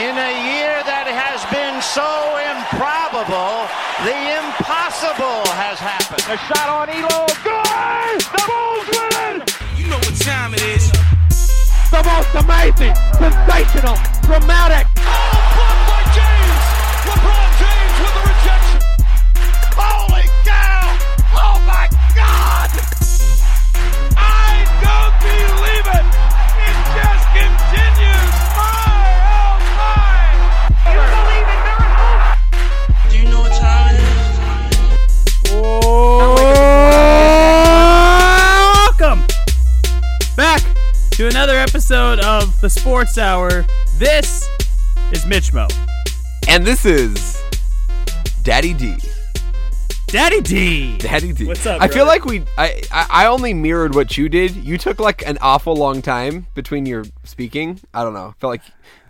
In a year that has been so improbable, the impossible has happened. A shot on Ehlo. Good! The Bulls win! You know what time it is. The most amazing, sensational, dramatic. Episode of the Sports Hour. This is Mitch Mo. And this is Daddy D. Daddy D. Daddy D. What's up, I feel like we I, I I only mirrored what you did. You took like an awful long time between your speaking. I don't know. I felt like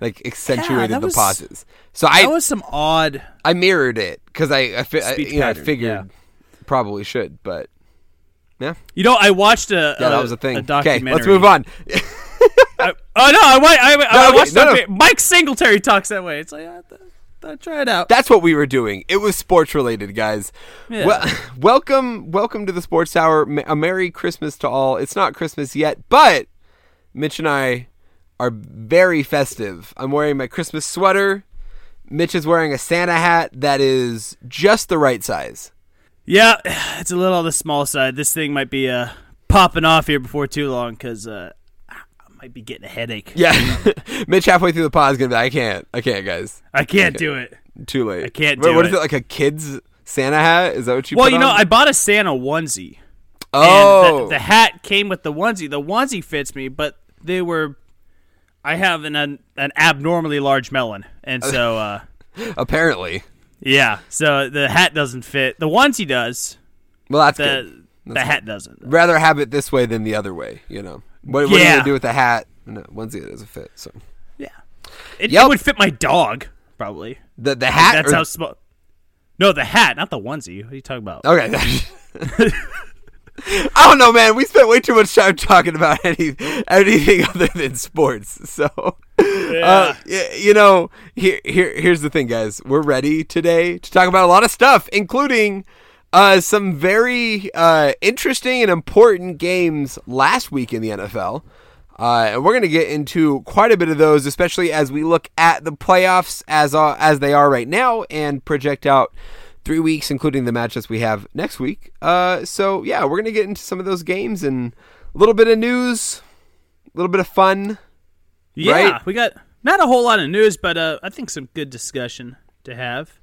like accentuated that the was- pauses. So I That was some odd. I mirrored it cuz I I, I you know, I figured probably should, but yeah. You know, I watched a Yeah, a, that was a thing. A okay, documentary. let's move on. I, oh no, I, I, I, I okay, watched. no, no. Mike Singletary talks that way. It's like, I, I, try it out. That's what we were doing. It was sports related, guys. Yeah. Well, welcome, welcome to the Sports Hour. A Merry Christmas to all. It's not Christmas yet, but Mitch and I are very festive. I'm wearing my Christmas sweater. Mitch is wearing a Santa hat that is just the right size. yeah, it's a little on the small side. This thing might be uh, popping off here before too long because uh, might be getting a headache. Yeah, Mitch halfway through the pod is gonna be. like, I can't. I can't, guys. I can't do it. Too late. I can't What- do what is it. it like a kid's Santa hat? Is that what you? Well, put you know, on? I bought a Santa onesie. oh, And the, the hat came with the onesie. The onesie fits me, but they were. I have an an, an abnormally large melon, and so uh, apparently. yeah, so the hat doesn't fit. The onesie does. Well, that's The good. the hat doesn't. rather have it this way than the other way. You know, what, what are you Yeah. gonna do with the hat? No, onesie it doesn't fit. So Yeah, it, Yep. it would fit my dog probably. the the hat. That's or- how small. No, the hat, not the onesie. What are you talking about? Okay. I don't know, man. We spent way too much time talking about any anything other than sports. So, uh, you know, here here here's the thing, guys. We're ready today to talk about a lot of stuff, including uh, some very uh, interesting and important games last week in the NFL. Uh, and we're going to get into quite a bit of those, especially as we look at the playoffs as uh, as they are right now and project out three weeks, including the matchups we have next week. Uh, so yeah, we're going to get into some of those games and a little bit of news, a little bit of fun. yeah, right? we got not a whole lot of news, but uh, I think some good discussion to have.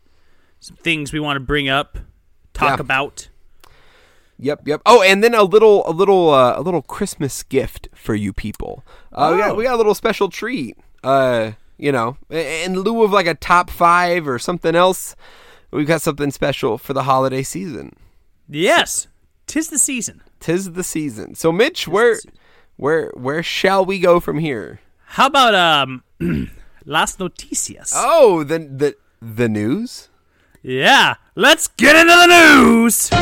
Some things we want to bring up, talk Yeah. about. Yep, yep. Oh, and then a little, a little, uh, a little Christmas gift for you people. Uh, we Oh. got, we got a little special treat. Uh, you know, in lieu of like a top five or something else, we've got something special for the holiday season. Yes, tis the season. Tis the season. So, Mitch, where, where, where shall we go from here? How about um, las noticias? Oh, the the the news. Yeah, let's get into the news. God,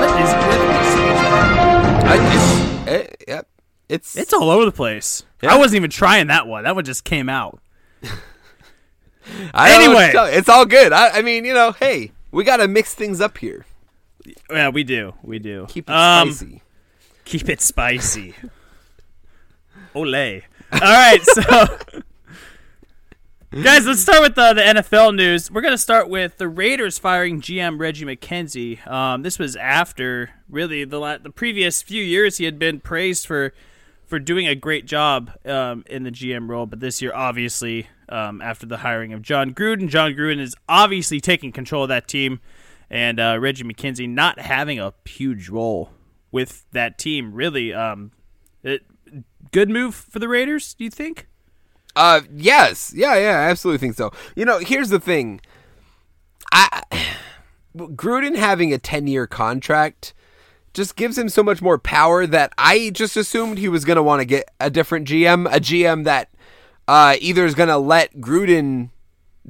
what is with I, it's, it, yep. It's? It's all over the place. Yeah. I wasn't even trying that one. That one just came out. I don't know what to anyway. you. it's all good. I, I mean, you know, hey, we got to mix things up here. Yeah, we do. We do. Keep it Um, spicy. Keep it spicy. Olay. All right, so guys, let's start with the, the NFL news. We're gonna start with the Raiders firing GM Reggie McKenzie. Um, this was after really the la- the previous few years he had been praised for for doing a great job um, in the GM role, but this year, obviously, um, after the hiring of Jon Gruden, Jon Gruden is obviously taking control of that team, and uh, Reggie McKenzie not having a huge role with that team. Really, um, it, good move for the Raiders. Do you think? Uh, yes, yeah, yeah, I absolutely think so. You know, here's the thing. I Gruden having a ten year contract just gives him so much more power that I just assumed he was going to want to get a different GM, a GM that uh, either is going to let Gruden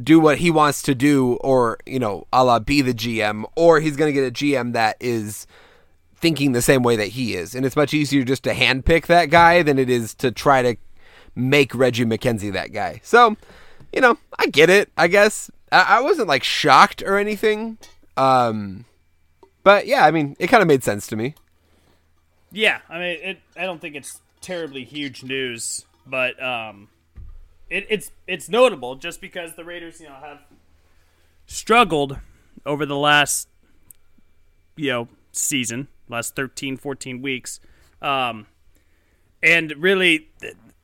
do what he wants to do, or you know, a la be the GM, or he's going to get a GM that is thinking the same way that he is. And it's much easier just to handpick that guy than it is to try to make Reggie McKenzie that guy. So, you know, I get it. I guess I, I wasn't like shocked or anything. Um, but yeah, I mean, it kind of made sense to me. Yeah, I mean, it. I don't think it's terribly huge news, but um, it, it's it's notable just because the Raiders, you know, have struggled over the last you know season, last 13, 14 weeks, um, and really.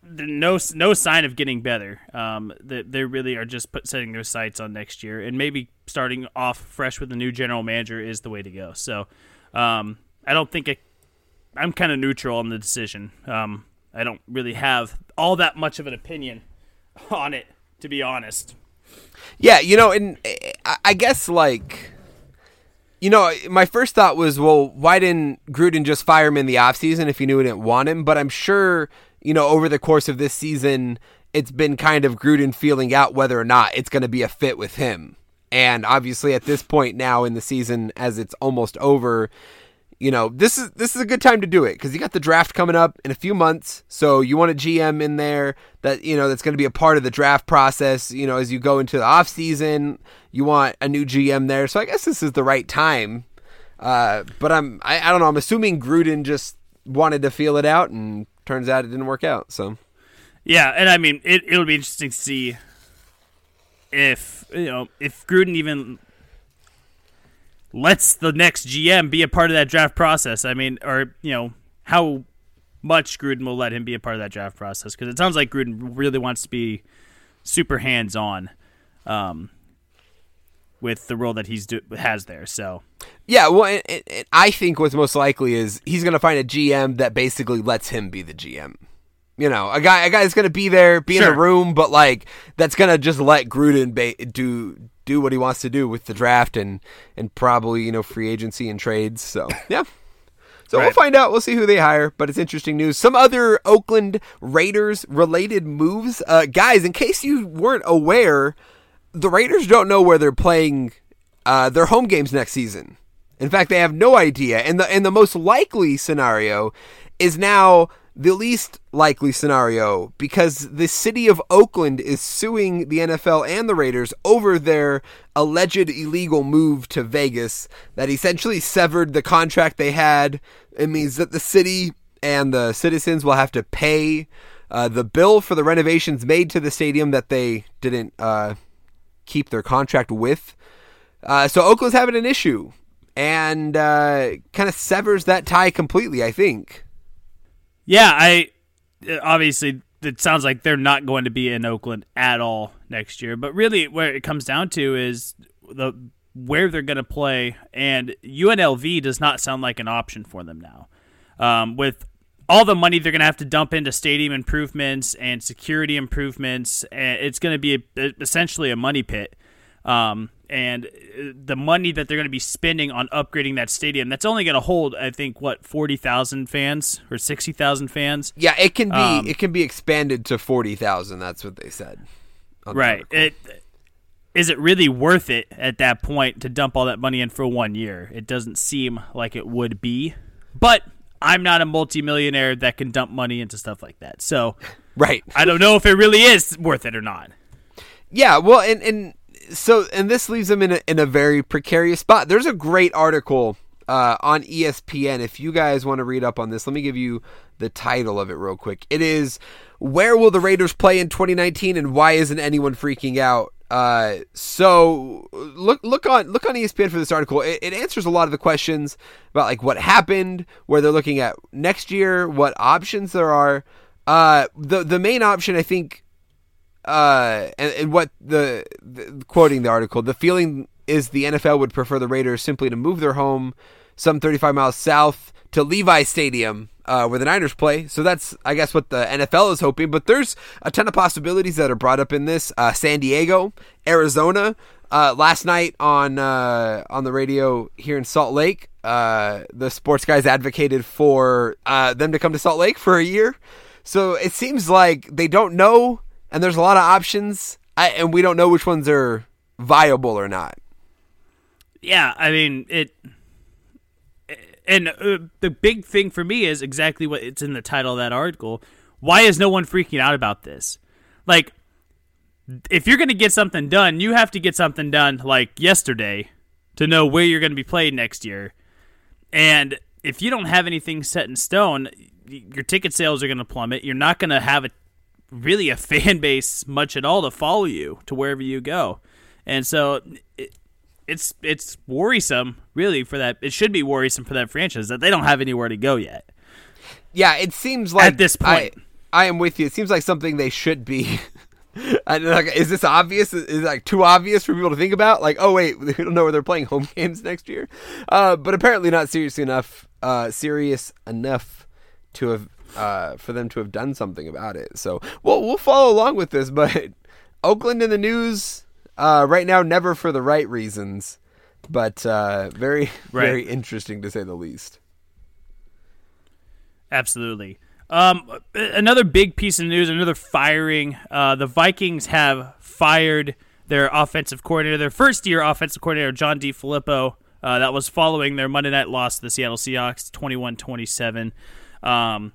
No, no sign of getting better. Um, they, they really are just put, setting their sights on next year, and maybe starting off fresh with a new general manager is the way to go. So, um, I don't think it I'm kind of neutral on the decision. Um, I don't really have all that much of an opinion on it, to be honest. Yeah, you know, and I guess like, you know, my first thought was, well, why didn't Gruden just fire him in the offseason if he knew he didn't want him? But I'm sure, you know, over the course of this season, it's been kind of Gruden feeling out whether or not it's going to be a fit with him. And obviously, at this point now in the season, as it's almost over, you know, this is this is a good time to do it because you got the draft coming up in a few months. So you want a GM in there that you know that's going to be a part of the draft process. You know, as you go into the off season, you want a new GM there. So I guess this is the right time. Uh, but I'm I, I don't know. I'm assuming Gruden just wanted to feel it out, and turns out it didn't work out. So yeah, and I mean it, it'll be interesting to see if you know if Gruden even lets the next GM be a part of that draft process. I mean, or you know how much Gruden will let him be a part of that draft process because it sounds like Gruden really wants to be super hands on um, with the role that he's do- has there. So yeah, well, and, and I think what's most likely is he's going to find a GM that basically lets him be the GM. You know, a guy, a guy that's going to be there, be sure. in the room, but like that's going to just let Gruden ba- do do what he wants to do with the draft and and probably you know free agency and trades. So yeah. So right. we'll find out. We'll see who they hire. But it's interesting news. Some other Oakland Raiders related moves, uh, guys. In case you weren't aware, the Raiders don't know where they're playing uh, their home games next season. In fact, they have no idea. And the and the most likely scenario is now the least likely scenario because the city of Oakland is suing the NFL and the Raiders over their alleged illegal move to Vegas that essentially severed the contract they had. It means that the city and the citizens will have to pay uh, the bill for the renovations made to the stadium that they didn't uh, keep their contract with. Uh, so Oakland's having an issue and uh, kind of severs that tie completely, I think. Yeah, I obviously it sounds like they're not going to be in Oakland at all next year. But really, where it comes down to is the where they're going to play, and UNLV does not sound like an option for them now. Um, with all the money they're going to have to dump into stadium improvements and security improvements, and it's going to be a, essentially a money pit. Um, and uh, the money that they're going to be spending on upgrading that stadium that's only going to hold i think what 40,000 fans or 60,000 fans? Yeah it can be um, it can be expanded to 40,000 that's what they said right. it is it really worth it at that point to dump all that money in for one year? It doesn't seem like it would be. But i'm not a multimillionaire that can dump money into stuff like that so right i don't know if it really is worth it or not yeah well and and so and this leaves them in a, in a very precarious spot. There's a great article uh, on ESPN. If you guys want to read up on this, let me give you the title of it real quick. It is "Where Will the Raiders Play in 2019 and Why Isn't Anyone Freaking Out?" Uh, so look look on look on ESPN for this article. It, it answers a lot of the questions about like what happened, where they're looking at next year, what options there are. Uh, the the main option I think uh, and, and what the, the, quoting the article, the feeling is the NFL would prefer the Raiders simply to move their home some 35 miles south to Levi Stadium, uh, where the Niners play. So that's, I guess, what the NFL is hoping. But there's a ton of possibilities that are brought up in this. Uh, San Diego, Arizona. Uh, last night on uh, on the radio here in Salt Lake, uh, the sports guys advocated for uh, them to come to Salt Lake for a year. So it seems like they don't know and there's a lot of options, and we don't know which ones are viable or not. Yeah, I mean it. And uh, the big thing for me is exactly what it's in the title of that article. Why is no one freaking out about this? Like, if you're going to get something done, you have to get something done like yesterday to know where you're going to be played next year. And if you don't have anything set in stone, your ticket sales are going to plummet. You're not going to have a really a fan base much at all to follow you to wherever you go. And so it's it's worrisome, really, for that. It should be worrisome for that franchise that they don't have anywhere to go yet. Yeah, it seems like at this point, I, I am with you. It seems like something they should be. like, is this obvious? Is it like too obvious for people to think about? Like, oh wait, we don't know where they're playing home games next year. Uh, but apparently not seriously enough. Uh, serious enough to have uh, for them to have done something about it. So we'll we'll follow along with this. But Oakland in the news uh, right now, never for the right reasons, but uh, very right. very interesting to say the least. Absolutely. Um, another big piece of news, another firing. Uh, the Vikings have fired their offensive coordinator, their first year offensive coordinator, John DeFilippo. Uh, that was following their Monday night loss to the Seattle Seahawks, 21 27. Um,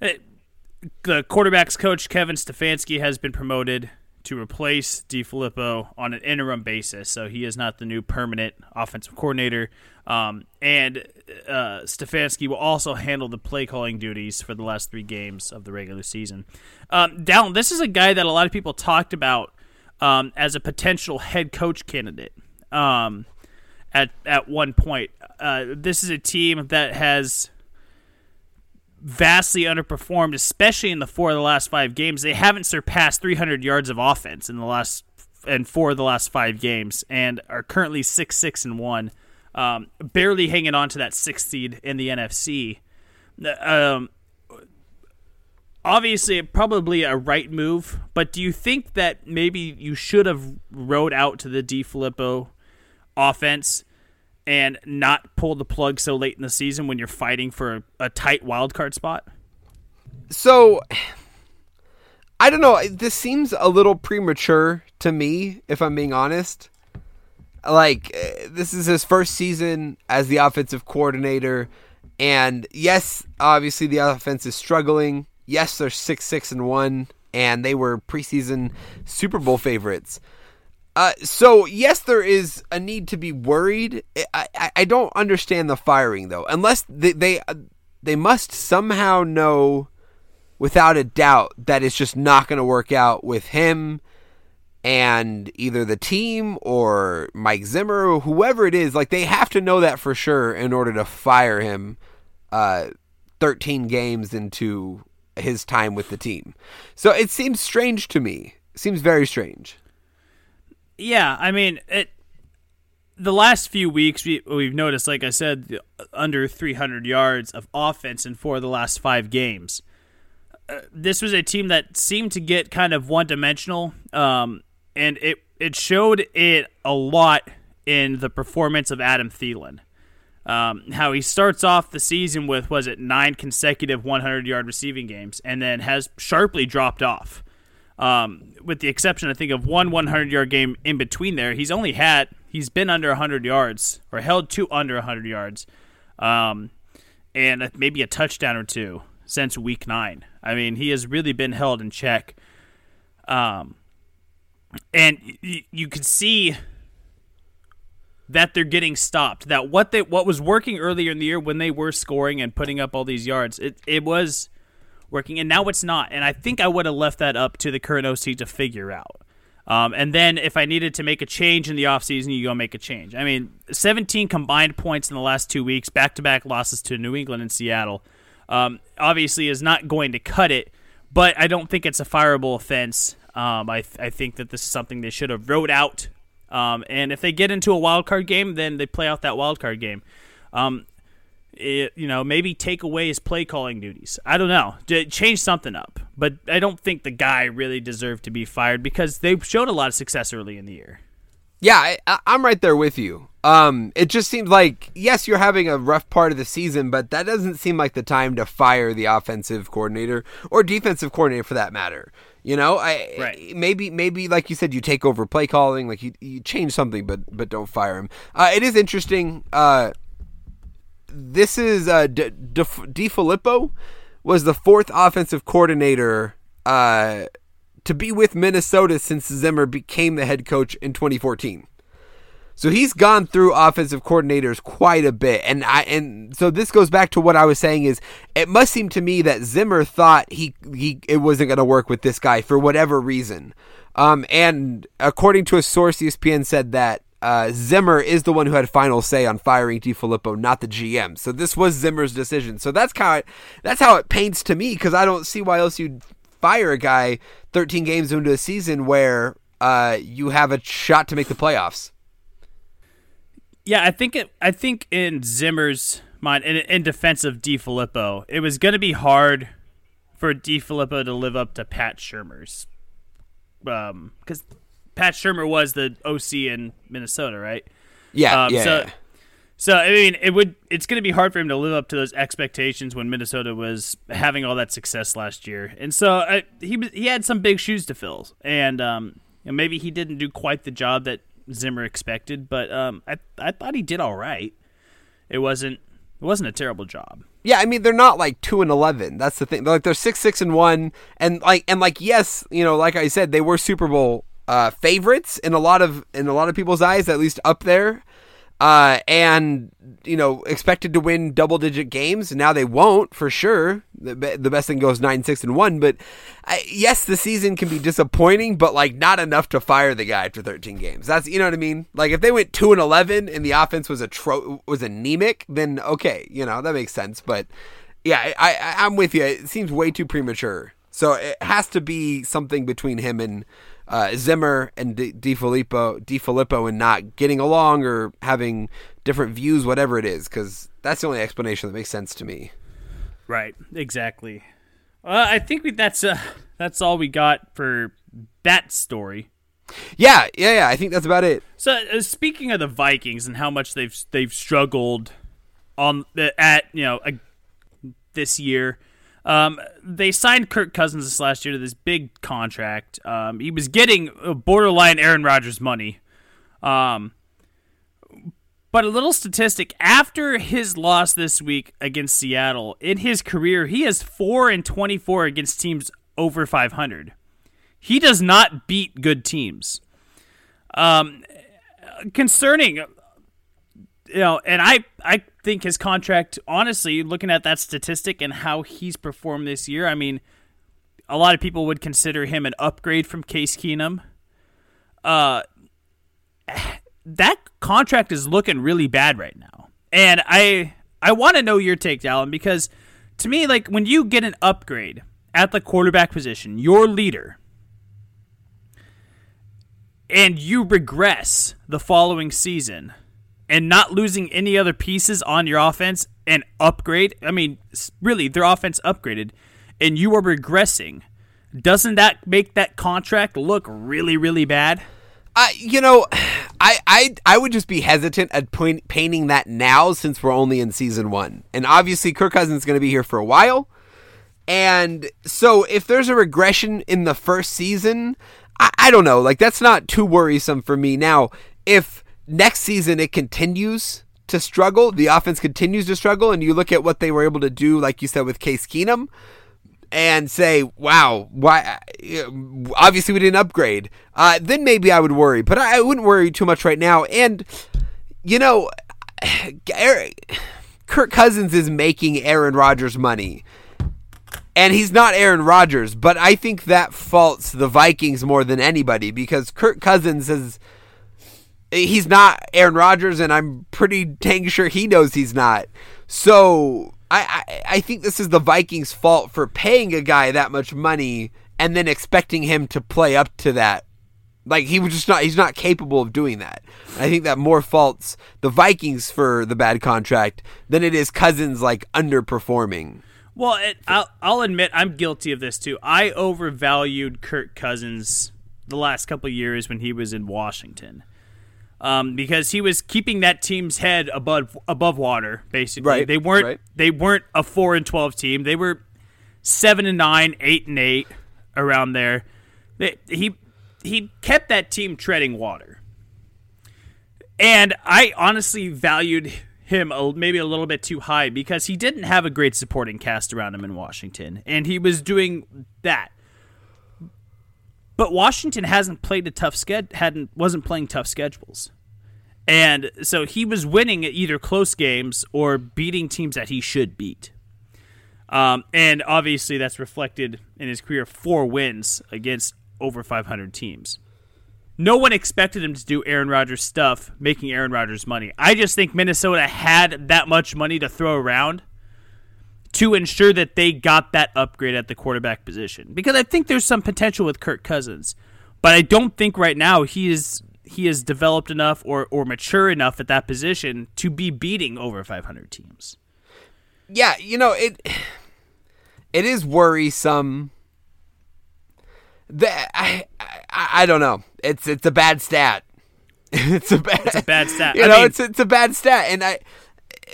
the quarterbacks coach Kevin Stefanski has been promoted to replace DeFilippo on an interim basis, so he is not the new permanent offensive coordinator. Um, and uh, Stefanski will also handle the play calling duties for the last three games of the regular season. Um, Down, this is a guy that a lot of people talked about um, as a potential head coach candidate. Um, at at one point, uh, this is a team that has vastly underperformed, especially in the four of the last five games. They haven't surpassed 300 yards of offense in the last and four of the last five games, and are currently six six and one, um, barely hanging on to that sixth seed in the NFC. Um, obviously, probably a right move, but do you think that maybe you should have rode out to the DeFilippo offense and not pull the plug so late in the season when you're fighting for a, a tight wild card spot? So I don't know. This seems a little premature to me, if I'm being honest. Like eh, this is his first season as the offensive coordinator, and yes, obviously the offense is struggling. Yes, they're six six and one, and they were preseason Super Bowl favorites. Uh, so yes, there is a need to be worried. I, I, I don't understand the firing though, unless they they they must somehow know without a doubt that it's just not going to work out with him and either the team or Mike Zimmer or whoever it is. Like they have to know that for sure in order to fire him. Uh, 13 games into his time with the team. So it seems strange to me. It seems very strange. Yeah, I mean, it. The last few weeks, we, we've noticed, like I said, under 300 yards of offense in four of the last five games. Uh, this was a team that seemed to get kind of one dimensional, um, and it it showed it a lot in the performance of Adam Thielen. Um, how he starts off the season with was it nine consecutive 100 yard receiving games, and then has sharply dropped off. Um, with the exception, I think, of one 100 yard game in between there, he's only had he's been under 100 yards or held to under 100 yards, um, and maybe a touchdown or two since week nine. I mean, he has really been held in check. Um, and y- you can see that they're getting stopped. That what they what was working earlier in the year when they were scoring and putting up all these yards, it it was working, and now it's not. And I think I would have left that up to the current OC to figure out. Um, and then if I needed to make a change in the offseason, you go make a change. I mean, 17 combined points in the last two weeks, back to back losses to New England and Seattle, um, obviously is not going to cut it, but I don't think it's a fireable offense. Um, I, th- I think that this is something they should have wrote out. Um, and if they get into a wild card game, then they play out that wild card game. Um, it, you know, maybe take away his play calling duties. I don't know. Change something up. But I don't think the guy really deserved to be fired because they showed a lot of success early in the year. Yeah, I, am right there with you. Um, it just seems like yes, you're having a rough part of the season, but that doesn't seem like the time to fire the offensive coordinator or defensive coordinator for that matter. You know, I right. maybe maybe like you said, you take over play calling, like you you change something, but but don't fire him. Uh, it is interesting. Uh, this is uh, De, De, DeFilippo was the fourth offensive coordinator uh, to be with Minnesota since Zimmer became the head coach in 2014. So he's gone through offensive coordinators quite a bit, and I and so this goes back to what I was saying is it must seem to me that Zimmer thought he he it wasn't going to work with this guy for whatever reason, um, and according to a source, ESPN said that uh, Zimmer is the one who had final say on firing DeFilippo, not the GM. So this was Zimmer's decision. So that's it, that's how it paints to me because I don't see why else you'd fire a guy 13 games into a season where uh, you have a shot to make the playoffs. Yeah, I think it. I think in Zimmer's mind, in, in defense of DeFilippo, it was going to be hard for DeFilippo to live up to Pat Shurmur's, because um, Pat Shurmur was the OC in Minnesota, right? Yeah, um, yeah, so, yeah. So I mean, it would. It's going to be hard for him to live up to those expectations when Minnesota was having all that success last year, and so I, he he had some big shoes to fill, and um, maybe he didn't do quite the job that Zimmer expected, but um, I I thought he did all right. It wasn't it wasn't a terrible job. Yeah, I mean they're not like two and eleven. That's the thing. They're like they're six six and one, and like and like yes, you know, like I said, they were Super Bowl uh, favorites in a lot of in a lot of people's eyes, at least up there uh, and you know expected to win double digit games. Now they won't for sure. The, the best thing goes nine six and one, but I, yes, the season can be disappointing, but like not enough to fire the guy after thirteen games. That's you know what I mean. Like if they went two and eleven and the offense was a tro- was anemic, then okay, you know that makes sense. But yeah, I, I I'm with you. It seems way too premature. So it has to be something between him and uh, Zimmer and DeFilippo, Filippo, and not getting along or having different views, whatever it is, because that's the only explanation that makes sense to me. Right. Exactly. Uh, I think we, that's uh, that's all we got for that story. Yeah, yeah, yeah. I think that's about it. So, uh, speaking of the Vikings and how much they've they've struggled on the, at you know this year, um, they signed Kirk Cousins this last year to this big contract. Um, he was getting borderline Aaron Rodgers money. Um, but a little statistic after his loss this week against Seattle, in his career, he has 4 and 24 against teams over 500. He does not beat good teams. Um, concerning, you know, and I, I think his contract, honestly, looking at that statistic and how he's performed this year, I mean, a lot of people would consider him an upgrade from Case Keenum. Uh, that contract is looking really bad right now, and I I want to know your take, Alan, because to me, like when you get an upgrade at the quarterback position, your leader, and you regress the following season and not losing any other pieces on your offense and upgrade. I mean, really, their offense upgraded, and you are regressing. Doesn't that make that contract look really, really bad? Uh, you know, I, I I would just be hesitant at point, painting that now since we're only in season one, and obviously Kirk Cousins is going to be here for a while, and so if there's a regression in the first season, I, I don't know, like that's not too worrisome for me. Now, if next season it continues to struggle. The offense continues to struggle, and you look at what they were able to do, like you said, with Case Keenum, and say, "Wow, why?" Obviously, we didn't upgrade. Uh, then maybe I would worry, but I wouldn't worry too much right now. And you know, Eric, Kirk Cousins is making Aaron Rodgers money. And he's not Aaron Rodgers, but I think that faults the Vikings more than anybody because Kirk Cousins has he's not Aaron Rodgers, and I'm pretty dang sure he knows he's not. So I, I, I think this is the Vikings' fault for paying a guy that much money and then expecting him to play up to that. Like he was just not he's not capable of doing that. I think that more faults the Vikings for the bad contract than it is Cousins like underperforming. Well, it, I'll, I'll admit I'm guilty of this too. I overvalued Kirk Cousins the last couple years when he was in Washington um, because he was keeping that team's head above above water. Basically, right, they weren't right. they weren't a four and twelve team. They were seven and nine, eight and eight, around there. They, he he kept that team treading water, and I honestly valued him a, maybe a little bit too high because he didn't have a great supporting cast around him in Washington, and he was doing that. But Washington hasn't played a tough sched hadn't wasn't playing tough schedules. And so he was winning either close games or beating teams that he should beat. Um, and obviously that's reflected in his career four wins against over 500 teams. No one expected him to do Aaron Rodgers stuff, making Aaron Rodgers money. I just think Minnesota had that much money to throw around to ensure that they got that upgrade at the quarterback position. Because I think there's some potential with Kirk Cousins, but I don't think right now he is he is developed enough or, or mature enough at that position to be beating over 500 teams. Yeah, you know it. It is worrisome. That I, I I don't know. It's it's a bad stat. it's a bad. It's a bad stat. You I know, mean- it's it's a bad stat, and I.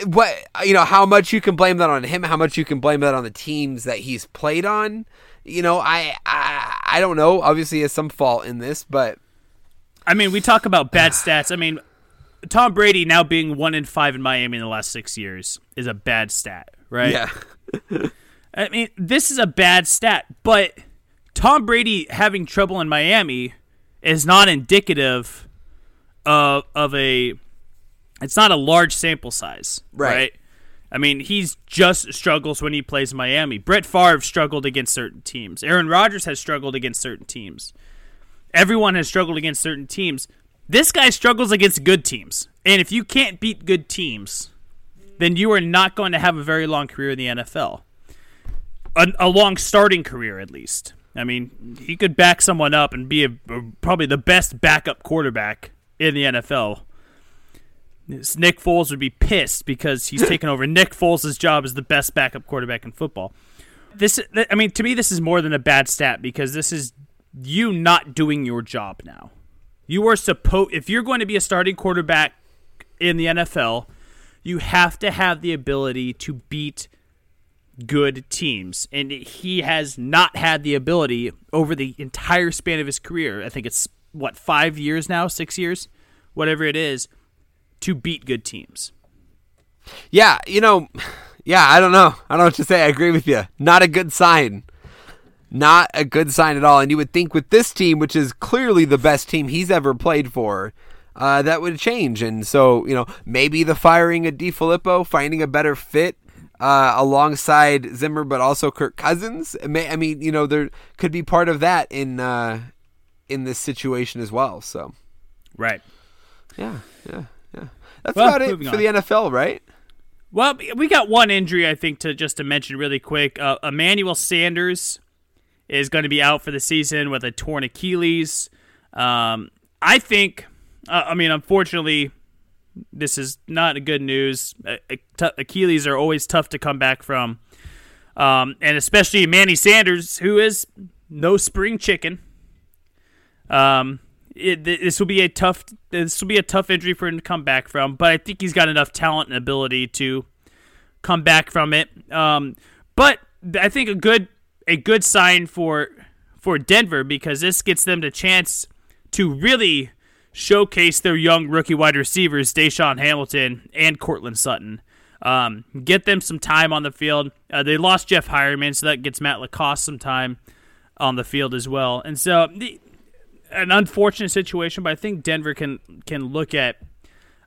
What you know, how much you can blame that on him, how much you can blame that on the teams that he's played on. You know, I I, I don't know. Obviously, he has some fault in this, but I mean, we talk about bad stats. I mean, Tom Brady now being one in five in Miami in the last six years is a bad stat, right? yeah, I mean, this is a bad stat, but Tom Brady having trouble in Miami is not indicative of of a. It's not a large sample size, Right. right? I mean, he's just struggles when he plays Miami. Brett Favre struggled against certain teams. Aaron Rodgers has struggled against certain teams. Everyone has struggled against certain teams. This guy struggles against good teams. And if you can't beat good teams, then you are not going to have a very long career in the NFL. A, a long starting career, at least. I mean, he could back someone up and be a, probably the best backup quarterback in the NFL. Nick Foles would be pissed because he's taken over Nick Foles' job as the best backup quarterback in football. This, I mean, to me, this is more than a bad stat because this is you not doing your job now. You are supposed if you're going to be a starting quarterback in the NFL, you have to have the ability to beat good teams. And he has not had the ability over the entire span of his career. I think it's what, 5 years now, 6 years, whatever it is, to beat good teams. yeah. You know, yeah. I don't know. I don't know what to say. I agree with you. Not a good sign. Not a good sign at all. And you would think with this team, which is clearly the best team he's ever played for, uh, that would change. And so, you know, maybe the firing of DeFilippo, finding a better fit uh, alongside Zimmer, but also Kirk Cousins. May, I mean, you know, there could be part of that in uh, in this situation as well. So, Right. yeah, yeah. That's Well, about it for on. the NFL, right? Well, we got one injury I think to just to mention really quick. Uh, Emmanuel Sanders is going to be out for the season with a torn Achilles. Um, I think, uh, I mean, unfortunately, this is not good news. Uh, Achilles are always tough to come back from, um, and especially Manny Sanders, who is no spring chicken. Um, it, this will be a tough. This will be a tough injury for him to come back from, but I think he's got enough talent and ability to come back from it. Um, but I think a good a good sign for for Denver because this gets them the chance to really showcase their young rookie wide receivers, DaeSean Hamilton and Courtland Sutton. Um, get them some time on the field. Uh, they lost Jeff Heuerman, so that gets Matt LaCosse some time on the field as well. And so, an unfortunate situation, but I think Denver can can look at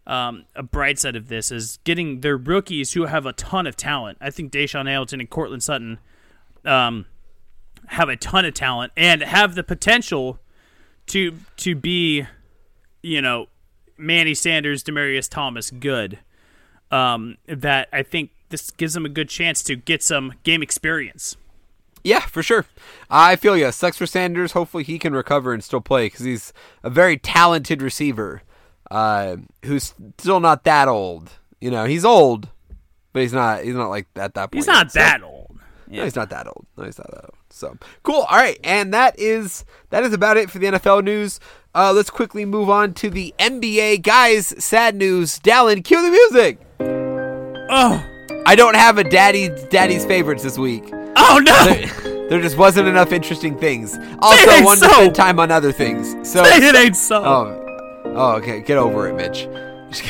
um, a bright side of this is getting their rookies who have a ton of talent. I think DaeSean Hamilton and Courtland Sutton um, have a ton of talent and have the potential to to be, you know, Manny Sanders, Demaryius Thomas good. Um, that I think this gives them a good chance to get some game experience. Yeah, for sure. I feel you. Sucks for Sanders. Hopefully he can recover and still play because he's a very talented receiver uh, who's still not that old. You know, he's old, but he's not. He's not like at that point. He's not. So- that old. No, he's not that old. No, he's not that old. So cool. All right, and that is that is about it for the NFL news. Uh, let's quickly move on to the NBA guys. Sad news. Dallin, cue the music. Oh, I don't have a daddy daddy's favorites this week. oh no! There, there just wasn't enough interesting things. Also, wanted to spend time on other things. So, it ain't so. oh, oh, okay, get over it, Mitch.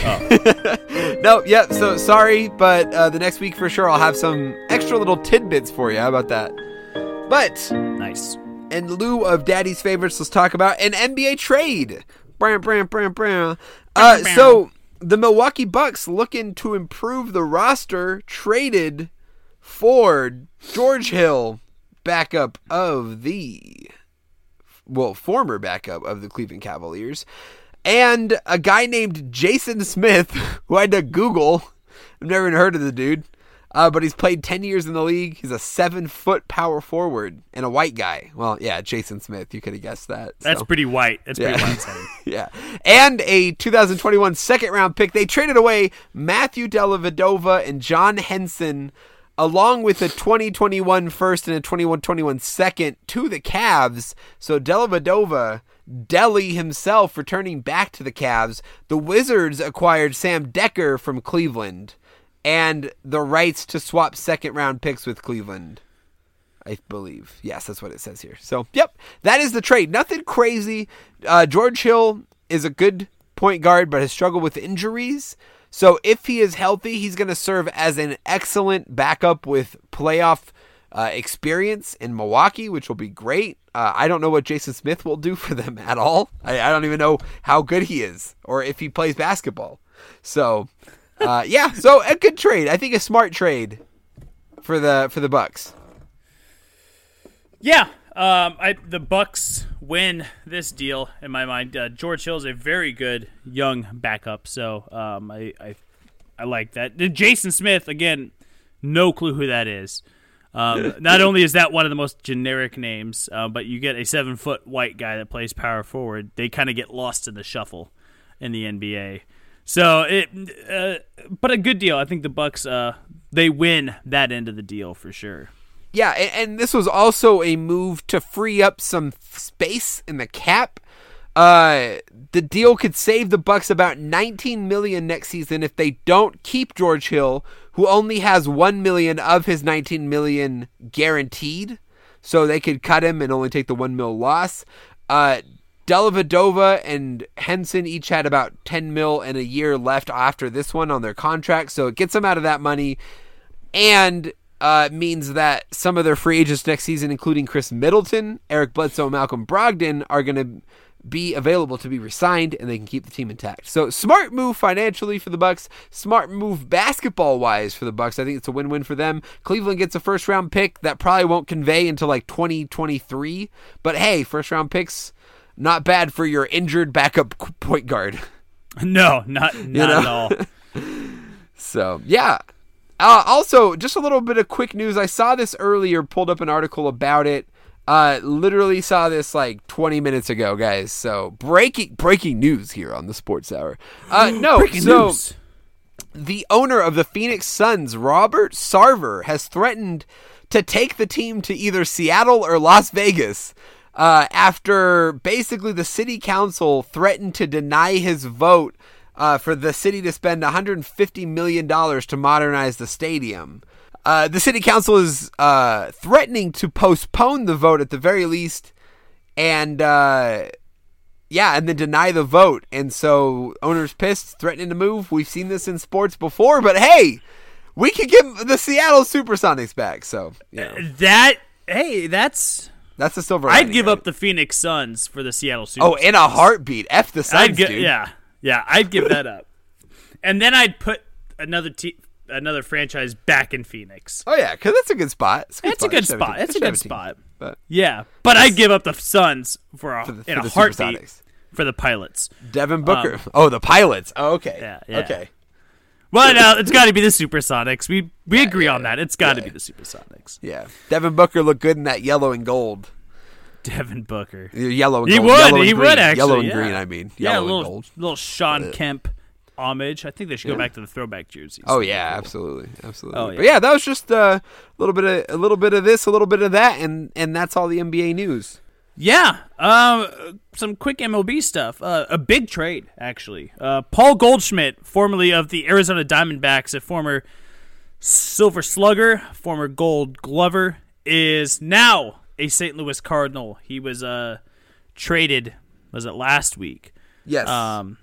Oh. no, yep. So sorry, but uh, the next week for sure I'll have some extra little tidbits for you. How about that? But nice. In lieu of Daddy's favorites, let's talk about an NBA trade. Bram, bram, bram, bram. Uh, so the Milwaukee Bucks looking to improve the roster traded for George Hill, backup of the well, former backup of the Cleveland Cavaliers, and a guy named Jason Smith, who I had to Google. I've never even heard of the dude. Uh, but he's played 10 years in the league. He's a seven foot power forward and a white guy. Well, yeah, Jason Smith. You could have guessed that. So. That's pretty white. That's yeah. pretty white. yeah. And a 2021 second round pick. They traded away Matthew Dellavedova and John Henson along with a 2021 first and a 2121 second to the Cavs. So Dellavedova, Delly himself returning back to the Cavs. The Wizards acquired Sam Dekker from Cleveland and the rights to swap second round picks with Cleveland. I believe. Yes, that's what it says here. So, yep, that is the trade. Nothing crazy. Uh, George Hill is a good point guard, but has struggled with injuries. So, if he is healthy, he's going to serve as an excellent backup with playoff uh, experience in Milwaukee, which will be great. Uh, I don't know what Jason Smith will do for them at all. I, I don't even know how good he is or if he plays basketball. So, uh, yeah, so a good trade. I think a smart trade for the for the Bucks. Yeah, um, I the Bucks win this deal in my mind. Uh, George Hill is a very good young backup, so um, I, I I like that. Jason Smith again, no clue who that is. Um, not only is that one of the most generic names, uh, but you get a seven foot white guy that plays power forward. They kind of get lost in the shuffle in the NBA. So it, uh, but a good deal. I think the Bucks, uh, they win that end of the deal for sure. Yeah, and, and this was also a move to free up some space in the cap. Uh, the deal could save the Bucks about 19 million next season if they don't keep George Hill, who only has 1 million of his 19 million guaranteed. So they could cut him and only take the 1 mil loss. Uh, Dellavedova and Henson each had about 10 mil and a year left after this one on their contract, so it gets them out of that money and uh, means that some of their free agents next season, including Khris Middleton, Eric Bledsoe, and Malcolm Brogdon, are going to be available to be resigned and they can keep the team intact. So smart move financially for the Bucks, smart move basketball wise for the Bucks. I think it's a win-win for them. Cleveland gets a first round pick that probably won't convey until like 2023, but hey, first round picks not bad for your injured backup point guard. No, not not know? at all. so yeah. Uh, also, just a little bit of quick news. I saw this earlier. Pulled up an article about it. Uh, literally saw this like 20 minutes ago, guys. So breaking breaking news here on the Sports Hour. Uh, no, breaking so news. the owner of the Phoenix Suns, Robert Sarver, has threatened to take the team to either Seattle or Las Vegas uh, after basically the city council threatened to deny his vote uh, for the city to spend 150 million dollars to modernize the stadium. Uh, the city council is uh, threatening to postpone the vote at the very least, and uh, yeah, and then deny the vote. And so owners pissed, threatening to move. We've seen this in sports before, but hey, we could get the Seattle SuperSonics back. So you know. that hey, that's that's the silver. I'd give right? up the Phoenix Suns for the Seattle Super. Oh, in a heartbeat. F the Suns, I'd dude. Yeah, yeah, I'd give that up. And then I'd put another te- another franchise back in Phoenix. Oh yeah, because that's a good spot. It's a good, spot. a good spot. It's a good spot. But yeah, but I'd give up the Suns for a, for the, in for a heartbeat for the Pilots. Devin Booker. Um, oh, the Pilots. Oh, okay. Yeah, yeah. Okay. Well, no, it's got to be the Supersonics. We we yeah, agree yeah, on that. It's got to be the Supersonics. Yeah, Devin Booker looked good in that yellow and gold. Devin Booker, yellow and he gold. would. Yellow he and would actually. Yellow and green. I mean, yeah, little, gold. little Shawn Kemp homage. I think they should go back to the throwback jerseys. Oh yeah, cool. absolutely, absolutely. Oh, yeah. But yeah, that was just uh, a little bit of a little bit of this, a little bit of that, and and that's all the NBA news. Yeah, um, some quick MLB stuff. Uh, a big trade, actually. Uh, Paul Goldschmidt, formerly of the Arizona Diamondbacks, a former Silver Slugger, former Gold Glover, is now a St. Louis Cardinal. He was uh, traded, was it last week? Yes. Um,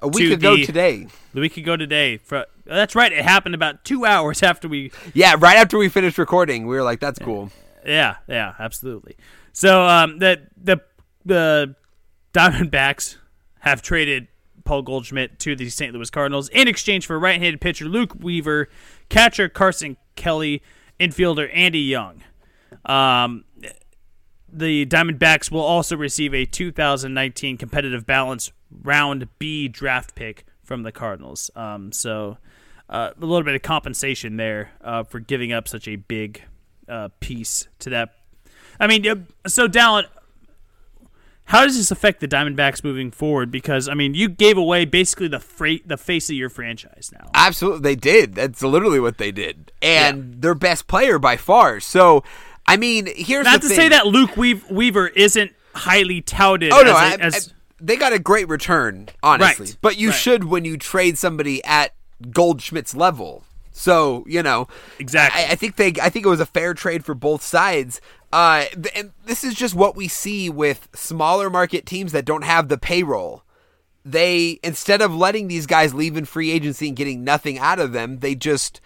A week to ago the- today. The week ago today. For, that's right. It happened about two hours after we Yeah, right after we finished recording, we were like, "That's cool." Yeah, yeah, absolutely. So um, the the the Diamondbacks have traded Paul Goldschmidt to the St. Louis Cardinals in exchange for right-handed pitcher Luke Weaver, catcher Carson Kelly, infielder Andy Young. Um, the Diamondbacks will also receive a 2019 competitive balance round B draft pick from the Cardinals. Um, so uh, a little bit of compensation there uh, for giving up such a big uh, piece to that. I mean, uh, so Dallin, how does this affect the Diamondbacks moving forward? Because I mean, you gave away basically the freight, the face of your franchise now. Absolutely, they did. That's literally what they did, and their best player by far. So, I mean, here's Not to thing. say that Luke Weav- Weaver isn't highly touted. Oh no, as, I, a- as I- they got a great return, honestly. Right, But you right. should when you trade somebody at Goldschmidt's level. So you know, Exactly. I, I think they, I think it was a fair trade for both sides. Uh, and this is just what we see with smaller market teams that don't have the payroll. They instead of letting these guys leave in free agency and getting nothing out of them, they just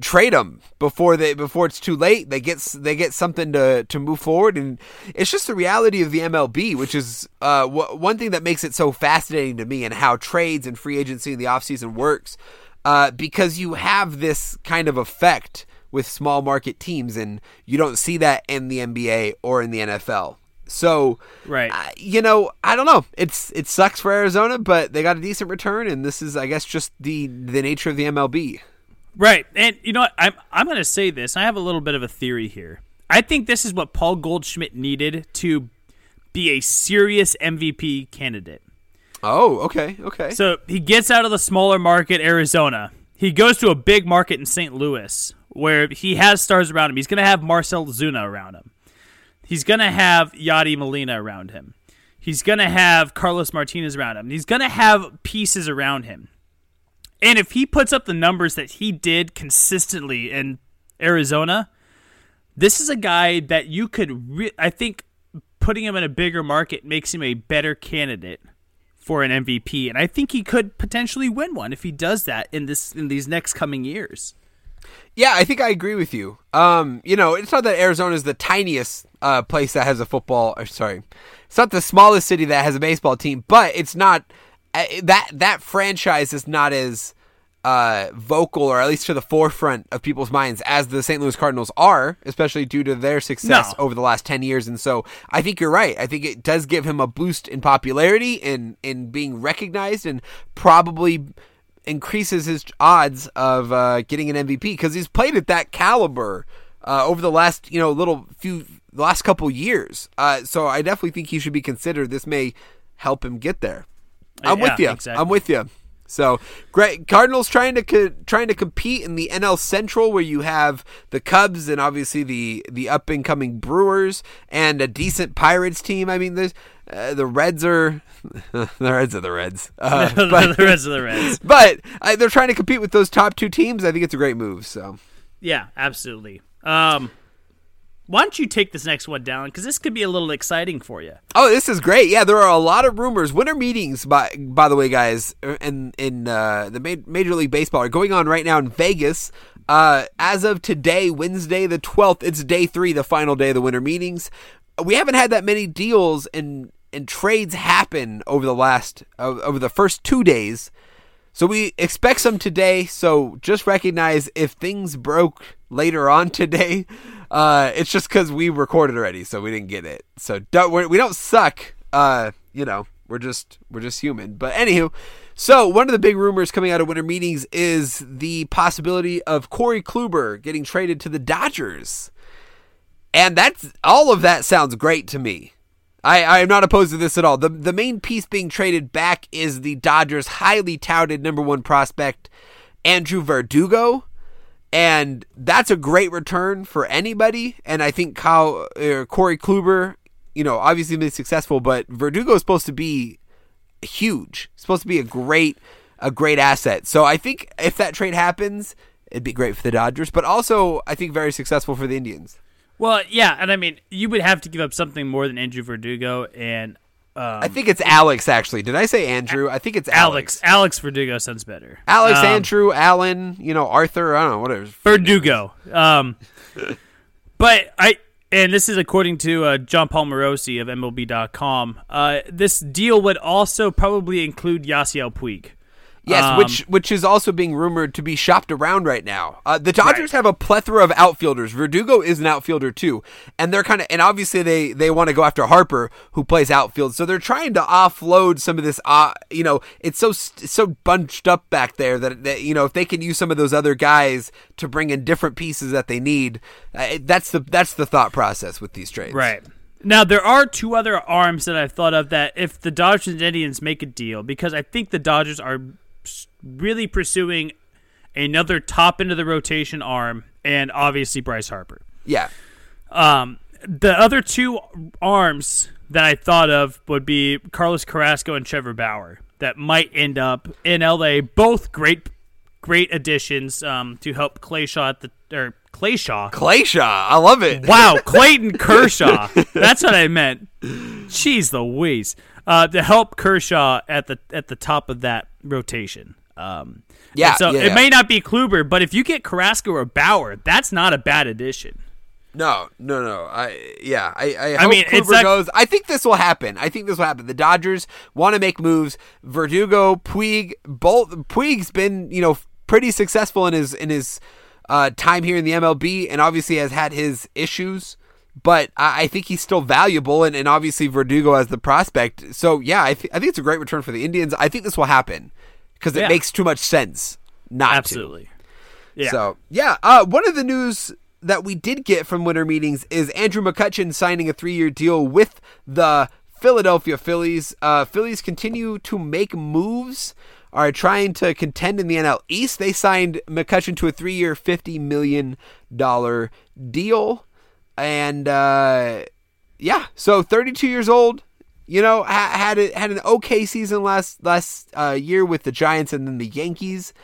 trade them before they before it's too late. They get they get something to to move forward, and it's just the reality of the MLB, which is uh, w- one thing that makes it so fascinating to me, and how trades and free agency in the offseason works, uh, because you have this kind of effect with small market teams, and you don't see that in the NBA or in the NFL. So, Right. uh, you know, I don't know. It's it sucks for Arizona, but they got a decent return, and this is, I guess, just the the nature of the MLB. Right. And you know what? I'm I'm going to say this. I have a little bit of a theory here. I think this is what Paul Goldschmidt needed to be a serious MVP candidate. Oh, okay, okay. So he gets out of the smaller market, Arizona. He goes to a big market in St. Louis where he has stars around him. He's going to have Marcell Ozuna around him. He's going to have Yadi Molina around him. He's going to have Carlos Martinez around him. He's going to have pieces around him. And if he puts up the numbers that he did consistently in Arizona, this is a guy that you could, re- I think, putting him in a bigger market makes him a better candidate for an MVP, and I think he could potentially win one if he does that in this in these next coming years. Yeah, I think I agree with you. Um, you know, it's not that Arizona is the tiniest uh, place that has a football. Or sorry, it's not the smallest city that has a baseball team, but it's not that that franchise is not as uh, vocal or at least to the forefront of people's minds as the St. Louis Cardinals are, especially due to their success No. over the last ten years. And so, I think you're right. I think it does give him a boost in popularity and in being recognized, and probably increases his odds of uh, getting an MVP because he's played at that caliber uh, over the last you know little few the last couple years. Uh, so I definitely think he should be considered. This may help him get there. I'm with you. exactly. I'm with you. So great Cardinals trying to co- trying to compete in the NL Central where you have the Cubs and obviously the the up and coming Brewers and a decent Pirates team. I mean, there's uh, the Reds are the Reds are the Reds. Uh, but the rest of the Reds. but uh, they're trying to compete with those top two teams. I think it's a great move. So Yeah, absolutely. Um, why don't you take this next one down? Because this could be a little exciting for you. Oh, this is great. Yeah, there are a lot of rumors. Winter meetings, by by the way, guys, in in uh, the Major League Baseball are going on right now in Vegas. Uh, as of today, Wednesday the twelfth, it's day three, the final day of the winter meetings. We haven't had that many deals and and trades happen over the last uh, over the first two days. So we expect some today. So just recognize if things broke later on today, uh, it's just because we recorded already, so we didn't get it. So don't, we're, we don't suck. Uh, you know, we're just we're just human. But anywho, so one of the big rumors coming out of winter meetings is the possibility of Corey Kluber getting traded to the Dodgers, and that's all of that sounds great to me. I, I am not opposed to this at all. The the main piece being traded back is the Dodgers' highly touted number one prospect, Andrew Verdugo. And that's a great return for anybody. And I think Kyle, uh, Corey Kluber, you know, obviously been successful, but Verdugo is supposed to be huge. Supposed to be a great, a great asset. So I think if that trade happens, it'd be great for the Dodgers, but also I think very successful for the Indians. Well, yeah, and I mean, you would have to give up something more than Andrew Verdugo, and Um, I think it's Alex. Actually, did I say Andrew? I think it's Alex. Alex. Alex Verdugo sounds better. Alex, Um, Andrew, Alan. You know, Arthur. I don't know. Whatever. Verdugo. Um, but I and this is according to uh, Jon Paul Morosi of MLB.com. Uh, this deal would also probably include Yasiel Puig. Yes, Um, which which is also being rumored to be shopped around right now. Uh, the Dodgers Right. have a plethora of outfielders. Verdugo is an outfielder too, and they're kind of and obviously they they want to go after Harper who plays outfield. So they're trying to offload some of this. Uh, you know, it's so it's so bunched up back there that, that you know if they can use some of those other guys to bring in different pieces that they need, uh, that's the that's the thought process with these trades. Right. Now there are two other arms that I've thought of that if the Dodgers and Indians make a deal, because I think the Dodgers are really pursuing another top end of the rotation arm, and obviously Bryce Harper. Yeah. Um, the other two arms that I thought of would be Carlos Carrasco and Trevor Bauer that might end up in LA. Both great, great additions um, to help Clayshaw at the or Clayshaw. Clayshaw, I love it. Wow, Clayton Kershaw. That's what I meant. Jeez Louise. Uh, to help Kershaw at the at the top of that rotation. Um, Yeah, so yeah, it yeah. may not be Kluber, but if you get Carrasco or Bauer, that's not a bad addition. No, no, no. I yeah. I I, I mean, Kluber not- goes. I think this will happen. I think this will happen. The Dodgers want to make moves. Verdugo, Puig, both. Puig's been you know pretty successful in his in his uh, time here in the MLB, and obviously has had his issues. But I, I think he's still valuable, and, and obviously Verdugo as the prospect. So yeah, I, th- I think it's a great return for the Indians. I think this will happen because it Yeah. makes too much sense not to. Absolutely. Yeah. So yeah, uh, one of the news that we did get from winter meetings is Andrew McCutchen signing a three-year deal with the Philadelphia Phillies. Uh, Phillies continue to make moves, are trying to contend in the NL East. They signed McCutchen to a three-year, fifty million dollar deal, and uh, yeah, so thirty-two years old. You know, had a, had an okay season last last uh, year with the Giants and then the Yankees.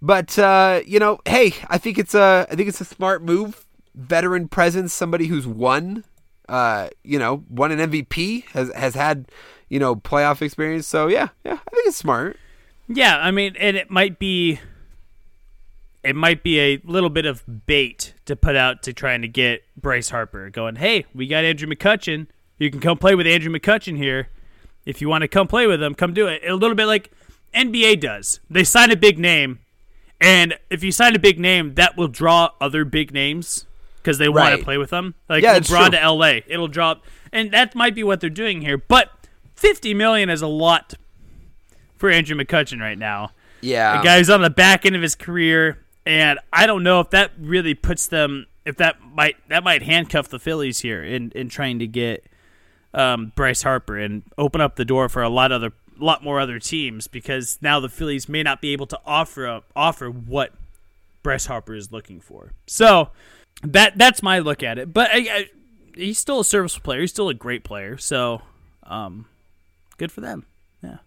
But uh, you know, hey, I think it's a I think it's a smart move. Veteran presence, somebody who's won, uh, you know, won an MVP, has has had, you know, playoff experience. So yeah, yeah, I think it's smart. Yeah, I mean, and it might be, it might be a little bit of bait to put out to trying to get Bryce Harper going. Hey, we got Andrew McCutchen. You can come play with Andrew McCutchen here. If you want to come play with him, come do it. A little bit like NBA does. They sign a big name, and if you sign a big name, that will draw other big names because they want to play with them. Like Yeah, LeBron to LA, it'll drop, and that might be what they're doing here. But fifty million is a lot for Andrew McCutchen right now. Yeah, A guy who's on the back end of his career, and I don't know if that really puts them. If that might that might handcuff the Phillies here in in trying to get um, Bryce Harper and open up the door for a lot other lot more other teams because now the Phillies may not be able to offer a, offer what Bryce Harper is looking for. So that that's my look at it. But I, I, he's still a serviceable player. He's still a great player. So um, good for them. Yeah.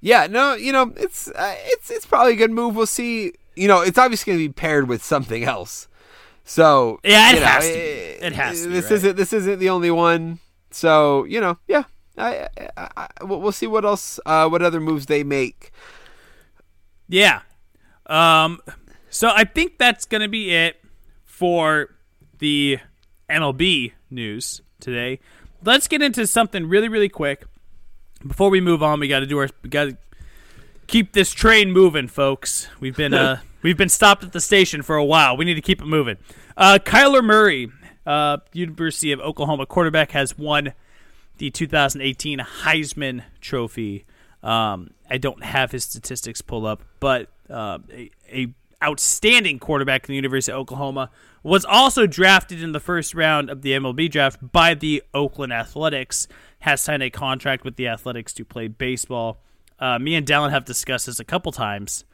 yeah. No, you know, it's uh, it's it's probably a good move. We'll see. You know, it's obviously going to be paired with something else. So Yeah, it you know, has to eh, It has to This right? isn't this isn't the only one. So you know, yeah. I, I, I, we'll see what else, uh, what other moves they make. Yeah. Um, so I think that's going to be it for the MLB news today. Let's get into something really, really quick. Before we move on, we got to do our, we got to keep this train moving, folks. We've been, uh, we've been stopped at the station for a while. We need to keep it moving. Uh, Kyler Murray, uh, University of Oklahoma quarterback, has won the 2018 Heisman Trophy. Um, I don't have his statistics pulled up, but uh, a, a outstanding quarterback in the University of Oklahoma was also drafted in the first round of the MLB draft by the Oakland Athletics. Has signed a contract with the Athletics to play baseball. Uh, me and Dallin have discussed this a couple times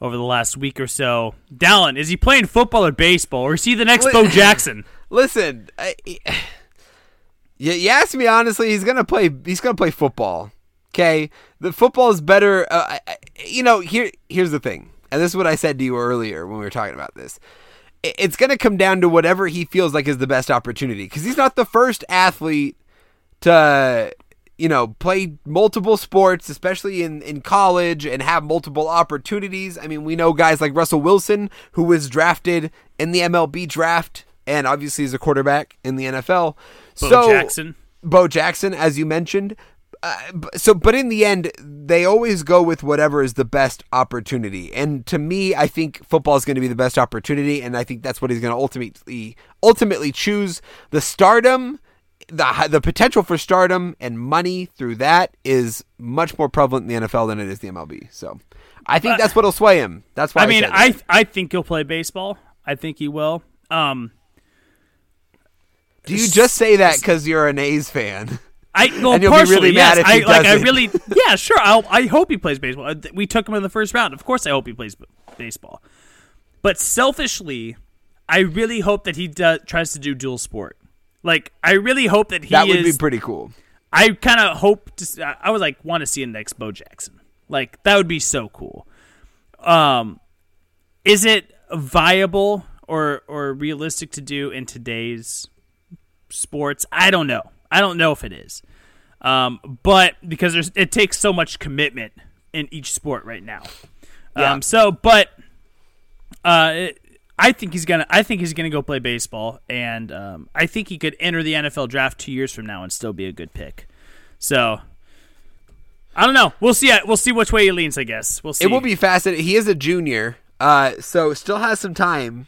over the last week or so. Dallin, is he playing football or baseball, or is he the next Bo Jackson? Listen, I, you, ask me honestly, he's gonna play. He's gonna play football. Okay, the football is better. Uh, you know, here here's the thing, and this is what I said to you earlier when we were talking about this. It's gonna come down to whatever he feels like is the best opportunity because he's not the first athlete to you know, play multiple sports, especially in, in college, and have multiple opportunities. I mean, we know guys like Russell Wilson, who was drafted in the MLB draft, and obviously he's a quarterback in the NFL. Bo so, Jackson. Bo Jackson, as you mentioned. Uh, so, but in the end, they always go with whatever is the best opportunity. And to me, I think football is going to be the best opportunity, and I think that's what he's going to ultimately ultimately choose. The stardom, the the potential for stardom and money through that is much more prevalent in the NFL than it is the MLB. So, I think that's what'll sway him. That's why I mean, say that. I I think he'll play baseball. I think he will. Um, do you just say that because you're an A's fan? I well, And you'll be partially, really mad yes. if he I like. I doesn't. really, yeah, sure. I I hope he plays baseball. Uh, We took him in the first round. Of course, I hope he plays b- baseball. But selfishly, I really hope that he does, tries to do dual sport. Like, I really hope that he that would is. be pretty cool. I kind of hope to. I would like want to see a next Bo Jackson. Like that would be so cool. Um, is it viable or or realistic to do in today's sports? I don't know. I don't know if it is. Um, but because there's it takes so much commitment in each sport right now. Yeah. Um, so but uh, it, I think he's gonna. I think he's gonna go play baseball, and um, I think he could enter the NFL draft two years from now and still be a good pick. So I don't know. We'll see. We'll see which way he leans. I guess we'll see. It will be fascinating. He is a junior, uh, so still has some time.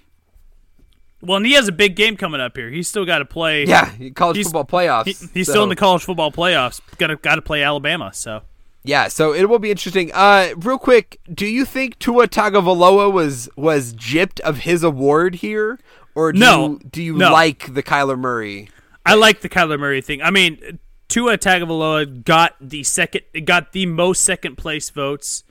Well, and he has a big game coming up here. He's still got to play. Yeah, college He's- football playoffs. he- he's so- still in the college football playoffs. Got to got to play Alabama. So Yeah, so it will be interesting. Uh, real quick, do you think Tua Tagovailoa was was gypped of his award here, or do No. you, do you No. like the Kyler Murray? I like the Kyler Murray thing. I mean, Tua Tagovailoa got the second, got the most second place votes,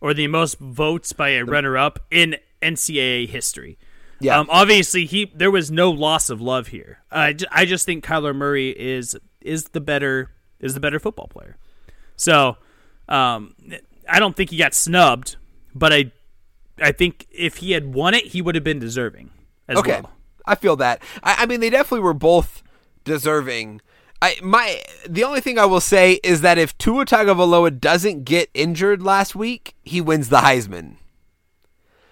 or the most votes by a runner up in NCAA history. Yeah. Um, obviously, he there was no loss of love here. I, I just think Kyler Murray is is the better is the better football player. So, um, I don't think he got snubbed, but I I think if he had won it, he would have been deserving as Okay, well. I feel that. I, I mean, they definitely were both deserving. I my the only thing I will say is that if Tua Tagovailoa doesn't get injured last week, he wins the Heisman.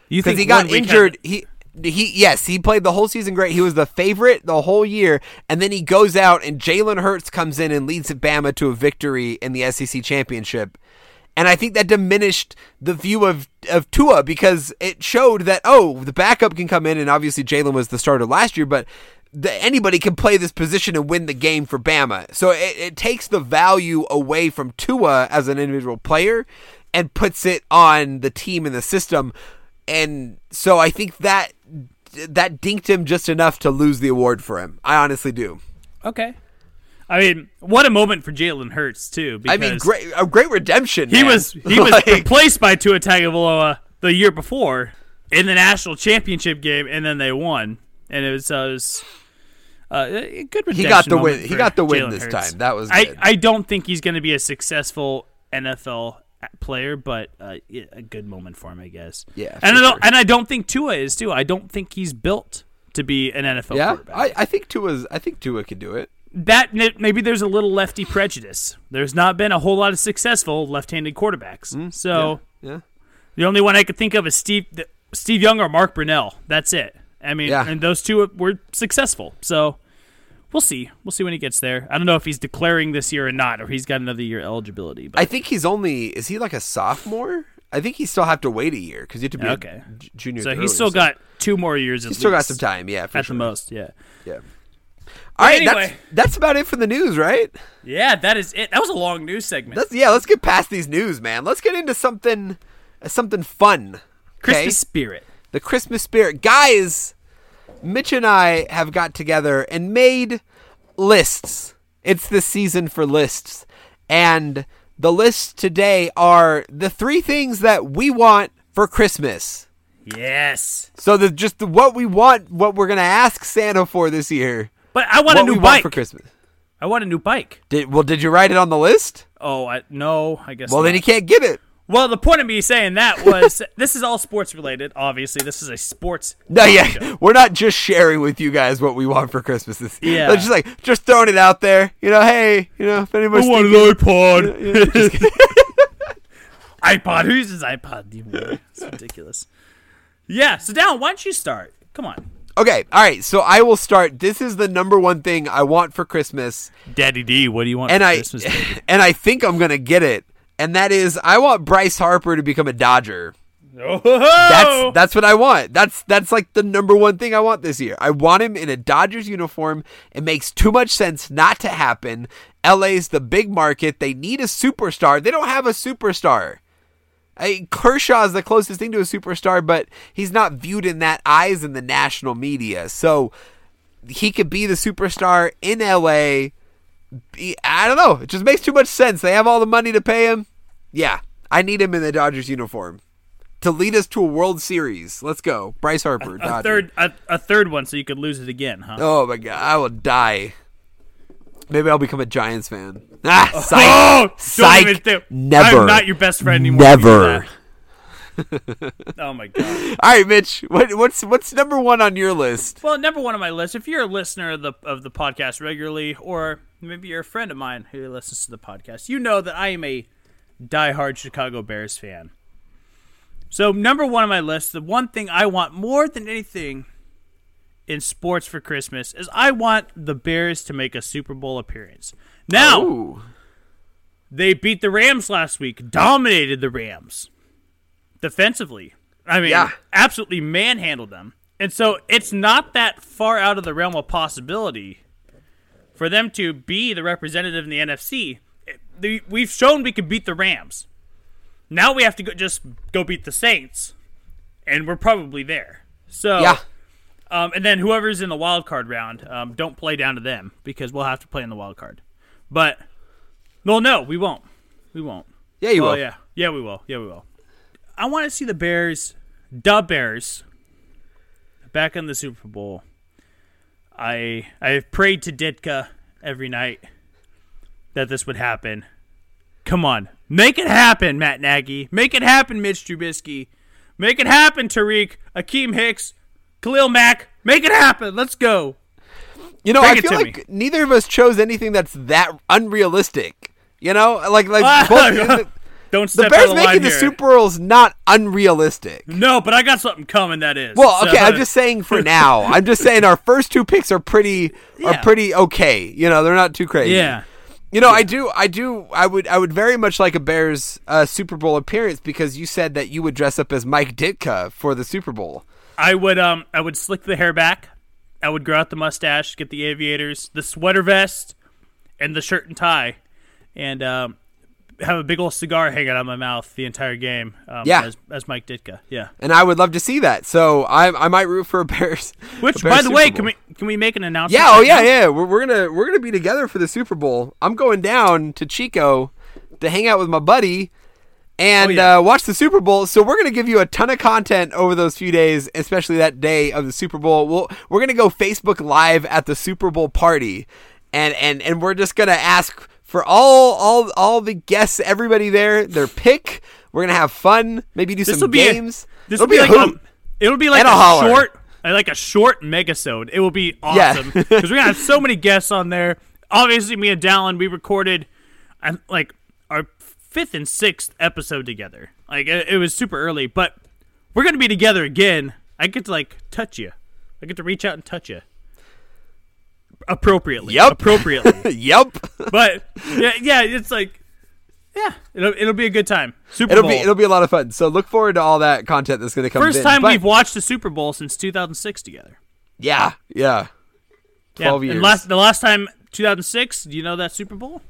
You think he got week had- injured. He he yes, he played the whole season great. He was the favorite the whole year, and then he goes out and Jalen Hurts comes in and leads Bama to a victory in the SEC championship. And I think that diminished the view of of Tua because it showed that oh, the backup can come in, and obviously Jalen was the starter last year, but anybody can play this position and win the game for Bama. So it, it takes the value away from Tua as an individual player and puts it on the team and the system. And so I think that that dinked him just enough to lose the award for him. I honestly do. Okay. I mean, what a moment for Jalen Hurts too. I mean, great a great redemption. He man. was he was Like- replaced by Tua Tagovailoa the year before in the national championship game, and then they won, and it was, uh, it was uh, a good redemption. He got the win- he got the win Jalen this Hurts. time. That was I. I don't think he's going to be a successful NFL player, but uh, a good moment for him, I guess. Yeah, and I don't sure. and I don't think Tua is too. I don't think he's built to be an NFL yeah, quarterback. I, I think Tua's. I think Tua could do it. that maybe there's a little lefty prejudice. There's not been a whole lot of successful left-handed quarterbacks. so Mm, Yeah. the only one I could think of is Steve Steve Young or Mark Brunell. That's it. I mean, Yeah. and those two were successful. So we'll see. We'll see when he gets there. I don't know if he's declaring this year or not, or he's got another year eligibility. But I think he's only. Is he like a sophomore? I think he still have to wait a year because you have to be a Okay. junior. so early, he's still got two more years. He's still got some time. Yeah, for at sure. the most. Yeah. Yeah. All right, that's anyway. that's about it for the news, right? Yeah, that is it. That was a long news segment. Let's yeah, let's get past these news, man. Let's get into something uh, something fun. Christmas spirit. the Christmas spirit. Guys, Mitch and I have got together and made lists. It's the season for lists. And the lists today are the three things that we want for Christmas. Yes. So the just the, what we want, what we're gonna ask Santa for this year. But I want a new bike. want for Christmas. I want a new bike. Did well? Did you write it on the list? Oh, I, no, I guess. Well, then not. you can't get it. Well, the point of me saying that was this is all sports related. Obviously, this is a sports. No, yeah, we're not just sharing with you guys what we want for Christmas. This, Yeah. It's just like just throwing it out there. You know, hey, you know, if anybody's I want an iPod. Yeah, iPod. Who uses iPod? It's ridiculous. Yeah. So, down. Why don't you start? Come on, okay, all right. So I will start. This is the number one thing I want for Christmas, Daddy D. What do you want and for I Christmas? Day? and I think I'm gonna get it. And that is, I want Bryce Harper to become a Dodger. oh, That's that's what I want. That's that's like the number one thing I want this year. I want him in a Dodgers uniform. It makes too much sense not to happen. LA's the big market. They need a superstar. They don't have a superstar. I, Kershaw is the closest thing to a superstar, but he's not viewed in that eyes in the national media. So he could be the superstar in LA. I don't know. It just makes too much sense. They have all the money to pay him. Yeah, I need him in the Dodgers uniform to lead us to a World Series. Let's go, Bryce Harper. a Dodger. third, a, a third one, so you could lose it again, huh? Oh my god, I will die. Maybe I'll become a Giants fan. Ah, psych. Oh, Psych. even think- Never. I'm not your best friend anymore. Never. Oh my god. All right, Mitch. What, what's what's number one on your list? Well, number one on my list. If you're a listener of the of the podcast regularly, or maybe you're a friend of mine who listens to the podcast, you know that I am a diehard Chicago Bears fan. So, number one on my list, the one thing I want more than anything in sports for Christmas is I want the Bears to make a Super Bowl appearance. Now, Ooh. they beat the Rams last week, dominated the Rams defensively. I mean, Yeah. absolutely manhandled them. And so it's not that far out of the realm of possibility for them to be the representative in the NFC. We've shown we could beat the Rams. Now we have to go, just go beat the Saints, and we're probably there. So Yeah. um, and then whoever's in the wild card round, um, don't play down to them because we'll have to play in the wild card. But well, no, we won't. We won't. Yeah, you oh will. yeah, yeah, we will. Yeah, we will. I want to see the Bears, the Bears, back in the Super Bowl. I I have prayed to Ditka every night that this would happen. Come on, make it happen, Matt Nagy. Make it happen, Mitch Trubisky. Make it happen, Tarik, Akiem Hicks, Khalil Mack. Make it happen. Let's go. You know, Bring I feel like me. neither of us chose anything that's that unrealistic. You know, like like both, Don't the step out Bears the making the here. Super Bowl is not unrealistic. No, but I got something coming. That is. Well, okay, So- I'm just saying for now. I'm just saying our first two picks are pretty are Yeah. pretty okay. You know, they're not too crazy. Yeah. You know, I do, I do, I would, I would very much like a Bears uh, Super Bowl appearance because you said that you would dress up as Mike Ditka for the Super Bowl. I would um I would slick the hair back. I would grow out the mustache, get the aviators, the sweater vest, and the shirt and tie, and um, have a big old cigar hanging out of my mouth the entire game. Um, Yeah. as, as Mike Ditka. Yeah. And I would love to see that. So I, I might root for a Bears. Which, a Bears by the Super way, Bowl. can we can we make an announcement? Yeah, oh right yeah, now? yeah. We're, we're gonna we're gonna be together for the Super Bowl. I'm going down to Chico to hang out with my buddy and Oh, yeah. uh, watch the Super Bowl. So we're gonna give you a ton of content over those few days, especially that day of the Super Bowl. We'll, we're gonna go Facebook Live at the Super Bowl party, and and and we're just gonna ask for all all all the guests, everybody there, their pick. We're gonna have fun. Maybe do This some be a- games. this It'll will be, like hoot. a, it'll be like a holler. short like a short megasode. It will be awesome because we're gonna have so many guests on there. Obviously, me and Dallin, we recorded, um, like our fifth and sixth episode together. Like it, it was super early, but we're gonna be together again. I get to like touch you. I get to reach out and touch you appropriately. Yep. appropriately. yep. but yeah, yeah, it's like yeah, it'll it'll be a good time. Super It'll Bowl. be it'll be a lot of fun. So look forward to all that content that's going to come. First in. time But- we've watched the Super Bowl since 2006 together. Yeah, yeah. Yeah, 12 years. And last, the last time, 2006. Do you know that Super Bowl?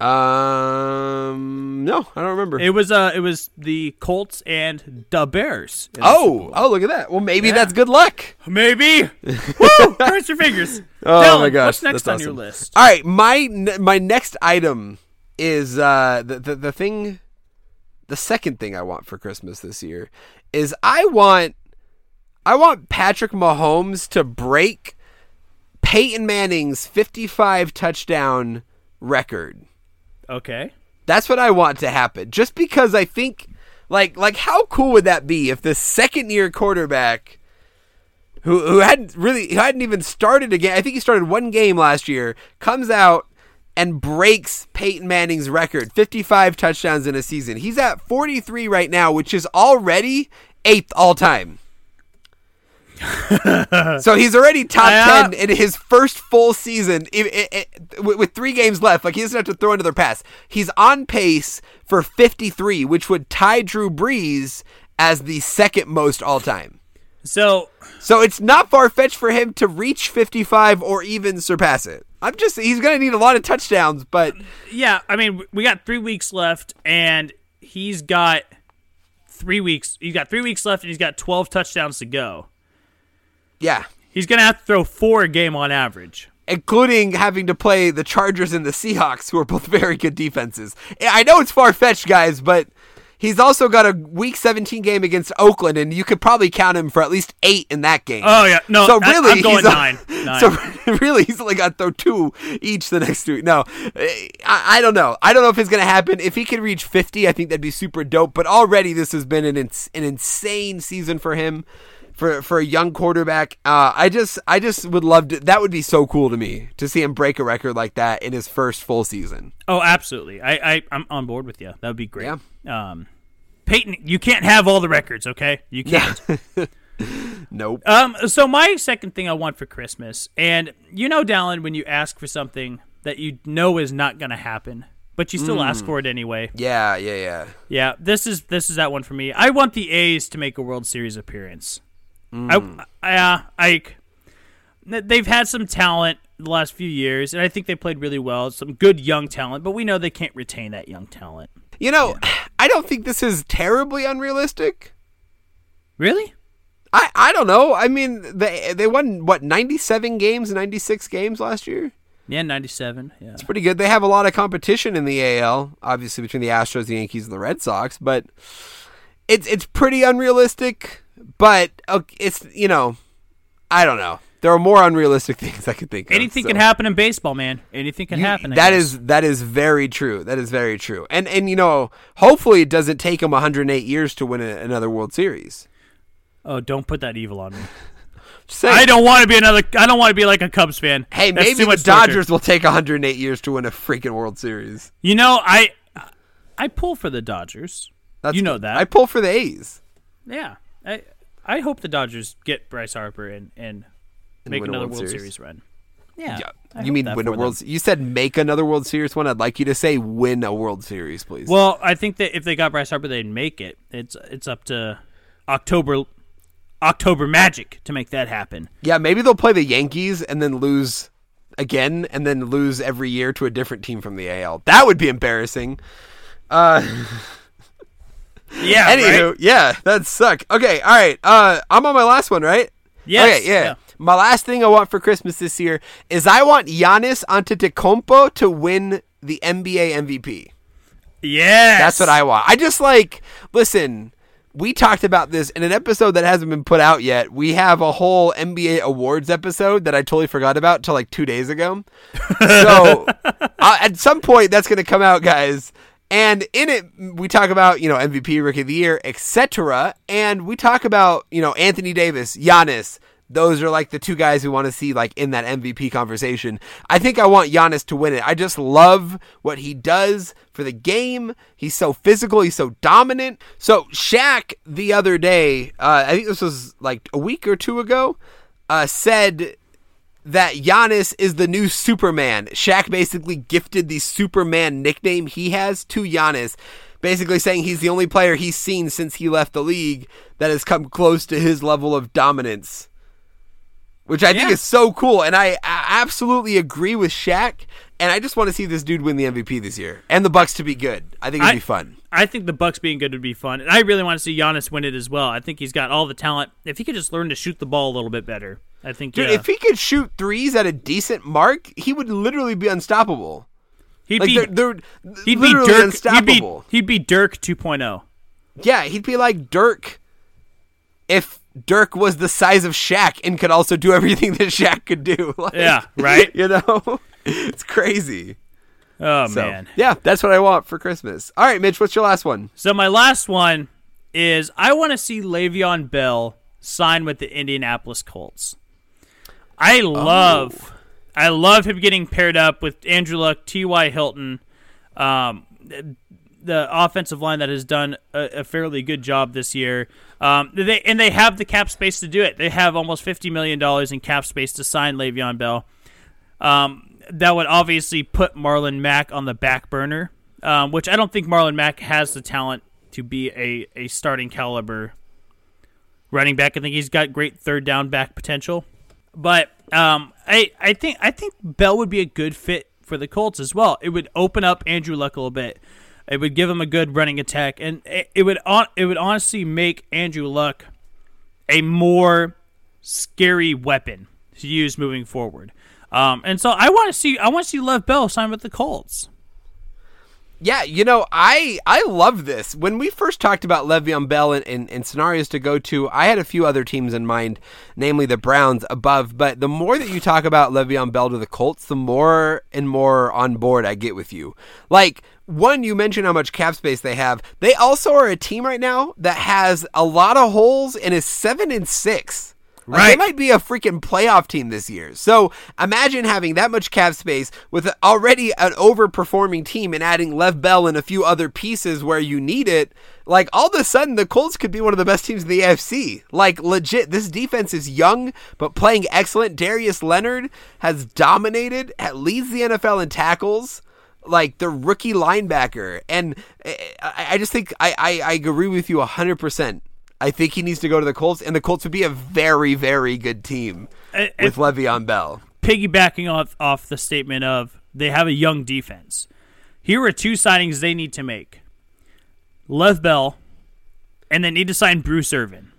Um, no, I don't remember. It was uh, it was the Colts and the Bears. in the Super oh, oh, look at that. Well, maybe Yeah. that's good luck. maybe. Woo! Cross your fingers. Oh Dallin, my gosh, What's next that's on your list? All right, my my next item is uh the, the the thing the second thing I want for Christmas this year is I want I want Patrick Mahomes to break Peyton Manning's 55 touchdown record. Okay. That's what I want to happen. Just because I think like like how cool would that be if the second year quarterback who who hadn't really who hadn't even started again I think he started one game last year comes out and breaks Peyton Manning's record 55 touchdowns in a season. He's at 43 right now, which is already eighth all time. So he's already top Yeah. Uh, 10 in his first full season i- i- i- with three games left. Like he doesn't have to throw another pass. He's on pace for 53, which would tie Drew Brees as the second most all time. So So it's not far fetched for him to reach 55 or even surpass it. I'm just, he's going to need a lot of touchdowns, but yeah, I mean, we got three weeks left, and he's got three weeks. He's got three weeks left, and he's got twelve touchdowns to go. Yeah. He's gonna have to throw four a game on average. Including having to play the Chargers and the Seahawks, who are both very good defenses. I know it's far fetched, guys, but he's also got a Week 17 game against Oakland, and you could probably count him for at least eight in that game. Oh yeah, no. so really, I'm going he's a- nine. Nine. So really, he's only got to throw two each the next two. No, I, I don't know. I don't know if it's going to happen. If he could reach 50, I think that'd be super dope. But already, this has been an ins- an insane season for him. For, for a young quarterback, uh, I just I just would love to. That would be so cool to me to see him break a record like that in his first full season. oh, absolutely. I, I I'm on board with you. That would be great. Um, Peyton, you can't have all the records, okay? You can't. Nope. Um, so my second thing I want for Christmas, and you know, Dallin, when you ask for something that you know is not going to happen, but you still Mm. ask for it anyway. Yeah, yeah, yeah. Yeah, this is this is that one for me. I want the A's to make a World Series appearance. Mm. I, I, I, they've had some talent the last few years, and I think they played really well. Some good young talent, but we know they can't retain that young talent. You know, I don't think this is terribly unrealistic. Really? I, I don't know. I mean, they they won what ninety seven games, ninety six games last year. Yeah, ninety-seven. Yeah. It's pretty good. They have a lot of competition in the AL, obviously between the Astros, the Yankees, and the Red Sox. But it's it's pretty unrealistic. But uh, it's you know, I don't know. There are more unrealistic things I could think of. Anything so. can happen in baseball, man. Anything can You- happen. I That guess. is that is very true. That is very true. And and you know, hopefully it doesn't take them 108 years to win a, another World Series. Oh, don't put that evil on me. Saying. I don't want to be another. I don't want to be like a Cubs fan. Hey, That's maybe the much torture. Dodgers will take 108 years to win a freaking World Series. You know, I I pull for the Dodgers. That's You know good. that. I pull for the A's. Yeah, I I hope the Dodgers get Bryce Harper and and make win another World World, Series. Series. run. Yeah, Yeah. You mean that win a World? them. You said make another World Series one. I'd like you to say win a World Series, please. Well, I think that if they got Bryce Harper, they'd make it. It's it's up to October October Magic to make that happen. yeah, maybe they'll play the Yankees and then lose again, and then lose every year to a different team from the AL. That would be embarrassing. Uh, Yeah. Anywho, right? yeah, that'd suck. Okay, all right. Uh, I'm on my last one, right? Yes, Okay, yeah. yeah. My last thing I want for Christmas this year is I want Giannis Antetokounmpo to win the NBA MVP. Yeah. That's what I want. I just like listen. We talked about this in an episode that hasn't been put out yet. We have a whole NBA awards episode that I totally forgot about till like two days ago. So uh, at some point that's going to come out, guys. And in it, we talk about you know MVP, Rookie of the Year, etc. And we talk about you know Anthony Davis, Giannis. Those are like the two guys we want to see like in that MVP conversation. I think I want Giannis to win it. I just love what he does for the game. He's so physical. He's so dominant. So Shaq the other day, uh, I think this was like a week or two ago, uh, said that Giannis is the new Superman. Shaq basically gifted the Superman nickname he has to Giannis, basically saying he's the only player he's seen since he left the league that has come close to his level of dominance. Which I think is so cool, and I, I absolutely agree with Shaq. And I just want to see this dude win the MVP this year, and the Bucks to be good. I think it'd I- be fun. I think the Bucks being good would be fun, and I really want to see Giannis win it as well. I think he's got all the talent. If he could just learn to shoot the ball a little bit better, I think Dude, yeah, if he could shoot threes at a decent mark, he would literally be unstoppable. he'd Like be they're, they're he'd be Dirk. He'd be he'd be Dirk oh. 2.0. Yeah, he'd be like Dirk if Dirk was the size of Shaq and could also do everything that Shaq could do. Like, Yeah, right? You know? It's crazy. Oh So, man. yeah, that's what I want for Christmas. All right, Mitch, what's your last one? So my last one is I want to see Le'Veon Bell sign with the Indianapolis Colts. I love, I love him getting paired up with Andrew Luck, T.Y. Hilton, um, the offensive line that has done a, a fairly good job this year. Um, they and they have the cap space to do it. They have almost fifty million dollars in cap space to sign Le'Veon Bell. Um, that would obviously put Marlon Mack on the back burner, um, which I don't think Marlon Mack has the talent to be a, a starting caliber running back. I think he's got great third down back potential, but um, I I think I think Bell would be a good fit for the Colts as well. It would open up Andrew Luck a little bit. It would give him a good running attack, and it, it would on it would honestly make Andrew Luck a more scary weapon to use moving forward. Um, and so I want to see I want to see Lev Bell sign with the Colts. Yeah, you know, I I love this. When we first talked about Le'Veon Bell and, and, and, scenarios to go to, I had a few other teams in mind, namely the Browns above. But the more that you talk about Le'Veon Bell to the Colts, the more and more on board I get with you. Like, one, you mentioned how much cap space they have. They also are a team right now that has a lot of holes and is seven and six. Like, Right. They might be a freaking playoff team this year. So imagine having that much cap space with already an overperforming team and adding Lev Bell and a few other pieces where you need it. Like all of a sudden, the Colts could be one of the best teams in the AFC. Like legit, this defense is young but playing excellent. Darius Leonard has dominated, at leads the NFL in tackles like the rookie linebacker. And eh, I, I just think I, I, I agree with you 100%. I think he needs to go to the Colts, and the Colts would be a very, very good team And- with Le'Veon Bell. piggybacking off off the statement of they have a young defense. Here are two signings they need to make: Lev Bell, and they need to sign Bruce Irvin.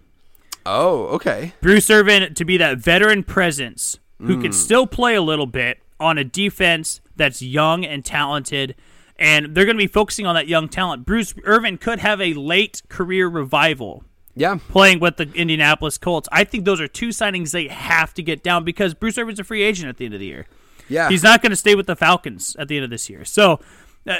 Oh, okay. Bruce Irvin to be that veteran presence who can hmm. still play a little bit on a defense that's young and talented. And they're going to be focusing on that young talent. Bruce Irvin could have a late career revival Yeah. playing with the Indianapolis Colts. I think those are two signings they have to get down because Bruce Irvin's a free agent at the end of the year. Yeah. He's not going to stay with the Falcons at the end of this year. So, uh,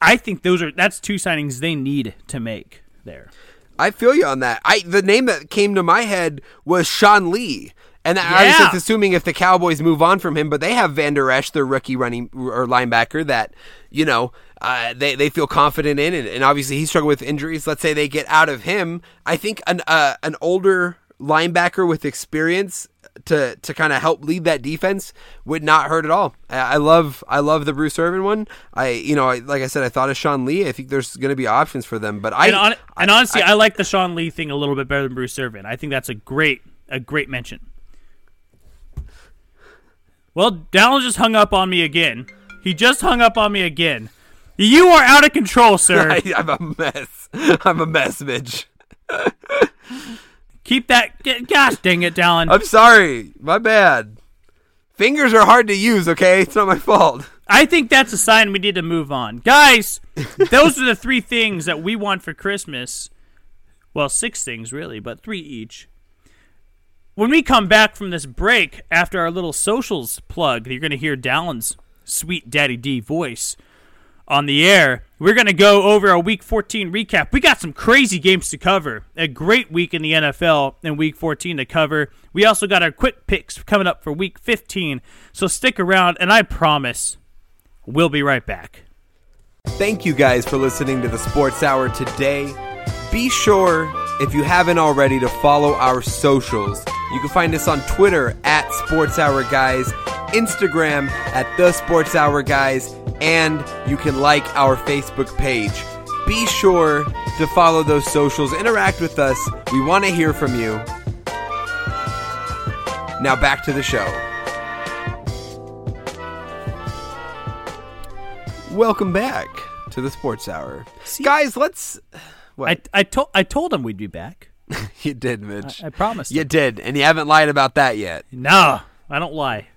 I think those are that's two signings they need to make there. I feel you on that. I the name that came to my head was Sean Lee. And I was just assuming if the Cowboys move on from him, but they have Vander Esch, their rookie running or linebacker, that you know uh, they they feel confident in, and, and obviously he struggled with injuries. Let's say they get out of him. I think an uh, an older linebacker with experience to to kind of help lead that defense would not hurt at all. I, I love I love the Bruce Irvin one. I you know I, like I said I thought of Sean Lee. I think there's going to be options for them, but I And, on, and honestly, I, like the Sean Lee thing a little bit better than Bruce Irvin. I think that's a great a great mention. Well, Dallin just hung up on me again. He just hung up on me again. You are out of control, sir. I, I'm a mess. I'm a mess, Mitch. Keep that. Gosh dang it, Dallin. I'm sorry. My bad. Fingers are hard to use, okay? It's not my fault. I think that's a sign we need to move on. Guys, those are the three things that we want for Christmas. Well, six things, really, but three each. When we come back from this break, after our little socials plug, you're going to hear Dallin's sweet Daddy D voice on the air. We're going to go over our Week 14 recap. We got some crazy games to cover. A great week in the NFL in Week 14 to cover. We also got our quick picks coming up for Week 15. So stick around, and I promise we'll be right back. Thank you guys for listening to the Sports Hour today. Be sure, if you haven't already, to follow our socials. You can find us on Twitter at Sports Hour Guys, Instagram at The Sports Hour Guys, and you can like our Facebook page. Be sure to follow those socials, interact with us. We want to hear from you. Now back to the show. Welcome back to the Sports Hour. Guys, let's. What? I, I, told I told him we'd be back. you did, Mitch. I promised. you him. did, and you haven't lied about that yet. No, I don't lie.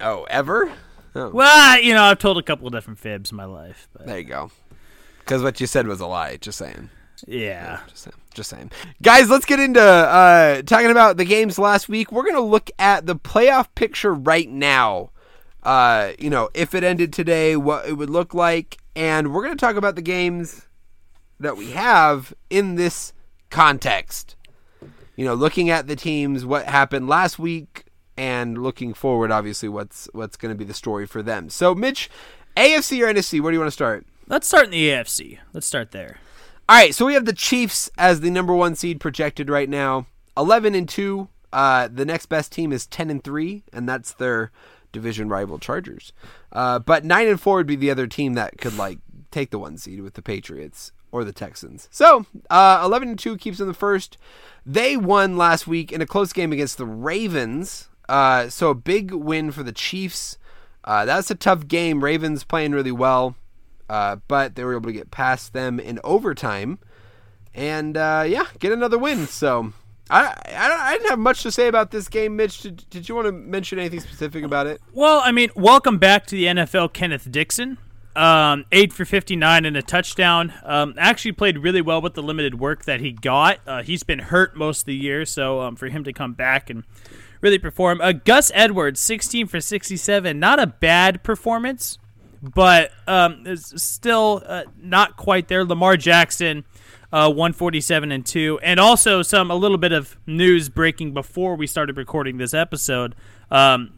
Oh, ever? Oh, Well, you know, I've told a couple of different fibs in my life, but there you go. Because what you said was a lie. Just saying. yeah. Just saying. Just saying. Guys, let's get into uh, talking about the games last week. We're going to look at the playoff picture right now. uh, you know, if it ended today, what it would look like, and we're going to talk about the games that we have in this context. You know, looking at the teams, what happened last week, and looking forward, obviously, what's what's going to be the story for them. So, Mitch, AFC or NFC? Where do you want to start? Let's start in the AFC. Let's start there. All right, so we have the Chiefs as the number one seed projected right now, eleven and two. Uh, the next best team is ten and three, and that's their division rival Chargers. Uh, but nine and four would be the other team that could like take the one seed with the Patriots or the Texans. So uh, eleven and two keeps them the first. They won last week in a close game against the Ravens. Uh, so a big win for the Chiefs. Uh, that's a tough game. Ravens playing really well, uh, but they were able to get past them in overtime, and uh, yeah, get another win. So I, I, I didn't have much to say about this game, Mitch. Did, did you want to mention anything specific about it? Well, I mean, welcome back to the NFL, Kenneth Dixon. Um, eight for 59 and a touchdown. Um, actually played really well with the limited work that he got. Uh, he's been hurt most of the year, so um, for him to come back and really perform. Uh, Gus Edwards, 16 for 67. Not a bad performance, but um, still uh, not quite there. Lamar Jackson, uh, 147 and 2. And also some a little bit of news breaking before we started recording this episode. Um,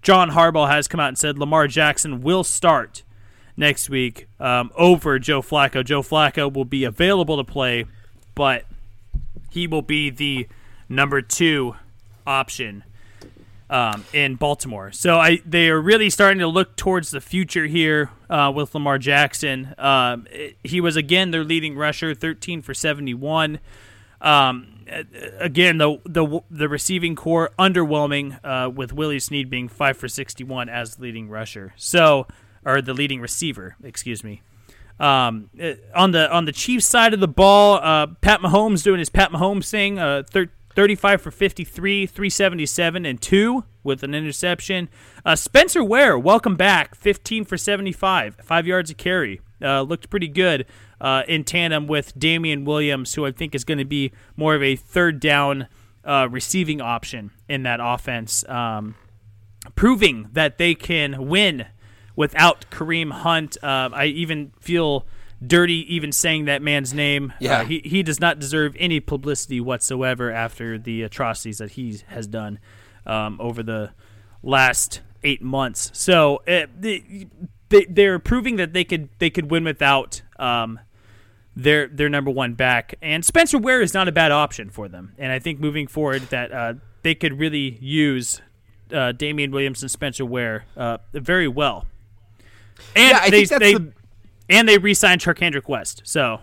John Harbaugh has come out and said Lamar Jackson will start next week um, over Joe Flacco. Joe Flacco will be available to play, but he will be the number two option um, in Baltimore. So I they are really starting to look towards the future here uh, with Lamar Jackson. Um, it- he was again their leading rusher, thirteen for seventy one. Um, again, the the the receiving core underwhelming uh, with Willie Snead being five for sixty one as leading rusher. So or the leading receiver, excuse me. Um, uh, on the on the Chiefs side of the ball, uh, Pat Mahomes doing his Pat Mahomes thing. Uh, thir- 35 for 53, 377, and two with an interception. Uh, Spencer Ware, welcome back. 15 for 75, five yards of carry. Uh, looked pretty good uh, in tandem with Damien Williams, who I think is going to be more of a third down uh, receiving option in that offense. Um, proving that they can win without Kareem Hunt. Uh, I even feel dirty even saying that man's name. Yeah. Uh, he he does not deserve any publicity whatsoever after the atrocities that he has done um, over the last eight months. So uh, they, they they're proving that they could they could win without. Um, their their number one back, and Spencer Ware is not a bad option for them. And I think moving forward that uh, they could really use uh, Damien Williams and Spencer Ware uh, very well. And Yeah, I they, think that's they the- and they re-signed Charcandrick West. So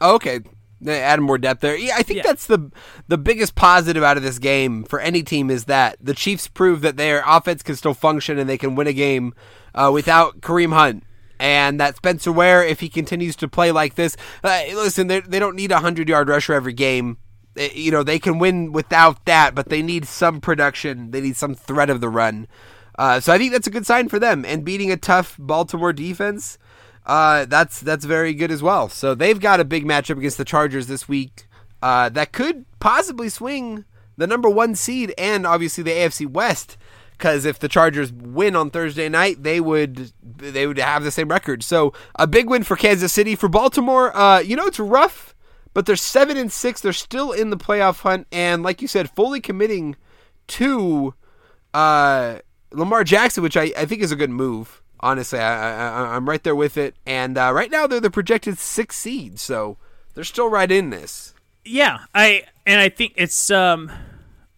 Oh, okay. They added more depth there. Yeah, I think Yeah. that's the the biggest positive out of this game for any team is that the Chiefs prove that their offense can still function and they can win a game uh, without Kareem Hunt. And that Spencer Ware, if he continues to play like this, uh, listen, they they don't need a hundred yard rusher every game. Uh, You know they can win without that, but they need some production. They need some threat of the run. Uh, so I think that's a good sign for them. And beating a tough Baltimore defense, uh, that's that's very good as well. So they've got a big matchup against the Chargers this week uh, that could possibly swing the number one seed and obviously the AFC West. Because if the Chargers win on Thursday night, they would they would have the same record. So a big win for Kansas City. For Baltimore, uh, you know it's rough, but they're seven and six. They're still in the playoff hunt, and like you said, fully committing to uh, Lamar Jackson, which I, I think is a good move. Honestly, I, I, I'm right there with it. And uh, right now, they're the projected six seed, so they're still right in this. yeah, I and I think it's um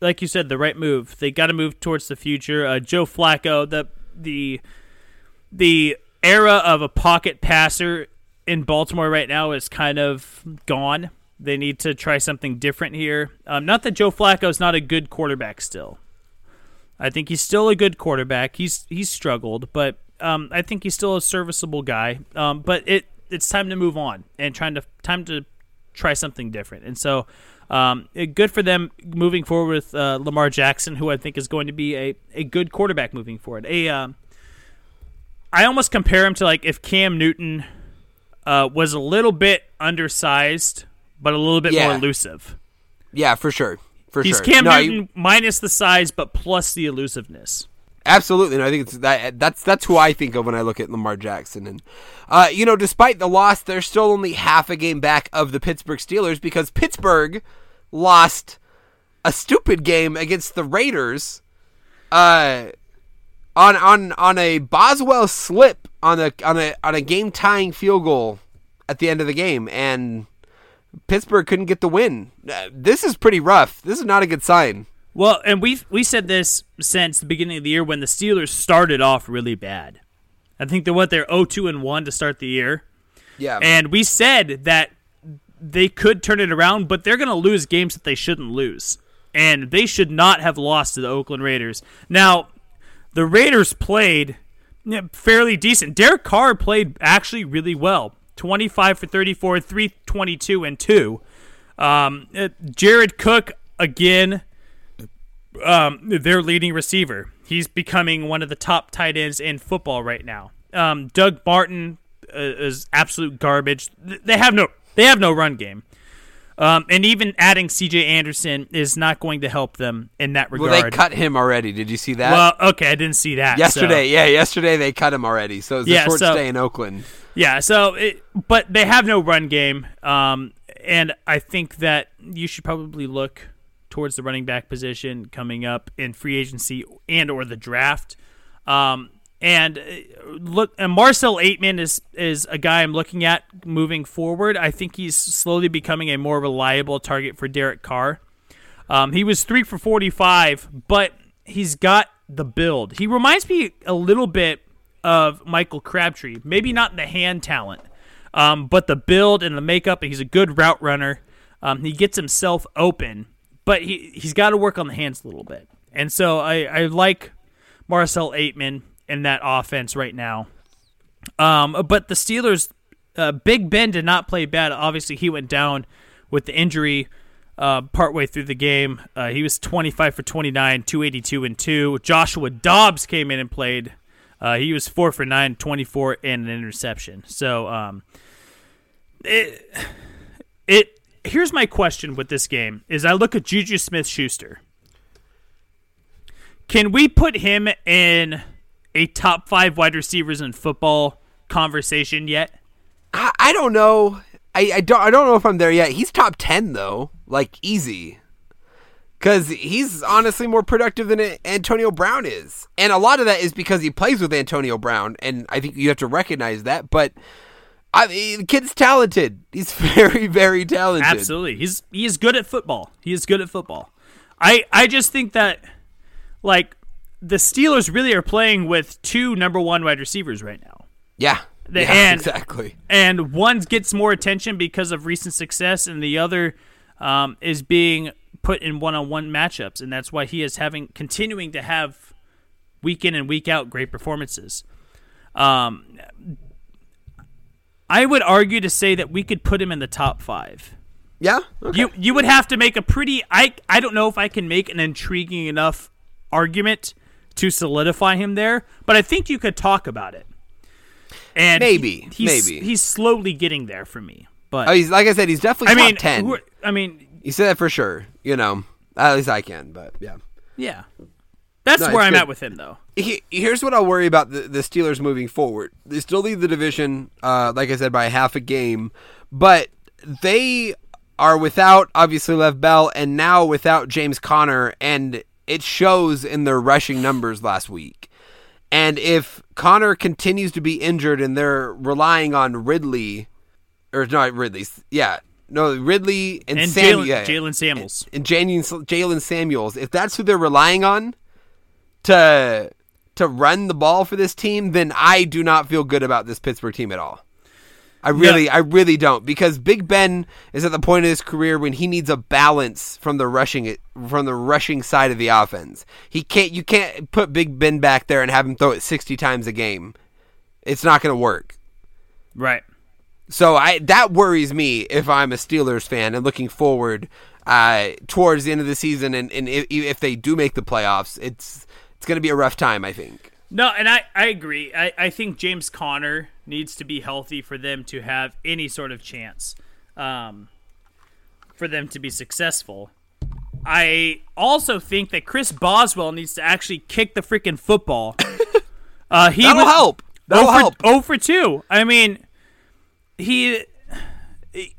like you said the right move. They got to move towards the future. Uh, Joe Flacco, the the the era of a pocket passer in Baltimore right now is kind of gone. They need to try something different here. Um, not that Joe Flacco is not a good quarterback still. I think he's still a good quarterback. He's he's struggled, but um, I think he's still a serviceable guy. Um, but it it's time to move on and trying to time to try something different. And so, um, it, good for them moving forward with uh, Lamar Jackson, who I think is going to be a, a good quarterback moving forward. A um, I almost compare him to like if Cam Newton uh, was a little bit undersized, but a little bit Yeah. more elusive. Yeah, for sure. For He's sure. Cam No, Newton minus the size, but plus the elusiveness. Absolutely, and I think it's that that's that's who I think of when I look at Lamar Jackson. And uh, you know, despite the loss, they're still only half a game back of the Pittsburgh Steelers because Pittsburgh lost a stupid game against the Raiders, uh, on on on a Boswell slip on a on a on a game tying field goal at the end of the game, and Pittsburgh couldn't get the win. Uh, this is pretty rough. This is not a good sign. Well, and we we said this since the beginning of the year when the Steelers started off really bad. I think they're what they're 0-2 and 1 to start the year. Yeah. And we said that they could turn it around, but they're going to lose games that they shouldn't lose. And they should not have lost to the Oakland Raiders. Now, the Raiders played fairly decent. Derek Carr played actually really well. 25 for 34, 322 and 2. Um, uh, Jared Cook again um, their leading receiver. He's becoming one of the top tight ends in football right now. Um, Doug Martin uh, is absolute garbage. They have no they have no run game. Um, and even adding C.J. Anderson is not going to help them in that regard. Well, they cut him already. Did you see that? Well, okay, I didn't see that. Yesterday, so. yeah, yesterday they cut him already. So it's Yeah, a short so- stay in Oakland. Yeah, so it, but they have no run game, um, and I think that you should probably look towards the running back position coming up in free agency and or the draft. Um, and uh, look, and Marcell Ateman is is a guy I'm looking at moving forward. I think he's slowly becoming a more reliable target for Derek Carr. Um, he was three for 45, but he's got the build. He reminds me a little bit of Michael Crabtree. Maybe not the hand talent, um, but the build and the makeup. He's a good route runner. Um, he gets himself open, but he he's got to work on the hands a little bit. And so I, I like Marcell Ateman in that offense right now. Um, but the Steelers, uh, Big Ben did not play bad. Obviously, he went down with the injury uh, partway through the game. Uh, he was 25 for 29, 282 and 2. Joshua Dobbs came in and played. Uh, he was 4 for 9, 24 and an interception. So, um, it, it here's my question with this game is I look at Juju Smith-Schuster. Can we put him in a top 5 wide receivers in football conversation yet? I, I don't know. I, I don't I don't know if I'm there yet. He's top ten though, like easy. Cause he's honestly more productive than Antonio Brown is, and a lot of that is because he plays with Antonio Brown, and I think you have to recognize that. But I mean, the kid's talented. He's very very talented. Absolutely. He's he is good at football. He is good at football. I I just think that like the Steelers really are playing with two number one wide receivers right now. Yeah. The- yeah, and- exactly. And one gets more attention because of recent success, and the other um, is being put in one-on-one matchups, and that's why he is having continuing to have week in and week out great performances. Um, I would argue to say that we could put him in the top five. Yeah. Okay. You you would have to make a pretty I I don't know if I can make an intriguing enough argument to solidify him there, but I think you could talk about it. And Maybe, he- he's, maybe. he's slowly getting there for me. But oh, he's like I said, he's definitely I top mean, ten. are- I mean, You said that for sure. You know, at least I can. But yeah. yeah, that's No, where I'm good. at with him, though. He, here's what I'll worry about the, the Steelers moving forward. They still lead the division, uh, like I said, by half a game, but they are without obviously Lev Bell and now without James Conner, and it shows in their rushing numbers last week. And if Conner continues to be injured and they're relying on Ridley, or not Ridley, yeah, no Ridley and, And Jaylen yeah, Jaylen Samuels. and Jaylen Jaylen Samuels, if that's who they're relying on to to run the ball for this team, then I do not feel good about this Pittsburgh team at all. I really, I really don't because Big Ben is at the point of his career when he needs a balance from the rushing from the rushing side of the offense. He can't, you can't put Big Ben back there and have him throw it sixty times a game. It's not going to work. Right. So I that worries me if I'm a Steelers fan and looking forward uh, towards the end of the season and, and if, if they do make the playoffs, it's it's going to be a rough time. I think. No, and I, I agree. I, I think James Conner needs to be healthy for them to have any sort of chance um, for them to be successful. I also think that Chris Boswell needs to actually kick the freaking football. Uh, he That'll was help. That'll 0 for, help. 0 for 2. I mean, he, he-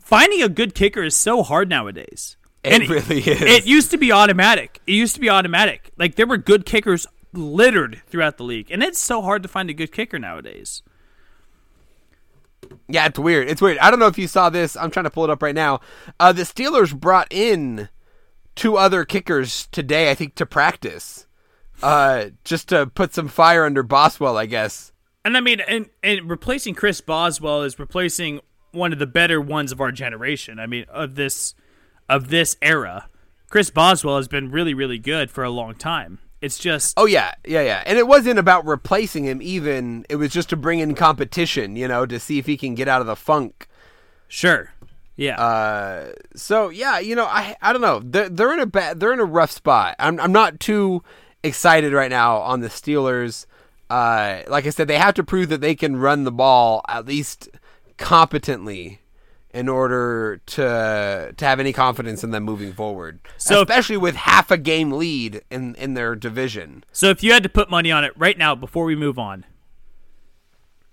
finding a good kicker is so hard nowadays. It really is. It used to be automatic. It used to be automatic. Like there were good kickers littered throughout the league, and it's so hard to find a good kicker nowadays. Yeah, it's weird. It's weird. I don't know if you saw this. I'm trying to pull it up right now. Uh, the Steelers brought in two other kickers today, I think, to practice, uh, just to put some fire under Boswell, I guess. And I mean, and, and replacing Chris Boswell is replacing one of the better ones of our generation. I mean, of this of this era. Chris Boswell has been really, really good for a long time. It's just Oh yeah, yeah, yeah. And it wasn't about replacing him. Even it was just to bring in competition, you know, to see if he can get out of the funk. sure, yeah, Uh, so yeah, you know, I I don't know. They're they're in a bad, they're in a rough spot. I'm I'm not too excited right now on the Steelers. Uh, like I said, they have to prove that they can run the ball at least competently in order to to have any confidence in them moving forward. So- especially with half a game lead in in their division. So if you had to put money on it right now before we move on,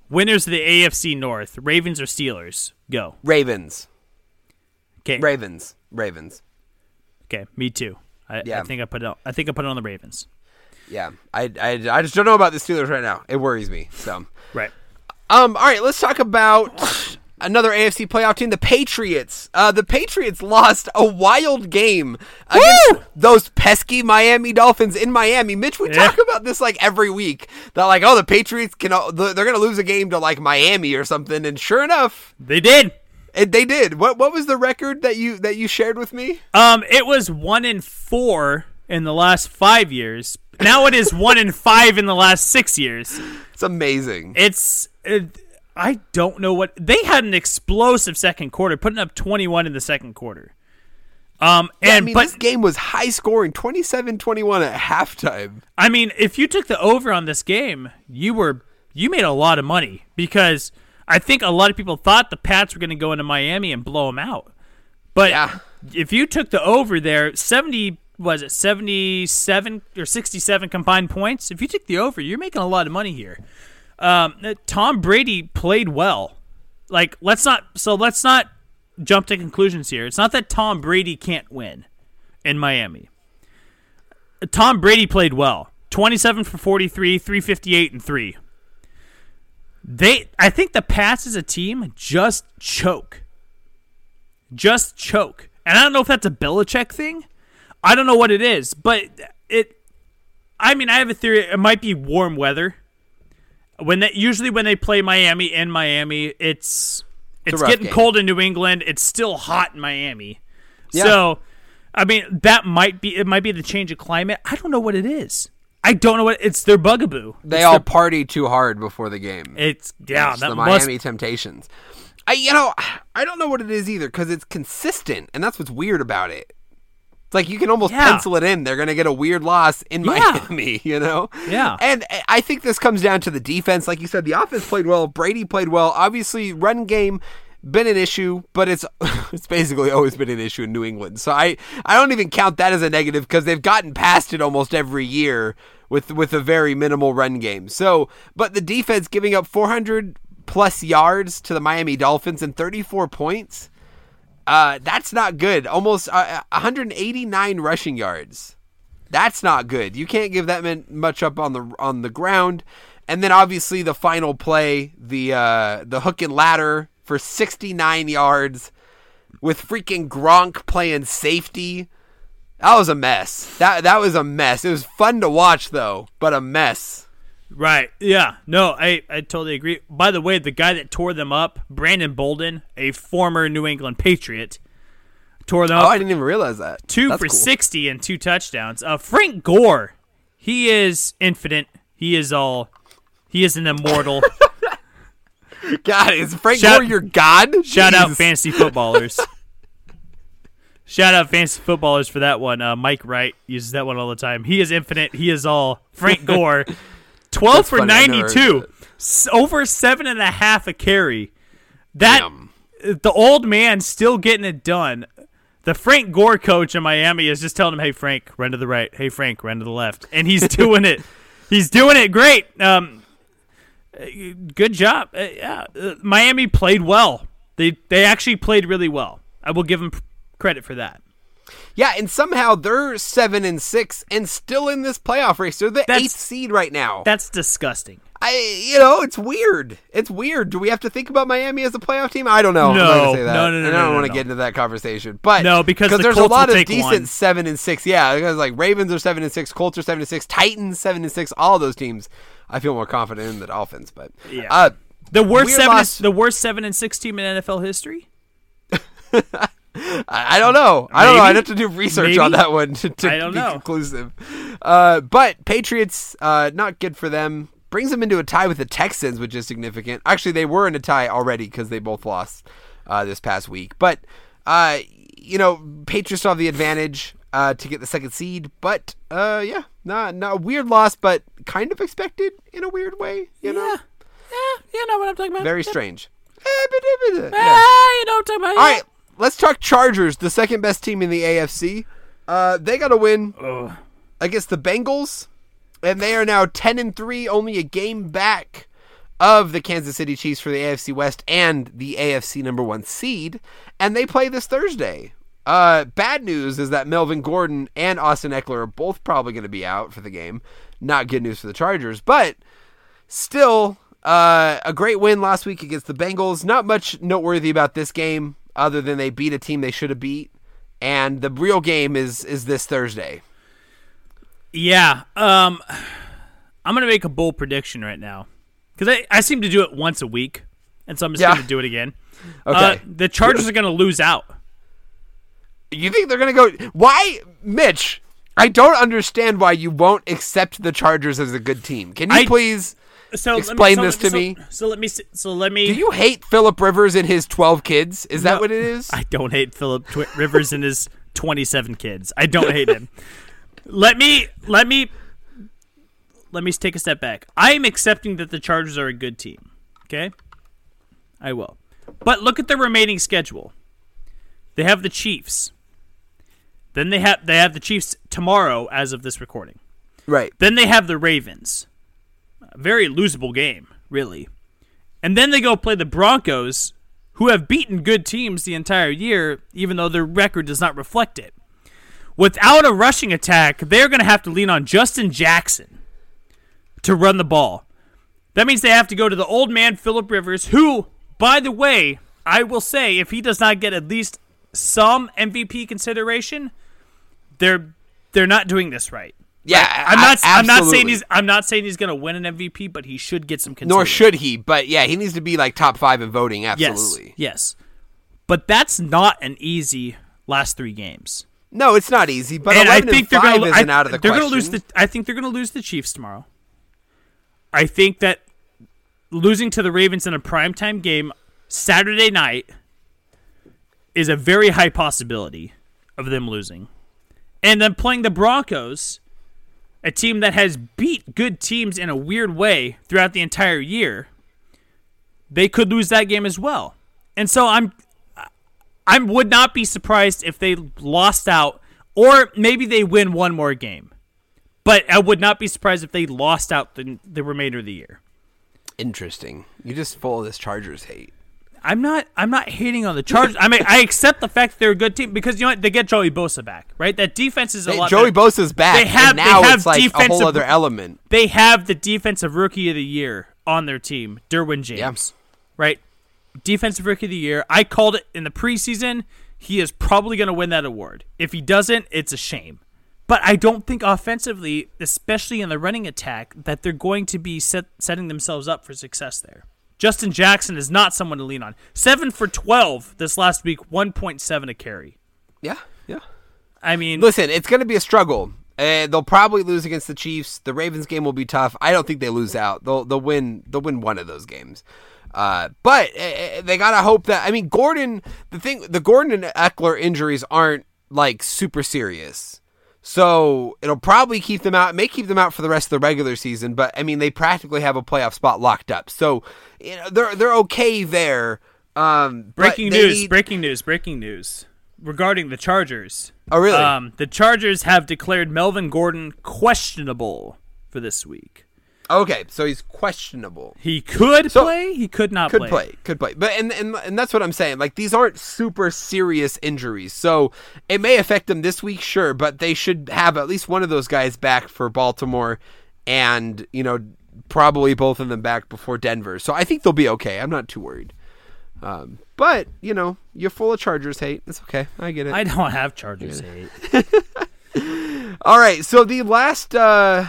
winners of the AFC North, Ravens or Steelers? Go. Ravens, Okay. Ravens, Ravens. Okay. Me too. I, I think I put it. On, I think I put it on the Ravens. Yeah, I, I I just don't know about the Steelers right now. It worries me. So. Right. Um. All right. Let's talk about another AFC playoff team, the Patriots. Uh, the Patriots lost a wild game against those pesky Miami Dolphins in Miami. Mitch, we Yeah. talk about this like every week. That like, oh, the Patriots can they're going to lose a game to like Miami or something, and sure enough, They did. it, they did. What what was the record that you that you shared with me? Um, it was one in four in the last five years. Now it is one in five in the last six years. It's amazing. It's. It, I don't know what they had an explosive second quarter, putting up twenty one in the second quarter. Um, I and mean, but this game was high scoring, 27-21 at halftime. I mean, if you took the over on this game, you were you made a lot of money because I think a lot of people thought the Pats were going to go into Miami and blow them out. But Yeah. if you took the over there, 70 was it 77 or 67 combined points? If you took the over, you're making a lot of money here. Um, Tom Brady played well. Like let's not so let's not jump to conclusions here. It's not that Tom Brady can't win in Miami. Tom Brady played well. 27 for 43, 358 and 3. They I think the Pats as a team just choke. Just choke. And I don't know if that's a Belichick thing. I don't know what it is, but it I mean, I have a theory it might be warm weather. When they usually when they play Miami in Miami, it's it's rough getting game. cold in New England. It's still hot in Miami. Yeah. So, I mean, that might be it. Might be the change of climate. I don't know what it is. I don't know what it's their bugaboo. They It's all their- party too hard before the game. it's yeah. It's That the must Miami Temptations. I you know I don't know what it is either because it's consistent and that's what's weird about it. It's like you can almost Yeah. pencil it in. They're going to get a weird loss in Yeah. Miami, you know. Yeah. And I think this comes down to the defense. Like you said, the offense played well. Brady played well. Obviously, run game been an issue, but it's it's basically always been an issue in New England. So I I don't even count that as a negative because they've gotten past it almost every year with with a very minimal run game. So, but the defense giving up 400 plus yards to the Miami Dolphins and 34 points. Uh, that's not good. Almost uh, 189 rushing yards. That's not good. You can't give that much up on the on the ground. And then obviously the final play, the uh, the hook and ladder for 69 yards with freaking Gronk playing safety. That was a mess. That that was a mess. It was fun to watch though, but a mess. Right. Yeah. No, I, I totally agree. By the way, the guy that tore them up, Brandon Bolden, a former New England Patriot, tore them up. Oh, up I didn't even realize that. two That's for cool. 60 and two touchdowns. Uh, Frank Gore, he is infinite. He is all. He is an immortal. God, is Frank Shout- Gore your god? Shout out fantasy footballers. Shout out fantasy footballers for that one. Uh, Mike Wright uses that one all the time. He is infinite. He is all. Frank Gore, twelve That's for funny. I never heard ninety-two, over seven and a half a carry. That Damn. the old man still getting it done. the Frank Gore coach in Miami is just telling him, "Hey Frank, run to the right. Hey Frank, run to the left," and he's doing it. He's doing it great. Um, good job. Uh, yeah, uh, Miami played well. They they actually played really well. I will give them credit for that. Yeah, and somehow they're seven and six and still in this playoff race. They're the That's- eighth seed right now. That's disgusting. I, you know, it's weird. It's weird. Do we have to think about Miami as a playoff team? I don't know. No. say that. No, no, no, And I don't no, want to no. get into that conversation. But No, because the there's Colts a lot of decent one. seven and six. Yeah, because like Ravens are seven and six, Colts are seven and six, Titans seven and six. All those teams, I feel more confident in the Dolphins. But Yeah. uh, The worst seven, loss. the worst seven and six team in NFL history. I, don't know. I don't know. I'd have to do research Maybe? on that one to, to I don't be know. conclusive. Uh, but Patriots, uh, not good for them. Brings them into a tie with the Texans, which is significant. Actually, they were in a tie already because they both lost uh, this past week. But uh, you know, Patriots still have the advantage uh, to get the second seed. But uh, yeah, not not a weird loss, but kind of expected in a weird way. You know, yeah, you know what I'm talking about. very strange. Eh, but- but- yeah. Ah, you know what I'm talking about. All right, let's talk Chargers, the second best team in the AFC. Uh, they got a win against the Bengals, and they are now ten and three, only a game back of the Kansas City Chiefs for the AFC West and the AFC number one seed. And they play this Thursday. Uh, bad news is that Melvin Gordon and Austin Ekeler are both probably going to be out for the game. Not good news for the Chargers, but still uh, a great win last week against the Bengals. Not much noteworthy about this game other than they beat a team they should have beat. And the real game is is this Thursday. Yeah. Um, I'm gonna make a bold prediction right now because I, I seem to do it once a week, and so I'm just Yeah. gonna do it again. Okay. Uh, the Chargers are gonna lose out. You think they're going to go? Why, Mitch? I don't understand why you won't accept the Chargers as a good team. Can you I- please? So Explain let me, so, this to so- me. So let me. So let me. Do you hate Philip Rivers and his twelve kids? Is that what it is? I don't hate Philip Twi- Rivers and his 27 kids. I don't hate him. Let me let me let me take a step back. I am accepting that the Chargers are a good team. Okay? I will. But look at the remaining schedule. They have the Chiefs. Then they have they have the Chiefs tomorrow as of this recording. right. Then they have the Ravens. Very losable game, really. And then they go play the Broncos, who have beaten good teams the entire year, even though their record does not reflect it. Without a rushing attack, they're going to have to lean on Justin Jackson to run the ball. That means they have to go to the old man, Philip Rivers, who, by the way, I will say, if he does not get at least some MVP consideration, they're they're not doing this right. Yeah, I'm not. I- I'm not saying he's. I'm not saying he's going to win an MVP, but he should get some. Nor should he, but yeah, he needs to be like top five in voting. Absolutely. Yes. Yes. But that's not an easy last three games. No, it's not easy, but and I think they're going to. isn't out of the they're question. to lose the. I think they're going to lose the Chiefs tomorrow. I think that losing to the Ravens in a primetime game Saturday night is a very high possibility of them losing. And then playing the Broncos, a team that has beat good teams in a weird way throughout the entire year, they could lose that game as well. And so I'm I would not be surprised if they lost out or maybe they win one more game. But I would not be surprised if they lost out the, the remainder of the year. Interesting. You just full of this Chargers hate. I'm not. I'm not hating on the Chargers. I mean, I accept the fact that they're a good team because you know what? They get Joey Bosa back, right? That defense is a Hey, lot. Joey better. Bosa's back. They have- and now they have it's like a whole other element. They have the defensive rookie of the year on their team, Derwin James. Right? Defensive rookie of the year. I called it in the preseason. He is probably going to win that award. If he doesn't, it's a shame. But I don't think offensively, especially in the running attack, that they're going to be set, setting themselves up for success there. Justin Jackson is not someone to lean on. Seven for twelve this last week, one point seven a carry. Yeah, yeah. I mean, Listen, it's going to be a struggle. Uh, they'll probably lose against the Chiefs. The Ravens game will be tough. I don't think they lose out. They'll they'll win. They'll win one of those games. Uh, but uh, they gotta hope that. I mean, Gordon. The thing, the Gordon and Ekeler injuries aren't like super serious. So it'll probably keep them out. May keep them out for the rest of the regular season, but I mean they practically have a playoff spot locked up. So you know they're they're okay there. Um, breaking news! need- breaking news! Breaking news! regarding the Chargers. Oh, really? Um, the Chargers have declared Melvin Gordon questionable for this week. Okay, so he's questionable. He could So- play. He could not Could play. play, could play, but and, and and that's what I'm saying. Like these aren't super serious injuries, so it may affect them this week, sure, but they should have at least one of those guys back for Baltimore, and you know probably both of them back before Denver. So I think they'll be okay. I'm not too worried. Um, but you know, you're full of Chargers hate. It's okay. I get it. I don't have Chargers hate. All right, so the last uh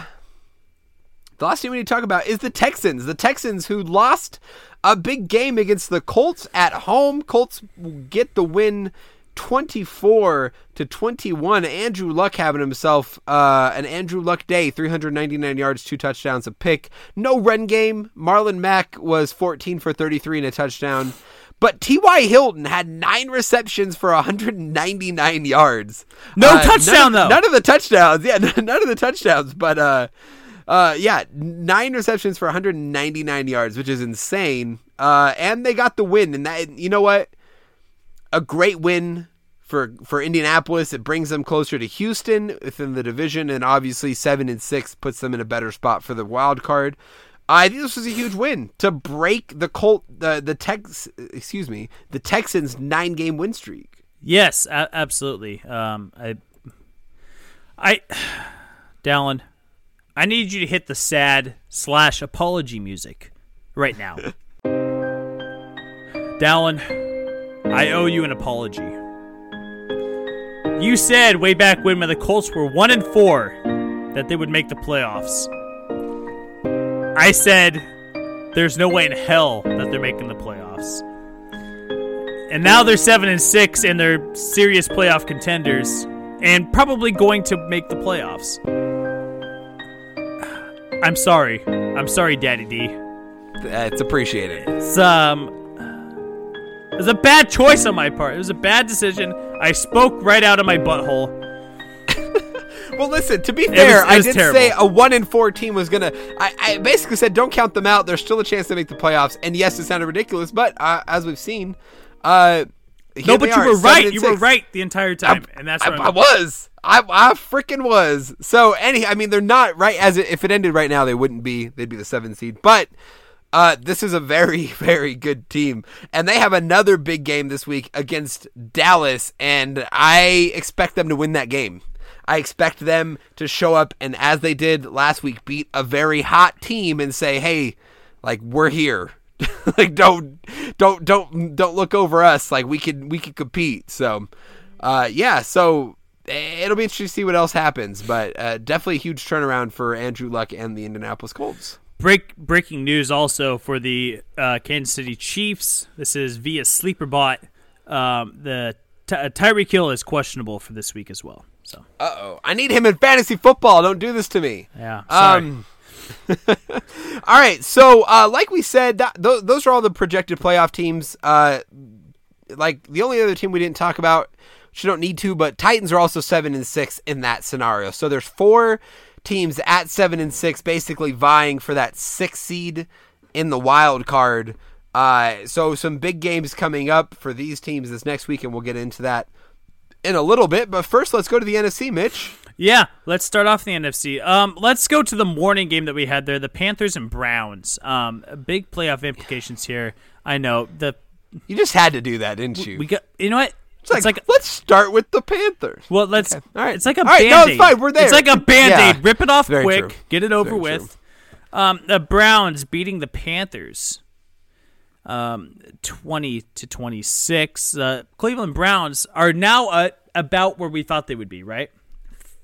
the last team we need to talk about is the Texans. The Texans who lost a big game against the Colts at home. Colts get the win 24 to 21. Andrew Luck having himself uh, an Andrew Luck day, 399 yards, two touchdowns, a pick. No run game. Marlon Mack was 14 for 33 and a touchdown. But T.Y. Hilton had nine receptions for 199 yards. No Uh, touchdown, none of, though. None of the touchdowns. Yeah, none of the touchdowns. But uh, uh, yeah, nine receptions for 199 yards, which is insane. Uh, and they got the win. And that, you know what? A great win for for Indianapolis. It brings them closer to Houston within the division, and obviously seven and six puts them in a better spot for the wild card. I think this was a huge win to break the Colt the the Tex excuse me the Texans nine game win streak. Yes, a- absolutely. Um, I, I, Dallin, I need you to hit the sad slash apology music right now. Dallin, I owe you an apology. You said way back when, when the Colts were one and four, that they would make the playoffs. I said, "There's no way in hell that they're making the playoffs." And now they're seven and six, and they're serious playoff contenders, and probably going to make the playoffs. I'm sorry. I'm sorry, Daddy D. It's appreciated. It's um, it was a bad choice on my part. It was a bad decision. I spoke right out of my butthole. Well, listen. To be fair, was- it I did terrible. say a one in four team was gonna. I, I basically said don't count them out. There's still a chance to make the playoffs. And yes, it sounded ridiculous, but uh, as we've seen, uh, No, but you are, were right. You were right the entire time, and that's I, I was. I, I freaking was. So any, I mean, they're not right. As it, if it ended right now, they wouldn't be. They'd be the seventh seed. But uh, this is a very, very good team, and they have another big game this week against Dallas, and I expect them to win that game. I expect them to show up and, as they did last week, beat a very hot team and say, "Hey, like we're here." like don't don't don't don't look over us like we could we could compete so uh yeah so it'll be interesting to see what else happens but uh, definitely a huge turnaround for andrew luck and the indianapolis colts Break breaking news also for the uh, Kansas City Chiefs. This is via Sleeperbot. Um, the Ty- uh, Tyreek Hill is questionable for this week as well. So uh-oh i need him in fantasy football don't do this to me yeah, sorry. Um, all right, so uh, like we said, that, th- those are all the projected playoff teams. Uh, like the only other team we didn't talk about, you don't need to, but Titans are also seven and six in that scenario. So there's four teams at seven and six, basically vying for that six seed in the wild card. Uh, so some big games coming up for these teams this next week, and we'll get into that in a little bit. But first, let's go to the NFC, Mitch. Yeah, let's start off the NFC. Um, let's go to the morning game that we had there, the Panthers and Browns. Um, big playoff implications here. I know the You just had to do that, didn't you? we got. You know what? It's like, let's start with the Panthers. well, let's. All right. It's like a All right, band-aid. no, it's fine, we're there. It's like a band aid. Yeah. Rip it off Very quick. true. Get it over Very with. Um, the Browns beating the Panthers. Um, twenty to twenty six. Uh, Cleveland Browns are now uh, about where we thought they would be. Right.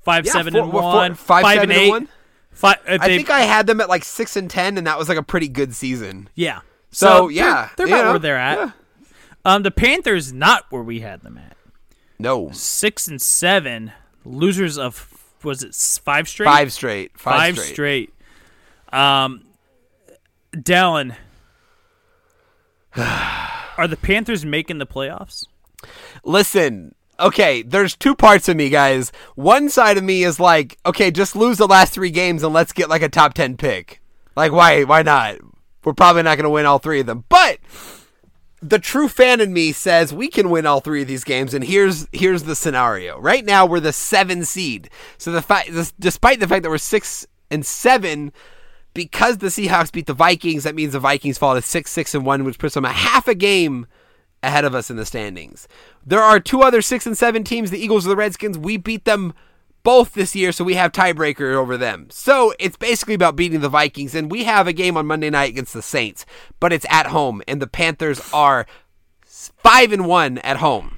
Five Yeah, seven four- and four- one. five, five seven, and and eight. one? Five, if I think I had them at like six and ten, and that was like a pretty good season. Yeah. So, they're- yeah, they're, about know, where they're at. yeah. Um, the Panthers not where we had them at. No, Six and seven, losers of was it five straight? five straight, five, Five straight. straight. Um, Dallin, are the Panthers making the playoffs? Listen, okay, there's two parts of me, guys. One side of me is like, okay, just lose the last three games and let's get like a top ten pick. Like, why? Why not? We're probably not going to win all three of them, but the true fan in me says we can win all three of these games, and here's here's the scenario. Right now, we're the seven seed. So the fact, despite the fact that we're six and seven, because the Seahawks beat the Vikings, that means the Vikings fall to six, six, and one, which puts them a half a game ahead of us in the standings. There are two other six and seven teams, the Eagles or the Redskins. We beat them both this year, so we have tiebreaker over them. So it's basically about beating the Vikings, and we have a game on Monday night against the Saints, but it's at home, and the Panthers are five and one at home.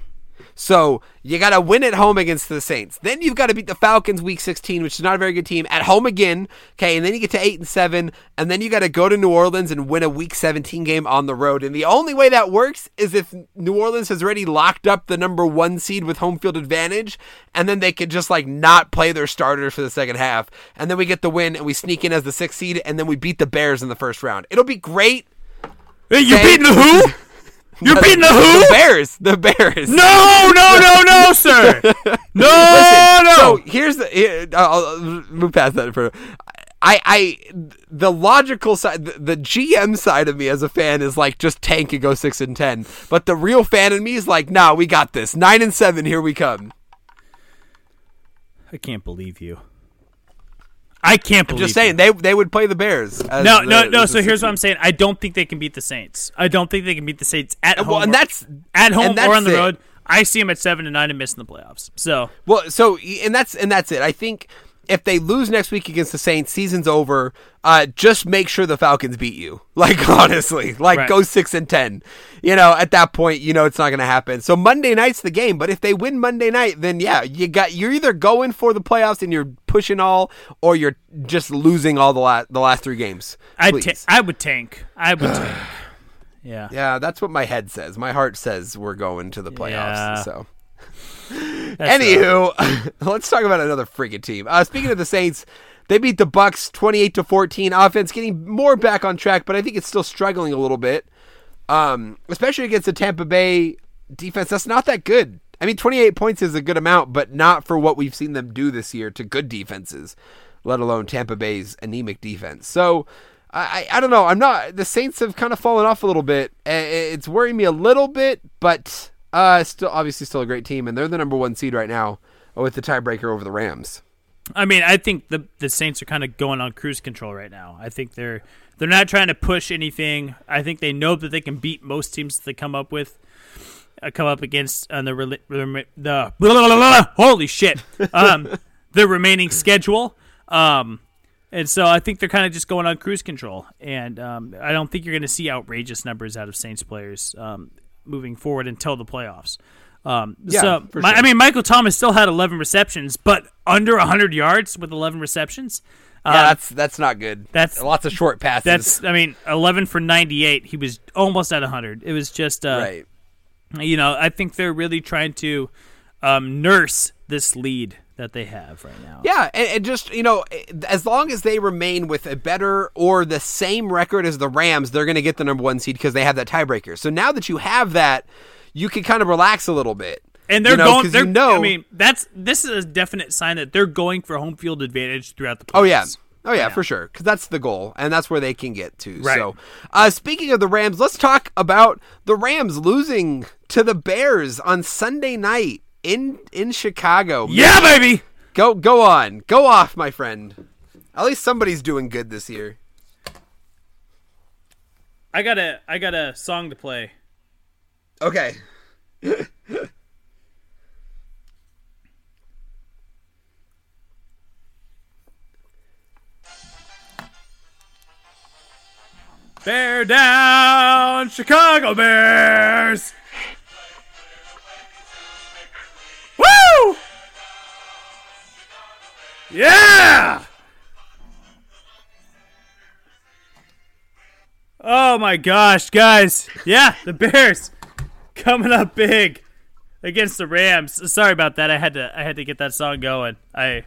So you got to win at home against the Saints. Then you've got to beat the Falcons week 16, which is not a very good team, at home again. Okay, and then you get to 8 and 7, and then you got to go to New Orleans and win a week 17 game on the road. And the only way that works is if New Orleans has already locked up the number 1 seed with home field advantage, and then they could just like not play their starters for the second half. And then we get the win and we sneak in as the 6th seed and then we beat the Bears in the first round. It'll be great. Hey, you beating the who? You're beating the who? The Bears. The Bears. No, no, no, no, sir. No, Listen, no. So here's the. Here, I'll move past that for. I, I, the logical side, the, the, GM side of me as a fan is like just tank and go six and ten. But the real fan in me is like, nah, we got this. Nine and seven, here we come. I can't believe you. I can't believe. I'm just saying you. they they would play the Bears. No, the, no, no. So here's what I'm saying. I don't think they can beat the Saints. I don't think they can beat the Saints at well, home. and that's at home that's or on the it. road. I see them at seven and nine and missing the playoffs. So well, so and that's and that's it. I think if they lose next week against the Saints, season's over. Uh, just make sure the Falcons beat you. Like honestly, like right. go six and ten. You know, at that point, you know it's not going to happen. So Monday night's the game. But if they win Monday night, then yeah, you got you're either going for the playoffs and you're pushing all, or you're just losing all the last the last three games. I ta- I would tank. I would tank. Yeah. Yeah, that's what my head says. My heart says we're going to the playoffs. Yeah. So. Anywho, let's talk about another freaking team. Uh, speaking of the Saints, they beat the Bucks 28 to 14. Offense getting more back on track, but I think it's still struggling a little bit. Um, especially against the Tampa Bay defense that's not that good. I mean, 28 points is a good amount, but not for what we've seen them do this year to good defenses, let alone Tampa Bay's anemic defense. So, I, I don't know. I'm not. The Saints have kind of fallen off a little bit. It's worrying me a little bit, but uh, still, obviously, still a great team, and they're the number one seed right now with the tiebreaker over the Rams. I mean, I think the the Saints are kind of going on cruise control right now. I think they're they're not trying to push anything. I think they know that they can beat most teams that they come up with, uh, come up against on the the blah, blah, blah, holy shit, um, the remaining schedule. Um, and so I think they're kind of just going on cruise control, and um, I don't think you're going to see outrageous numbers out of Saints players. Um, moving forward until the playoffs. Um, yeah, so my, sure. I mean, Michael Thomas still had 11 receptions, but under 100 yards with 11 receptions. Yeah, um, that's that's not good. That's lots of short passes. That's I mean, 11 for 98. He was almost at 100. It was just uh, right. You know, I think they're really trying to um, nurse this lead that they have right now. Yeah, and, and, just you know, as long as they remain with a better or the same record as the Rams, they're going to get the number one seed because they have that tiebreaker. So now that you have that, you can kind of relax a little bit. And they're you know, going. They're, you know, I mean, that's this is a definite sign that they're going for home field advantage throughout the. Playoffs. Oh yeah. Oh yeah, for sure, because that's the goal, and that's where they can get to. Right. So, uh, speaking of the Rams, let's talk about the Rams losing to the Bears on Sunday night in in Chicago. Yeah, baby. Go go on. Go off, my friend. At least somebody's doing good this year. I got a I got a song to play. Okay. Bear down, Chicago Bears! Yeah! Oh my gosh, guys. Yeah, the Bears coming up big against the Rams. Sorry about that. I had to I had to get that song going. I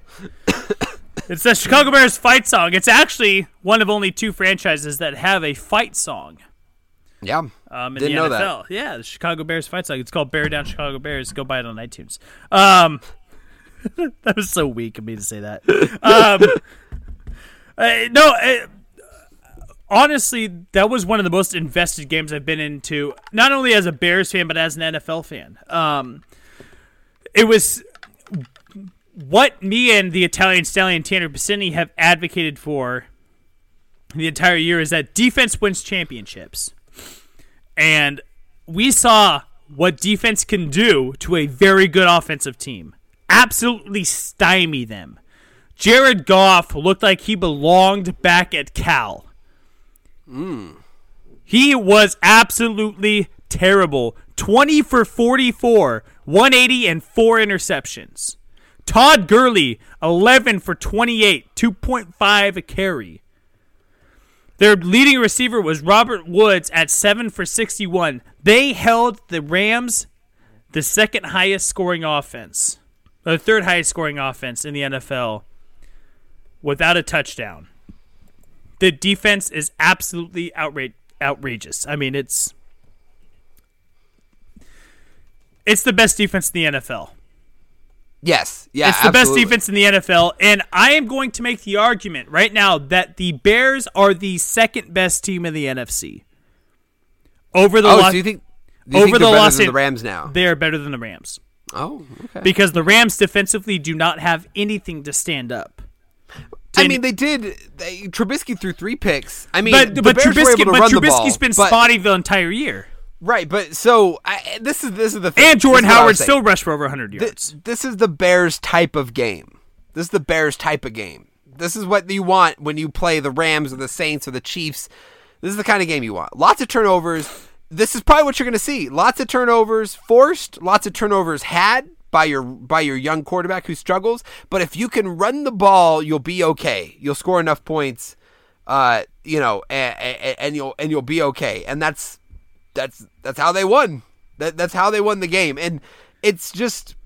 It's the Chicago Bears fight song. It's actually one of only two franchises that have a fight song. Yeah. Um, in Didn't the know NFL. that. Yeah, the Chicago Bears fight song. It's called Bear Down Chicago Bears. Go buy it on iTunes. Um that was so weak of me to say that. Um, uh, no, uh, honestly, that was one of the most invested games I've been into, not only as a Bears fan but as an NFL fan. Um, it was what me and the Italian stallion Tanner Bassini have advocated for the entire year is that defense wins championships. And we saw what defense can do to a very good offensive team. Absolutely stymie them. Jared Goff looked like he belonged back at Cal. Mm. He was absolutely terrible. 20 for 44, 180 and 4 interceptions. Todd Gurley, 11 for 28, 2.5 a carry. Their leading receiver was Robert Woods at 7 for 61. They held the Rams the second highest scoring offense, the third highest scoring offense in the NFL without a touchdown. The defense is absolutely outra- outrageous. I mean, it's it's the best defense in the NFL. Yes, yeah, it's the absolutely. best defense in the NFL, and I am going to make the argument right now that the Bears are the second best team in the NFC. Over the Oh, Los- so you think you over the they're Los the Rams now? they are better than the Rams Oh, okay. because the Rams defensively do not have anything to stand up. to I any- mean, they did. They, Trubisky threw three picks. I mean, but the but Bears were Trubisky, able to but run the Trubisky's been but- spotty the entire year, Right, but so I, this is this is the thing. and Jordan This is what I Howard still rushed for over 100 yards. this is the Bears type of game. This is the Bears type of game. This is what you want when you play the Rams or the Saints or the Chiefs. This is the kind of game you want. Lots of turnovers. This is probably what you're going to see. Lots of turnovers forced, lots of turnovers had by your by your young quarterback who struggles, but if you can run the ball, you'll be okay. You'll score enough points uh, you know, and, and you'll and you'll be okay. And that's that's that's how they won. That that's how they won the game. And it's just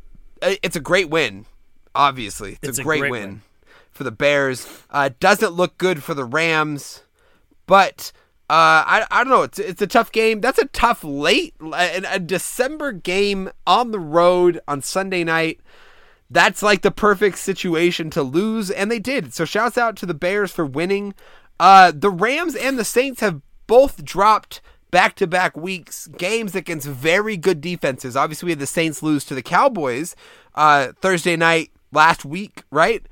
uh, it's a great win. Obviously, it's, It's a, a great, great win, win. for the Bears. Uh, doesn't look good for the Rams, but uh, I I don't know. It's it's a tough game. That's a tough late a, a December game on the road on Sunday night that's like the perfect situation to lose, and they did. So shouts out to the Bears for winning. Uh, the Rams and the Saints have both dropped back to back weeks games against very good defenses. Obviously, we had the Saints lose to the Cowboys uh, Thursday night last week, right?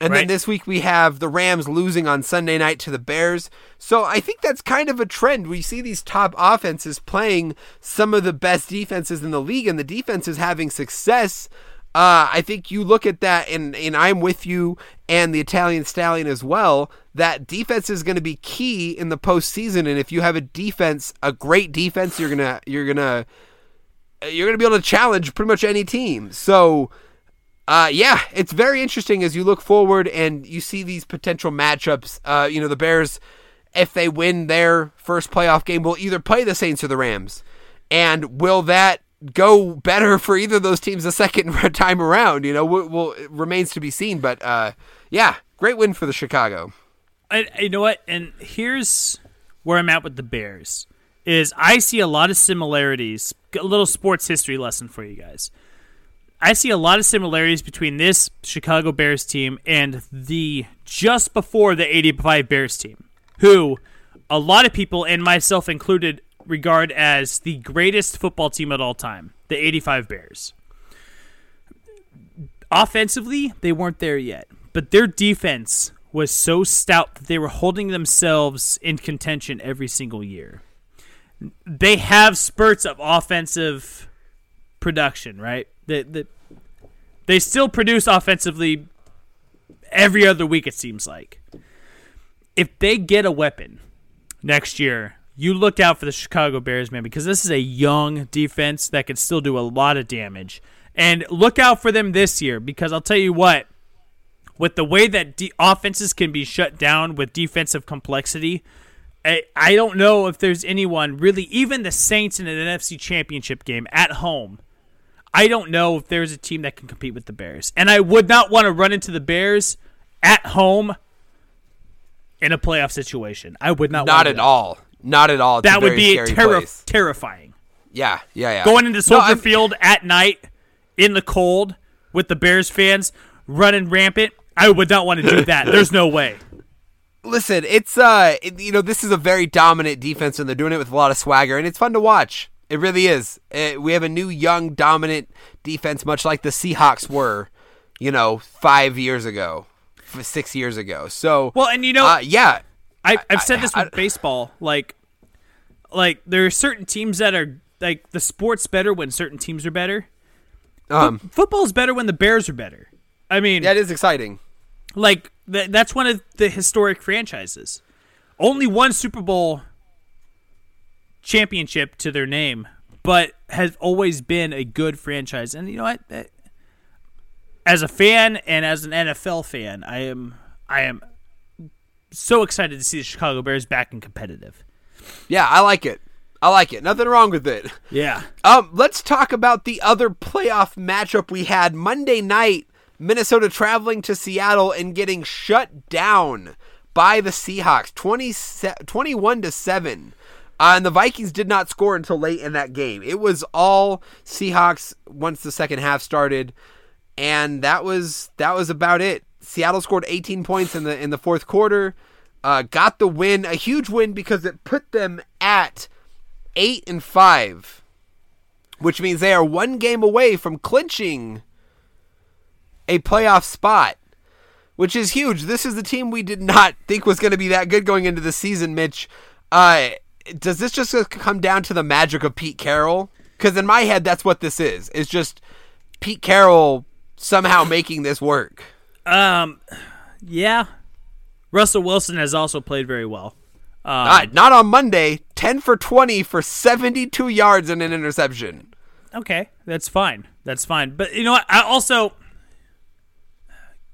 And then this week we have the Rams losing on Sunday night to the Bears. So I think that's kind of a trend. We see these top offenses playing some of the best defenses in the league, and the defense is having success. Uh, I think you look at that, and, and I'm with you and the Italian Stallion as well. That defense is going to be key in the postseason, and if you have a defense, a great defense, you're gonna you're gonna you're gonna be able to challenge pretty much any team. So. Uh, yeah, it's very interesting as you look forward and you see these potential matchups. Uh, you know, the Bears, if they win their first playoff game, will either play the Saints or the Rams. And will that go better for either of those teams the second time around? You know, will, will it remains to be seen. But uh, yeah, great win for the Chicago. I, you know what? And here's where I'm at with the Bears. Is I see a lot of similarities. A little sports history lesson for you guys. I see a lot of similarities between this Chicago Bears team and the just before the 85 Bears team, who a lot of people, and myself included, regard as the greatest football team of all time, the 85 Bears. Offensively, they weren't there yet, but their defense was so stout that they were holding themselves in contention every single year. They have spurts of offensive production, right? The, the, they still produce offensively every other week, it seems like. If they get a weapon next year, you look out for the Chicago Bears, man, because this is a young defense that can still do a lot of damage. And look out for them this year, because I'll tell you what, with the way that de- offenses can be shut down with defensive complexity, I, I don't know if there's anyone really, even the Saints in an NFC championship game at home. I don't know if there's a team that can compete with the Bears. And I would not want to run into the Bears at home in a playoff situation. I would not Not at all. Not at all. It's That would be terri- terrifying. Yeah, yeah, yeah. Going into Soldier I'm- Field at night in the cold with the Bears fans running rampant. I would not want to do that. There's no way. Listen, it's uh, it, you know, this is a very dominant defense, and they're doing it with a lot of swagger, and it's fun to watch. It really is. It, we have a new, young, dominant defense, much like the Seahawks were, you know, five years ago, six years ago. So, well, and you know, uh, yeah, I, I've said this I- with baseball. Like, like there are certain teams that are like the sport's better when certain teams are better. um, Football's better when the Bears are better. I mean, that is exciting. like th- that's one of the historic franchises. Only one Super Bowl championship to their name, but has always been a good franchise. And you know what? As a fan and as an NFL fan, I am I am so excited to see the Chicago Bears back and competitive. Yeah, I like it. I like it. Nothing wrong with it. Yeah. Um, let's talk about the other playoff matchup we had Monday night. Minnesota traveling to Seattle and getting shut down by the Seahawks, 20, 21 to seven. Uh, and the Vikings did not score until late in that game. It was all Seahawks once the second half started, and that was that was about it. Seattle scored 18 points in the in the fourth quarter, uh, got the win, a huge win because it put them at eight and five which means they are one game away from clinching a playoff spot, which is huge. This is the team we did not think was going to be that good going into the season, Mitch. Uh, does this just come down to the magic of Pete Carroll? Because in my head, that's what this is. It's just Pete Carroll somehow making this work. Um yeah. Russell Wilson has also played very well. Uh, not on Monday. 10 for 20 for 72 yards and an interception. Okay, that's fine. That's fine. But you know what? I also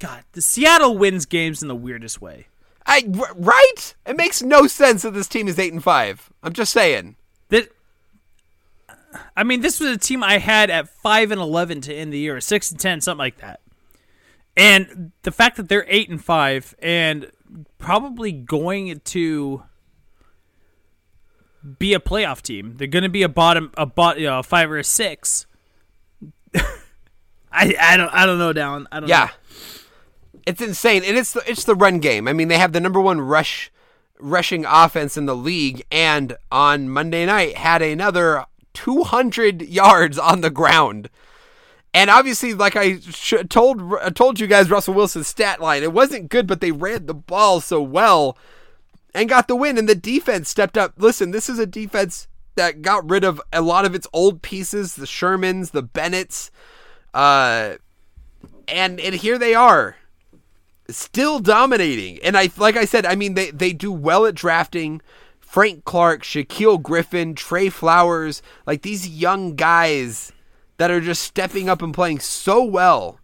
God, the Seattle wins games in the weirdest way. I, right? It makes no sense that this team is 8 and 5. I'm just saying. That I mean, this was a team I had at five and eleven to end the year, six and ten, something like that. And the fact that they're eight and five and probably going to be a playoff team, they're going to be a bottom, a bot, you know, a five or a six. I, I don't, I don't know, Down. I don't. Yeah. know. It's insane. And it's the, it's the run game. I mean, they have the number 1 rush rushing offense in the league and on Monday night had another 200 yards on the ground. And obviously, like I sh- told I told you guys, Russell Wilson's stat line it wasn't good, but they ran the ball so well and got the win. And the defense stepped up. Listen, this is a defense that got rid of a lot of its old pieces, the Shermans, the Bennetts, uh, and and here they are, still dominating. And I like I said, I mean they they do well at drafting. Frank Clark, Shaquill Griffin, Tre Flowers, like these young guys that are just stepping up and playing so well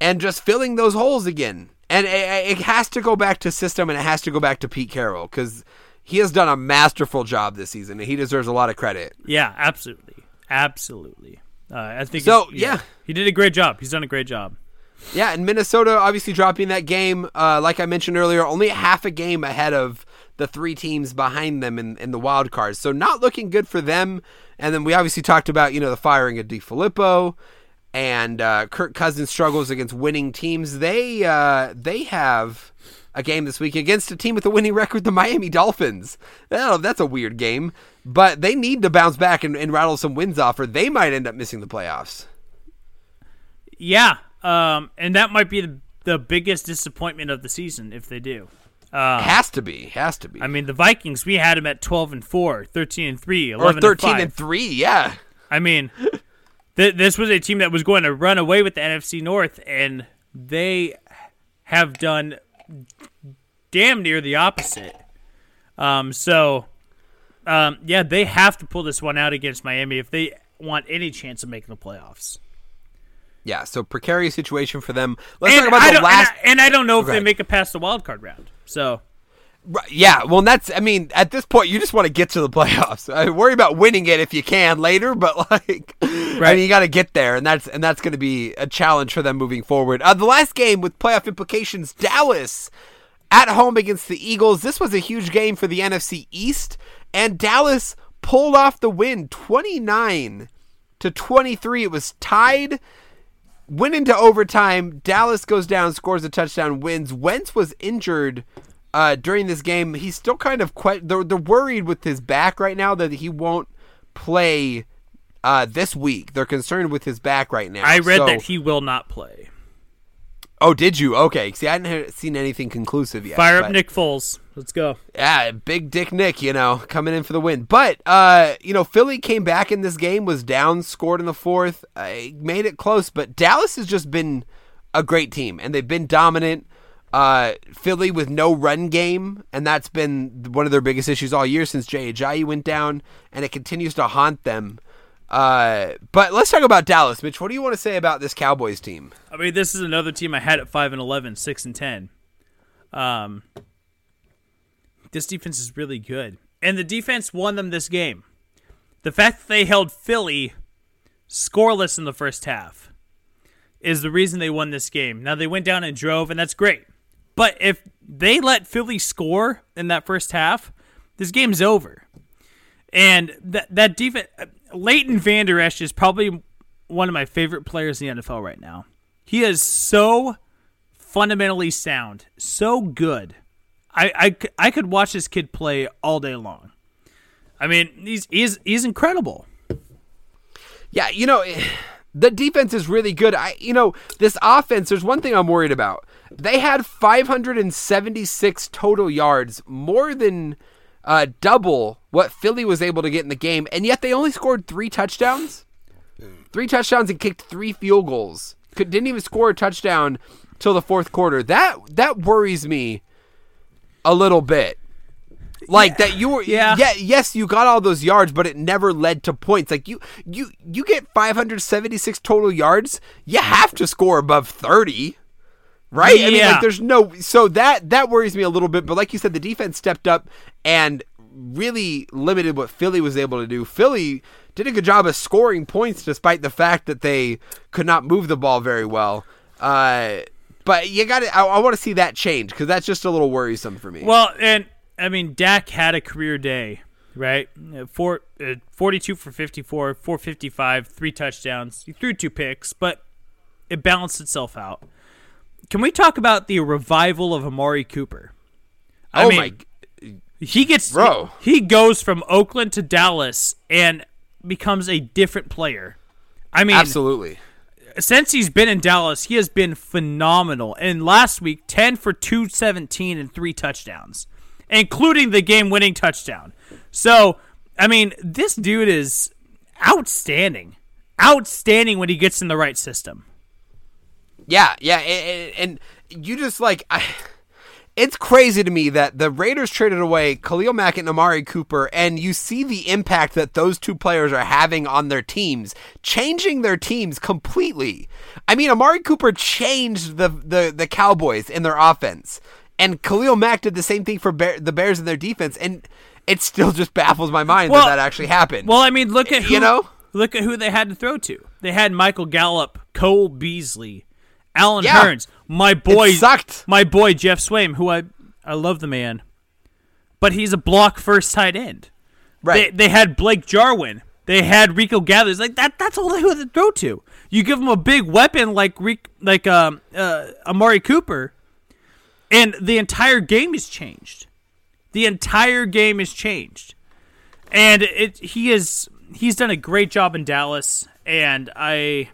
and just filling those holes again. And it, it has to go back to system and it has to go back to Pete Carroll because he has done a masterful job this season and he deserves a lot of credit. Yeah, absolutely, absolutely. Uh, I think So, he's- yeah. he did a great job. He's done a great job. Yeah, and Minnesota obviously dropping that game, uh, like I mentioned earlier, only half a game ahead of the three teams behind them in, in the wild cards. So not looking good for them. And then we obviously talked about, you know, the firing of DeFilippo and uh, Kirk Cousins struggles against winning teams. They uh, they have a game this week against a team with a winning record, the Miami Dolphins. Oh, that's a weird game. But they need to bounce back and, and rattle some wins off, or they might end up missing the playoffs. Yeah, um, and that might be the, the biggest disappointment of the season if they do. has to be. Has to be. I mean, the Vikings, we had them at 12 and 4, 13 and 3, or 11 13 and 5. and 3, yeah. I mean, th- this was a team that was going to run away with the NFC North, and they have done damn near the opposite. Um, so, um, yeah, they have to pull this one out against Miami if they want any chance of making the playoffs. Yeah, so precarious situation for them. Let's And talk about I the last. and I, and I don't know if Go they make it past the wild card round. So, Right, yeah, well, that's. I mean, at this point, you just want to get to the playoffs. I worry about winning it if you can later, but like, I Right. mean, you got to get there, and that's and that's going to be a challenge for them moving forward. Uh, the last game with playoff implications: Dallas at home against the Eagles. This was a huge game for the NFC East, and Dallas pulled off the win, twenty nine to twenty three. It was tied. Went into overtime. Dallas goes down, scores a touchdown, wins. Wentz was injured uh, during this game. He's still kind of quite. They're, they're worried with his back right now that he won't play uh, this week. They're concerned with his back right now. I read So- that he will not play. Oh, did you? Okay. See, I hadn't seen anything conclusive yet. Fire up but- Nick Foles. Let's go. Yeah, big dick Nick, you know, coming in for the win. But uh, you know, Philly came back in this game, was down, scored in the fourth, uh, made it close. But Dallas has just been a great team, and they've been dominant. Uh, Philly with no run game, and that's been one of their biggest issues all year since Jay Ajayi went down, and it continues to haunt them. Uh, but let's talk about Dallas, Mitch. What do you want to say about this Cowboys team? I mean, this is another team I had at five and 11, 6 and ten. Um, this defense is really good, and the defense won them this game. The fact that they held Philly scoreless in the first half is the reason they won this game. Now they went down and drove, and that's great. But if they let Philly score in that first half, this game's over. And that that defense, Leighton Vander Esch is probably one of my favorite players in the NFL right now. He is so fundamentally sound, so good. I, I, I could watch this kid play all day long. I mean, he's he's he's incredible. Yeah, you know, the defense is really good. I, you know, this offense. There's one thing I'm worried about. They had 576 total yards, more than uh, double what Philly was able to get in the game, and yet they only scored three touchdowns. Three touchdowns and kicked three field goals. Could, didn't even score a touchdown till the fourth quarter. That that worries me a little bit. Like that you were Yeah. yeah yes you got all those yards but it never led to points. Like you you you get 576 total yards, you have to score above 30. Right? I mean like there's no so that that worries me a little bit but like you said the defense stepped up and really limited what Philly was able to do. Philly did a good job of scoring points despite the fact that they could not move the ball very well. Uh but you got to I, I want to see that change because that's just a little worrisome for me. Well, and I mean, Dak had a career day, right? Four, uh, 42 for 54, 455, three touchdowns. He threw two picks, but it balanced itself out. Can we talk about the revival of Amari Cooper? I oh mean, my he gets Bro. He, goes from Oakland to Dallas and becomes a different player. I mean, absolutely. since he's been in Dallas, he has been phenomenal. And last week, 10 for 217 and three touchdowns, including the game winning touchdown. So, I mean, this dude is outstanding. Outstanding when he gets in the right system. Yeah, yeah, and, and you just like I, it's crazy to me that the Raiders traded away Khalil Mack and Amari Cooper, and you see the impact that those two players are having on their teams, changing their teams completely. I mean, Amari Cooper changed the the, the Cowboys in their offense, and Khalil Mack did the same thing for Bear, the Bears in their defense, and it still just baffles my mind Well- that that actually happened. Well, I mean, look at who, You know? look at who they had to throw to. They had Michael Gallup, Cole Beasley, Allen Yeah. Hurns, my boy, sucked. my boy Geoff Swaim, who I I love the man, but he's a block first tight end. right? They, they had Blake Jarwin. They had Rico Gathers. Like that. That's all they had to throw to. You give them a big weapon like like um, uh, Amari Cooper, and the entire game is changed. The entire game is changed, and it he is he's done a great job in Dallas, and I.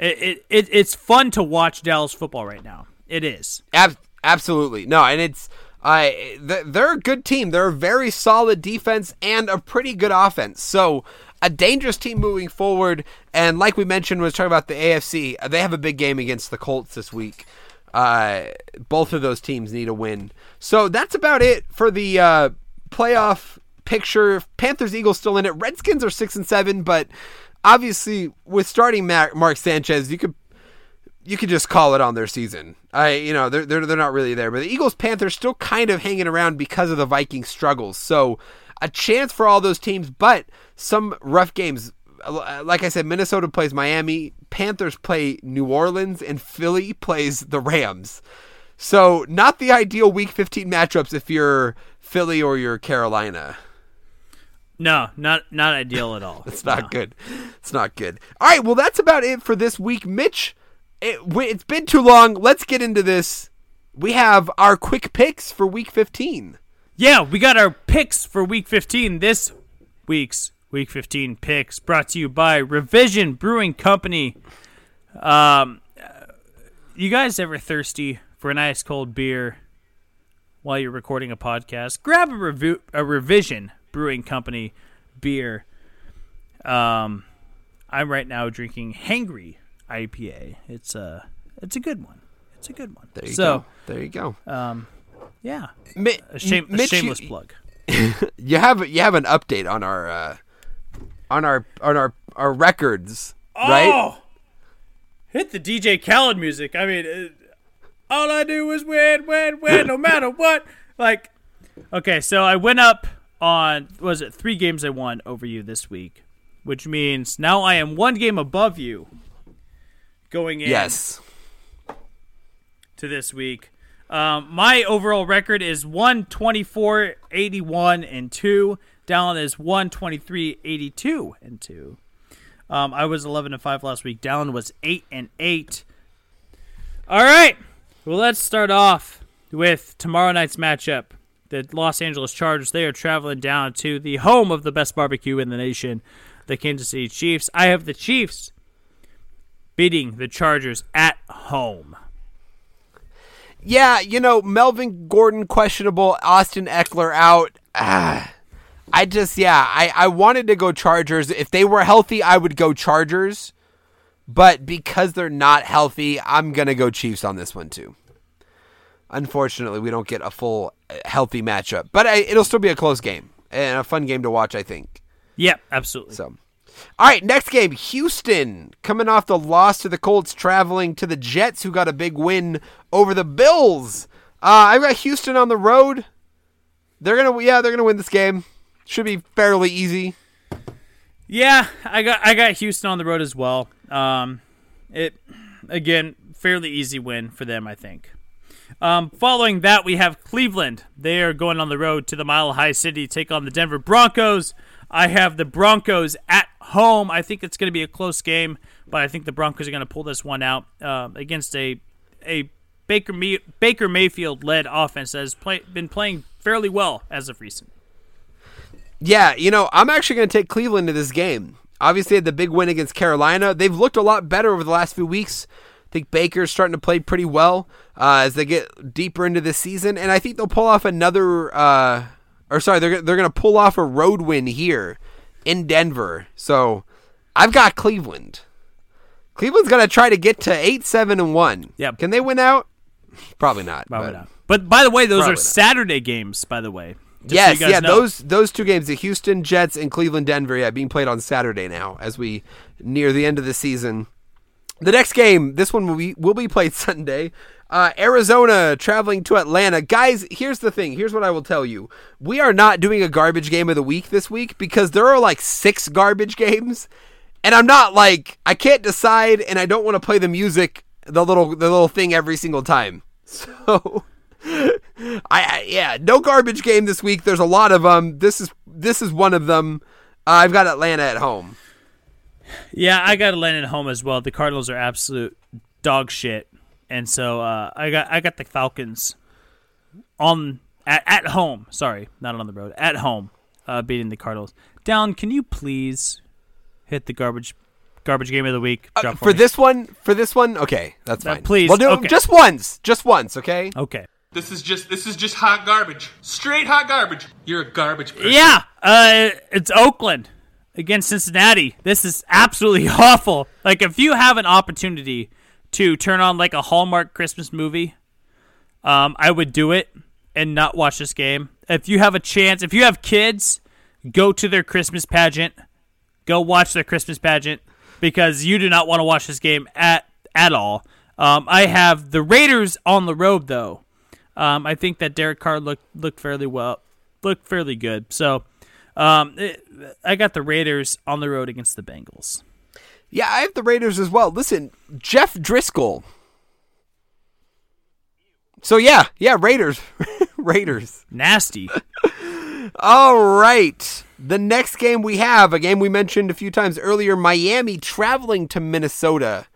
It, it, it it's fun to watch Dallas football right now. It is. Ab- absolutely no, and it's th- they're a good team. They're a very solid defense and a pretty good offense. So a dangerous team moving forward. And like we mentioned, was talking about the AFC, uh, they have a big game against the Colts this week. Uh, both of those teams need a win. So that's about it for the uh, playoff picture. Panthers, Eagles still in it. Redskins are six and seven, but obviously with starting Mark, Sanchez, you could you could just call it on their season. I, you know, they're they're they're not really there, but the Eagles Panthers still kind of hanging around because of the Vikings struggles. So a chance for all those teams, but some rough games. Like I said, Minnesota plays Miami, Panthers play New Orleans, and Philly plays the Rams. So not the ideal Week 15 matchups if you're Philly or you're Carolina. No, not not ideal at all. It's not good. It's not good. All right, well, that's about it for this week. Mitch, it, it's been too long. Let's get into this we have our quick picks for week 15. Yeah, we got our picks for week 15. This week's week 15 picks brought to you by Revision Brewing Company. Um, you guys ever thirsty for an ice cold beer while you're recording a podcast? Grab a, review a Revision Brewing Company beer. Um, I'm right now drinking Hangry IPA. It's a it's a good one. It's a good one. There you so, go. There you go. Um, yeah, Mi- a, shame, a shameless you, plug. You have you have an update on our uh, on our on our our records, right? Oh, hit the DJ Khaled music. I mean, it, all I do is win, win, win, no matter what. Like, okay, so I went up on was it three games I won over you this week, which means now I am one game above you going in Yes. to this week. Um, my overall record is 124, 81, and 2. Dallin is 123, 82, and 2. Um, I was 11 and 5 last week. Dallin was 8 and 8. All right. Well, let's start off with tomorrow night's matchup. The Los Angeles Chargers, they are traveling down to the home of the best barbecue in the nation, the Kansas City Chiefs. I have the Chiefs beating the Chargers at home. Yeah, you know, Melvin Gordon questionable, Austin Ekeler out. Ah, I just yeah, I I wanted to go Chargers. If they were healthy, I would go Chargers. But because they're not healthy, I'm going to go Chiefs on this one too. Unfortunately, we don't get a full uh, healthy matchup, but I, it'll still be a close game and a fun game to watch, I think. Yep, absolutely. So, all right, next game, Houston coming off the loss to the Colts, traveling to the Jets, who got a big win over the Bills. Uh, I've got Houston on the road. They're gonna, yeah, they're gonna win this game. Should be fairly easy. Yeah, I got I got Houston on the road as well. Um, it again fairly easy win for them, I think. Um, following that, we have Cleveland. They are going on the road to the Mile High City to take on the Denver Broncos. I have the Broncos at home. I think it's going to be a close game, but I think the Broncos are going to pull this one out uh, against a a Baker May- Baker Mayfield led offense that has play- been playing fairly well as of recent. Yeah, you know, I'm actually going to take Cleveland to this game. Obviously, had the big win against Carolina. They've looked a lot better over the last few weeks. I think Baker's starting to play pretty well uh, as they get deeper into the season, and I think they'll pull off another. Uh, or sorry, they're they're going to pull off a road win here in Denver. So I've got Cleveland. Cleveland's going to try to get to eight, seven, and one. Yep. Can they win out? Probably not. Probably but- not. But by the way, those Probably are not. Saturday games. By the way, Just yes, guys yeah, know. those those two games, the Houston Jets and Cleveland Denver, yeah, being played on Saturday now as we near the end of the season. The next game, this one will be will be played Sunday. Uh, Arizona traveling to Atlanta. Guys, here's the thing. Here's what I will tell you. We are not doing a garbage game of the week this week because there are like six garbage games. And I'm not like I can't decide and I don't want to play the music the little the little thing every single time. So I, I yeah, no garbage game this week. There's a lot of them. This is this is one of them. Uh, I've got Atlanta at home. Yeah, I got Atlanta at home as well. The Cardinals are absolute dog shit, and so uh, I got I got the Falcons on at, at home. Sorry, not on the road. At home, uh, beating the Cardinals. Down. Can you please hit the garbage garbage game of the week? Uh, Drop for this one, for this one, okay, that's Uh, fine. please, we'll do okay. just once, just once, okay? Okay. This is just this is just hot garbage. Straight hot garbage. You're a garbage person. Yeah, uh, it's Oakland against Cincinnati. This is absolutely awful. Like, if you have an opportunity to turn on like a Hallmark Christmas movie, um, I would do it and not watch this game. If you have a chance, if you have kids, go to their Christmas pageant. Go watch their Christmas pageant because you do not want to watch this game at at all. Um, I have the Raiders on the road though. Um, I think that Derek Carr looked looked fairly well, looked fairly good. So, um, it- I got the Raiders on the road against the Bengals. Yeah, I have the Raiders as well. Listen, Jeff Driskel. So yeah, yeah, Raiders, Raiders. Nasty. All right. The next game we have, a game we mentioned a few times earlier, Miami traveling to Minnesota.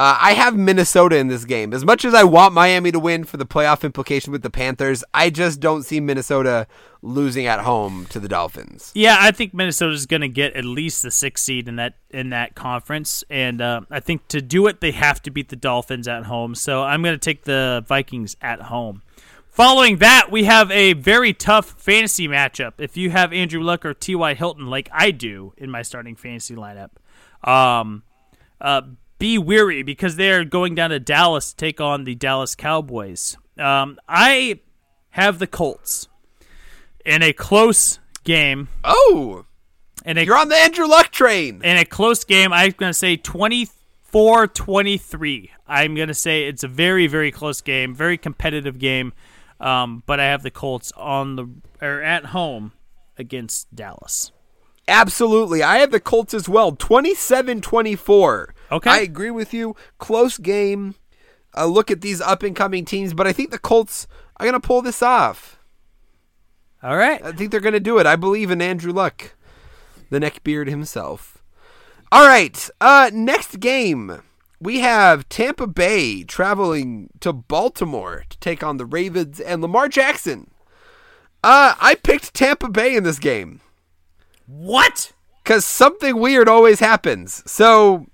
Uh, I have Minnesota in this game. As much as I want Miami to win for the playoff implication with the Panthers, I just don't see Minnesota losing at home to the Dolphins. Yeah, I think Minnesota's going to get at least the sixth seed in that in that conference, and uh, I think to do it, they have to beat the Dolphins at home. So I'm going to take the Vikings at home. Following that, we have a very tough fantasy matchup. If you have Andrew Luck or T.Y. Hilton, like I do in my starting fantasy lineup, um, uh, be weary because they're going down to Dallas to take on the Dallas Cowboys. Um, I have the Colts in a close game. Oh, and you're on the Andrew Luck train. In a close game, I'm going to say 24 23. I'm going to say it's a very, very close game, very competitive game. Um, but I have the Colts on the or at home against Dallas. Absolutely. I have the Colts as well. 27 24. Okay. I agree with you. Close game. Look at these up and coming teams, but I think the Colts are going to pull this off. All right. I think they're going to do it. I believe in Andrew Luck, the neckbeard himself. All right. Uh, next game, we have Tampa Bay traveling to Baltimore to take on the Ravens and Lamar Jackson. Uh, I picked Tampa Bay in this game. What? Because something weird always happens. So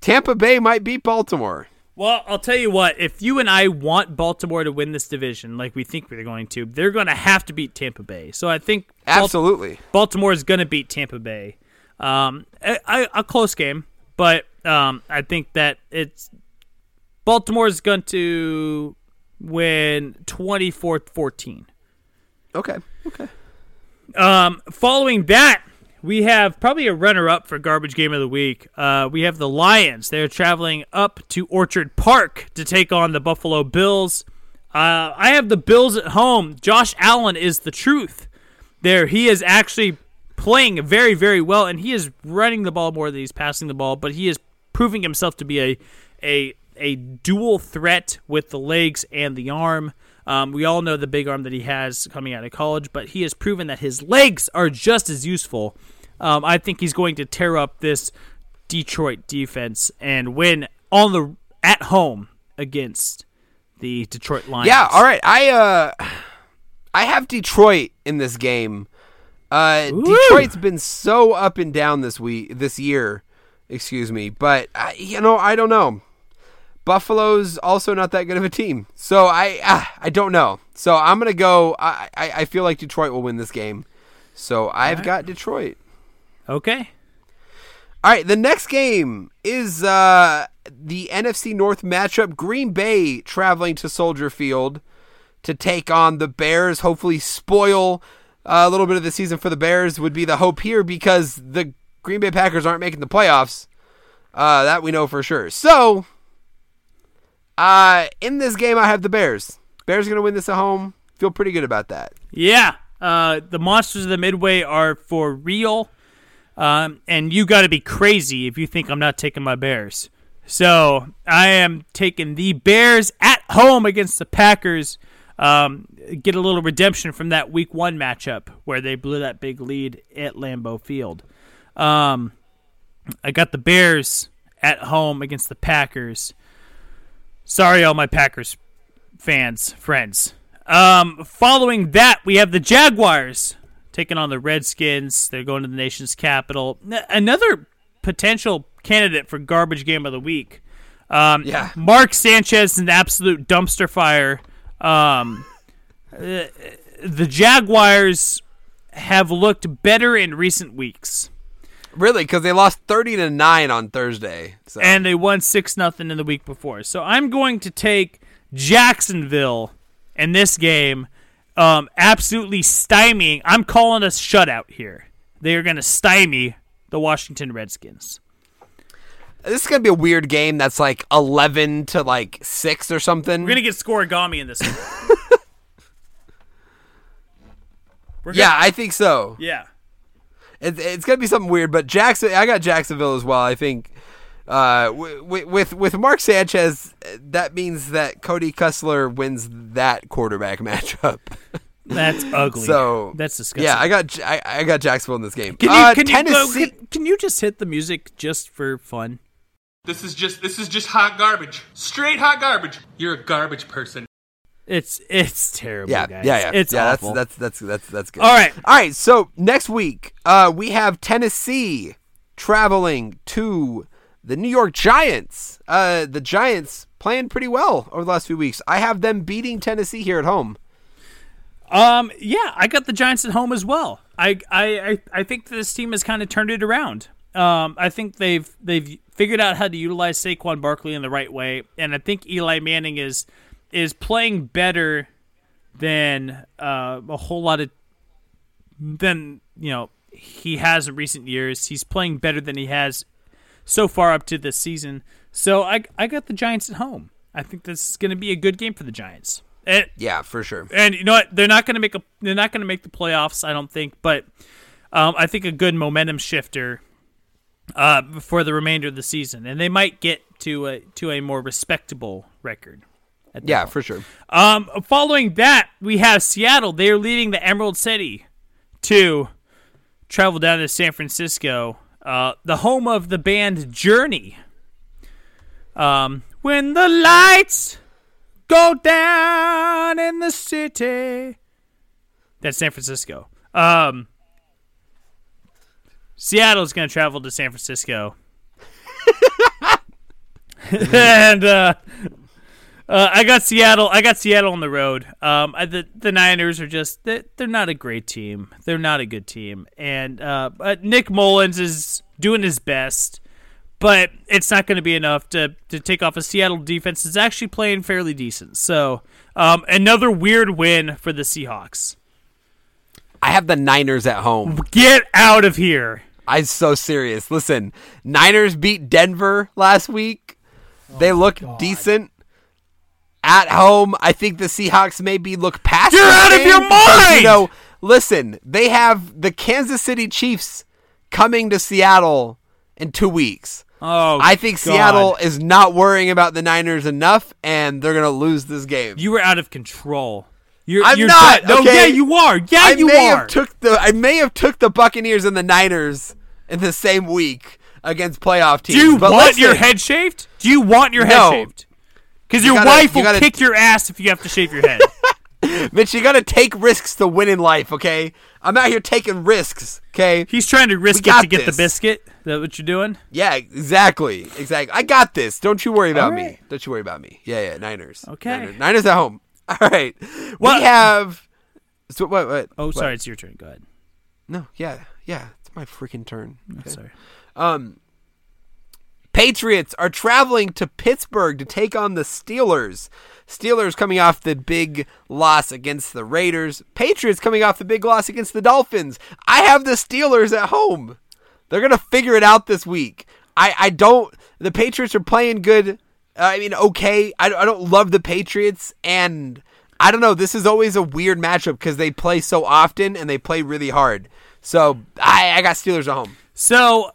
Tampa Bay might beat Baltimore. Well, I'll tell you what. If you and I want Baltimore to win this division, like we think they're going to, they're going to have to beat Tampa Bay. So I think absolutely Baltimore is going to beat Tampa Bay. Um, a, a close game, but um, I think that it's Baltimore is going to win 24-14. Okay. Okay. Um, following that, we have probably a runner-up for garbage game of the week. Uh, we have the Lions. They're traveling up to Orchard Park to take on the Buffalo Bills. Uh, I have the Bills at home. Josh Allen is the truth. There, he is actually playing very, very well, and he is running the ball more than he's passing the ball. But he is proving himself to be a a a dual threat with the legs and the arm. Um, we all know the big arm that he has coming out of college, but he has proven that his legs are just as useful. Um, I think he's going to tear up this Detroit defense and win on the at home against the Detroit Lions. Yeah, all right. I uh I have Detroit in this game. Uh Ooh. Detroit's been so up and down this week this year, excuse me, but I, you know, I don't know. Buffalo's also not that good of a team. So I uh, I don't know. So I'm gonna go. I, I, I feel like Detroit will win this game. So I've right. got Detroit. Okay. All right. The next game is uh, the NFC North matchup. Green Bay traveling to Soldier Field to take on the Bears. Hopefully, spoil uh, a little bit of the season for the Bears would be the hope here because the Green Bay Packers aren't making the playoffs. Uh, that we know for sure. So uh, in this game, I have the Bears. Bears going to win this at home. Feel pretty good about that. Yeah. Uh, the monsters of the Midway are for real. Um, and you got to be crazy if you think I'm not taking my Bears. So I am taking the Bears at home against the Packers. Um, get a little redemption from that Week One matchup where they blew that big lead at Lambeau Field. Um, I got the Bears at home against the Packers. Sorry, all my Packers fans, friends. Um, following that, we have the Jaguars taking on the Redskins. They're going to the nation's capital. Another potential candidate for garbage game of the week. Um, yeah. Mark Sanchez is an absolute dumpster fire. Um, uh, the Jaguars have looked better in recent weeks. Really, because they lost thirty to nine on Thursday, so. and they won six nothing in the week before. So I'm going to take Jacksonville in this game, um, absolutely stymieing. I'm calling a shutout here. They are going to stymie the Washington Redskins. This is gonna be a weird game. That's like eleven to like six or something. We're gonna get scorigami in this. yeah, I think so. Yeah. It's, it's gonna be something weird, but Jackson, I got Jacksonville as well. I think uh, with, with with Mark Sanchez, that means that Cody Kessler wins that quarterback matchup. That's ugly. So that's disgusting. Yeah, I got I, I got Jacksonville in this game. Can you, uh, can, you go, can, can you just hit the music just for fun? This is just this is just hot garbage. Straight hot garbage. You're a garbage person. It's it's terrible, Yeah, guys. yeah, yeah. It's yeah, awful. That's that's that's that's that's good. All right. all right. So next week, uh, we have Tennessee traveling to the New York Giants. Uh, the Giants playing pretty well over the last few weeks. I have them beating Tennessee here at home. Um, yeah, I got the Giants at home as well. I I I, I think this team has kind of turned it around. Um, I think they've they've figured out how to utilize Saquon Barkley in the right way, and I think Eli Manning is is playing better than uh, a whole lot of than you know he has in recent years. He's playing better than he has so far up to this season. So I I got the Giants at home. I think this is going to be a good game for the Giants. Yeah, for sure. and you know what? They're not going to make a. They're not going to make the playoffs. I don't think, but um, I think a good momentum shifter uh, for the remainder of the season, and they might get to a to a more respectable record. Yeah, point. for sure. Um, following that, we have Seattle. They are leaving the Emerald City to travel down to San Francisco, uh, the home of the band Journey. Um, when the lights go down in the city. That's San Francisco. Um, Seattle's going to travel to San Francisco. and uh, uh, I got Seattle. I got Seattle on the road. Um, I, the the Niners are just they're, they're not a great team. They're not a good team, and uh, but Nick Mullens is doing his best, but it's not going to be enough to to take off a Seattle defense. It's actually playing fairly decent. So um, another weird win for the Seahawks. I have the Niners at home. Get out of here. I'm so serious. Listen, Niners beat Denver last week. They look decent at home. I think the Seahawks maybe look past. You're out of your because, mind! You know, listen, they have the Kansas City Chiefs coming to Seattle in two weeks. Oh, I think God. Seattle is not worrying about the Niners enough, and they're gonna lose this game. You were out of control. You're, I'm you're not, done. No, okay? yeah, you are. Yeah, I you may are. have took the I may have took the Buccaneers and the Niners in the same week against playoff teams. Do you but want listen, your head shaved? Do you want your No. head shaved? Because your gotta- wife you will gotta- kick your ass if you have to shave your head. Mitch, you gotta take risks to win in life, okay? I'm out here taking risks, okay? He's trying to risk it to get this. the biscuit. Is that what you're doing? Yeah, exactly. Exactly. I got this. Don't you worry about All me. Don't you worry about me. Yeah, yeah, Niners. Okay. Niners, Niners at home. All right. What- We have so what what Oh, what? sorry, it's your turn. Go ahead. No, yeah. Yeah, it's my freaking turn. Okay. Sorry. Um, Patriots are traveling to Pittsburgh to take on the Steelers. Steelers coming off the big loss against the Raiders. Patriots coming off the big loss against the Dolphins. I have the Steelers at home. They're gonna figure it out this week. I I don't. The Patriots are playing good. I mean, okay. I I don't love the Patriots, and I don't know. This is always a weird matchup because they play so often and they play really hard. So I I got Steelers at home. So,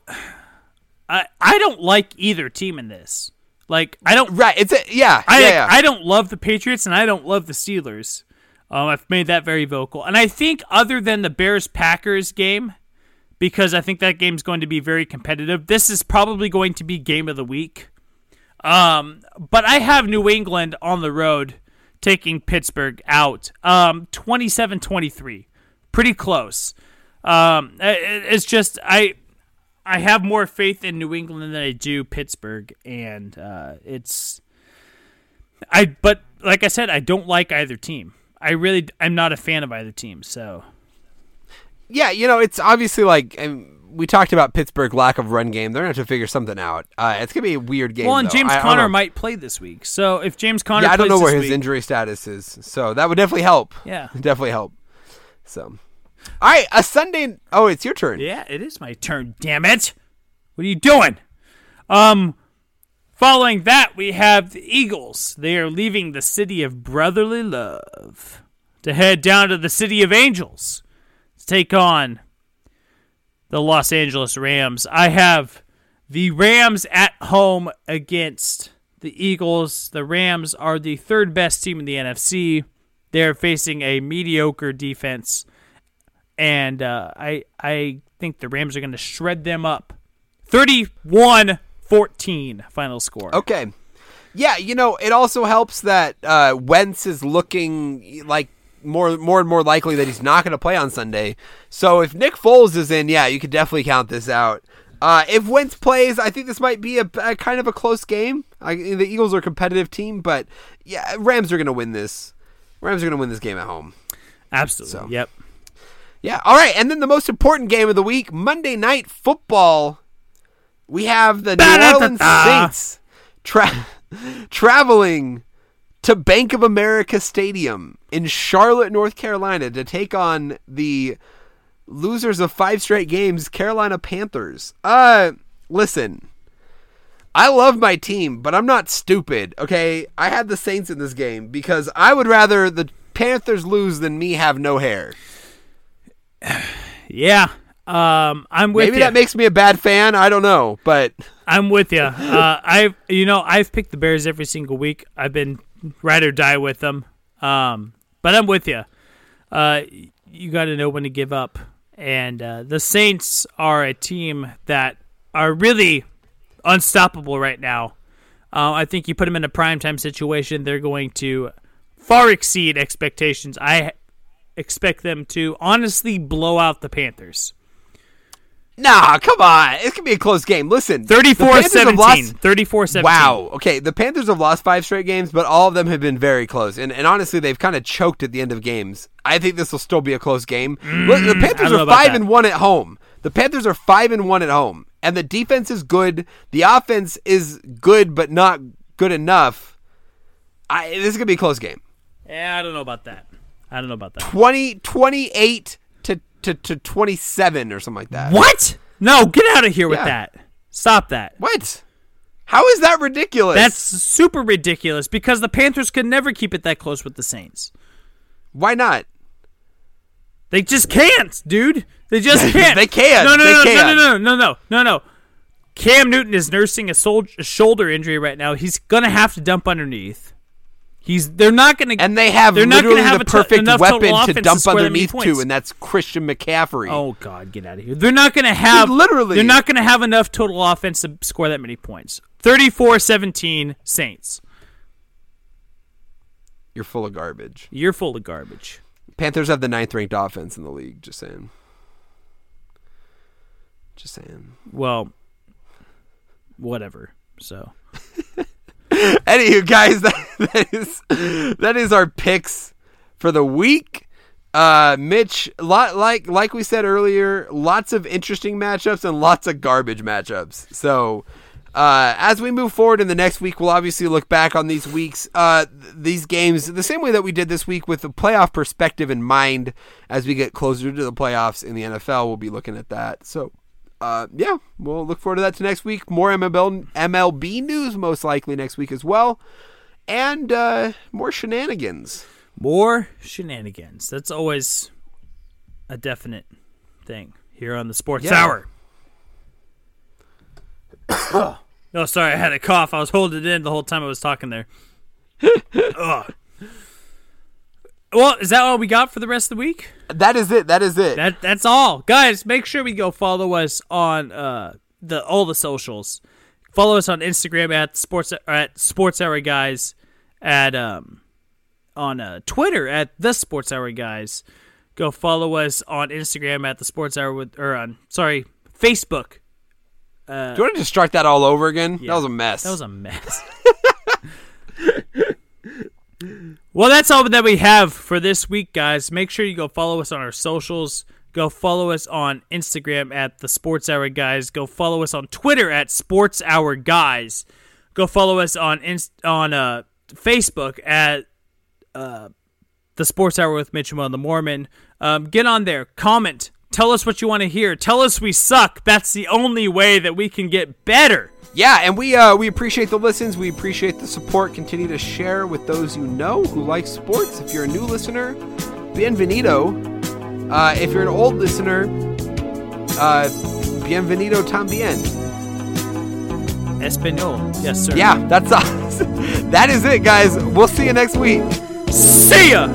I I don't like either team in this. Like, I don't. Right. It's a yeah. I yeah, yeah. I don't love the Patriots and I don't love the Steelers. Um, I've made that very vocal, and I think other than the Bears Packers game, because I think that game's going to be very competitive. This is probably going to be game of the week. Um, but I have New England on the road taking Pittsburgh out. Um, 27-23. Pretty close. Um, it- it's just I I have more faith in New England than I do Pittsburgh, and uh, it's I. But like I said, I don't like either team. I really I'm not a fan of either team. So yeah, you know, it's obviously like we talked about Pittsburgh lack of run game. They're gonna have to figure something out. Uh, it's gonna be a weird game. well, and though. James I- I Conner might play this week. So if James Conner, Yeah, I don't know where his week- injury status is, so that would definitely help. Yeah. definitely help. So, all right, a Sunday. Oh, it's your turn. Yeah, it is my turn. Damn it! What are you doing? Um, following that, we have the Eagles. They are leaving the city of brotherly love to head down to the city of angels to take on the Los Angeles Rams. I have the Rams at home against the Eagles. The Rams are the third best team in the NFC. They're facing a mediocre defense and uh, I I think the Rams are going to shred them up. 31 14 final score. Okay. Yeah, you know, it also helps that uh, Wentz is looking like more more and more likely that he's not going to play on Sunday. So if Nick Foles is in, yeah, you could definitely count this out. Uh, if Wentz plays, I think this might be a, a kind of a close game. I, the Eagles are a competitive team, but yeah, Rams are going to win this. Rams are going to win this game at home. Absolutely. So. Yep. Yeah. All right, and then the most important game of the week, Monday Night Football. We have the New Orleans Saints tra- traveling to Bank of America Stadium in Charlotte, North Carolina, to take on the losers of five straight games, Carolina Panthers. Uh, listen, I love my team, but I'm not stupid. Okay, I had the Saints in this game because I would rather the Panthers lose than me have no hair. Yeah, um, I'm with Maybe you. that makes me a bad fan. I don't know, but I'm with you. Uh, I've you know I've picked the Bears every single week. I've been ride or die with them. Um, but I'm with you. Uh, you got to know when to give up. And uh, the Saints are a team that are really unstoppable right now. Uh, I think you put them in a primetime situation, they're going to far exceed expectations. I expect them to honestly blow out the Panthers. nah, come on. It could be a close game. Listen, the 34 Panthers have 17. lost- 34 17. Wow. Okay, the Panthers have lost five straight games, but all of them have been very close. And, and honestly, they've kind of choked at the end of games. I think this will still be a close game. Look, the Mm, Panthers are five that. and one at home. The Panthers are five and one at home, and the defense is good. The offense is good, but not good enough. I, this is gonna be a close game. Yeah, I don't know about that. I don't know about that. 20, 28 to, to, to 27 or something like that. What? No, get out of here with Yeah. that. Stop that. What? How is that ridiculous? That's super ridiculous because the Panthers could never keep it that close with the Saints. why not? They just can't, dude. They just can't. They can. No, no, no, can. no, no, no, no, no, no, no. Cam Newton is nursing a, sol- a shoulder injury right now. He's gonna have to dump underneath. He's. They're not gonna. And they have They're not literally gonna have the a perfect total weapon to to dump many underneath to, and that's Christian McCaffrey. Oh God, get out of here! They're not going to have Dude, literally. They're not going to have enough total offense to score that many points. 34-17 Saints. You're full of garbage. You're full of garbage. Panthers have the ninth ranked offense in the league. Just saying. Just saying. Well, whatever. So Anywho, guys, that, that is that is our picks for the week. Uh, Mitch, lot like like we said earlier, lots of interesting matchups and lots of garbage matchups. So, uh, as we move forward in the next week, we'll obviously look back on these weeks, uh, th- these games, the same way that we did this week with the playoff perspective in mind. As we get closer to the playoffs in the NFL, we'll be looking at that. So, uh, yeah, we'll look forward to that to next week. More MLB, MLB news, most likely next week as well, and uh, more shenanigans. more shenanigans. That's always a definite thing here on the Sports Yeah. Hour. oh, sorry, I had a cough. I was holding it in the whole time I was talking there. Ugh. Well, is that all we got for the rest of the week? That is it. That is it. That that's all, guys. Make sure we go follow us on uh the all the socials. Follow us on Instagram at sports at Sports Hour Guys, at um on uh, Twitter at the Sports Hour Guys. Go follow us on Instagram at the Sports Hour with or on sorry Facebook. Uh, Do you want to just start that all over again? Yeah. That was a mess. That was a mess. well, that's all that we have for this week, guys. Make sure you go follow us on our socials. Go follow us on Instagram at the Sports Hour Guys. Go follow us on Twitter at Sports Hour Guys. Go follow us on Inst- on uh, Facebook at uh, the Sports Hour with Mitchell and the Mormon. Um, get on there, comment, tell us what you want to hear. Tell us we suck. That's the only way that we can get better. yeah, and we uh, we appreciate the listens. We appreciate the support. Continue to share with those you know who like sports. If you're a new listener, bienvenido. Uh, if you're an old listener, uh, bienvenido también. Espanol. Yes, sir. Yeah, that's us. that is it, guys. We'll see you next week. See ya!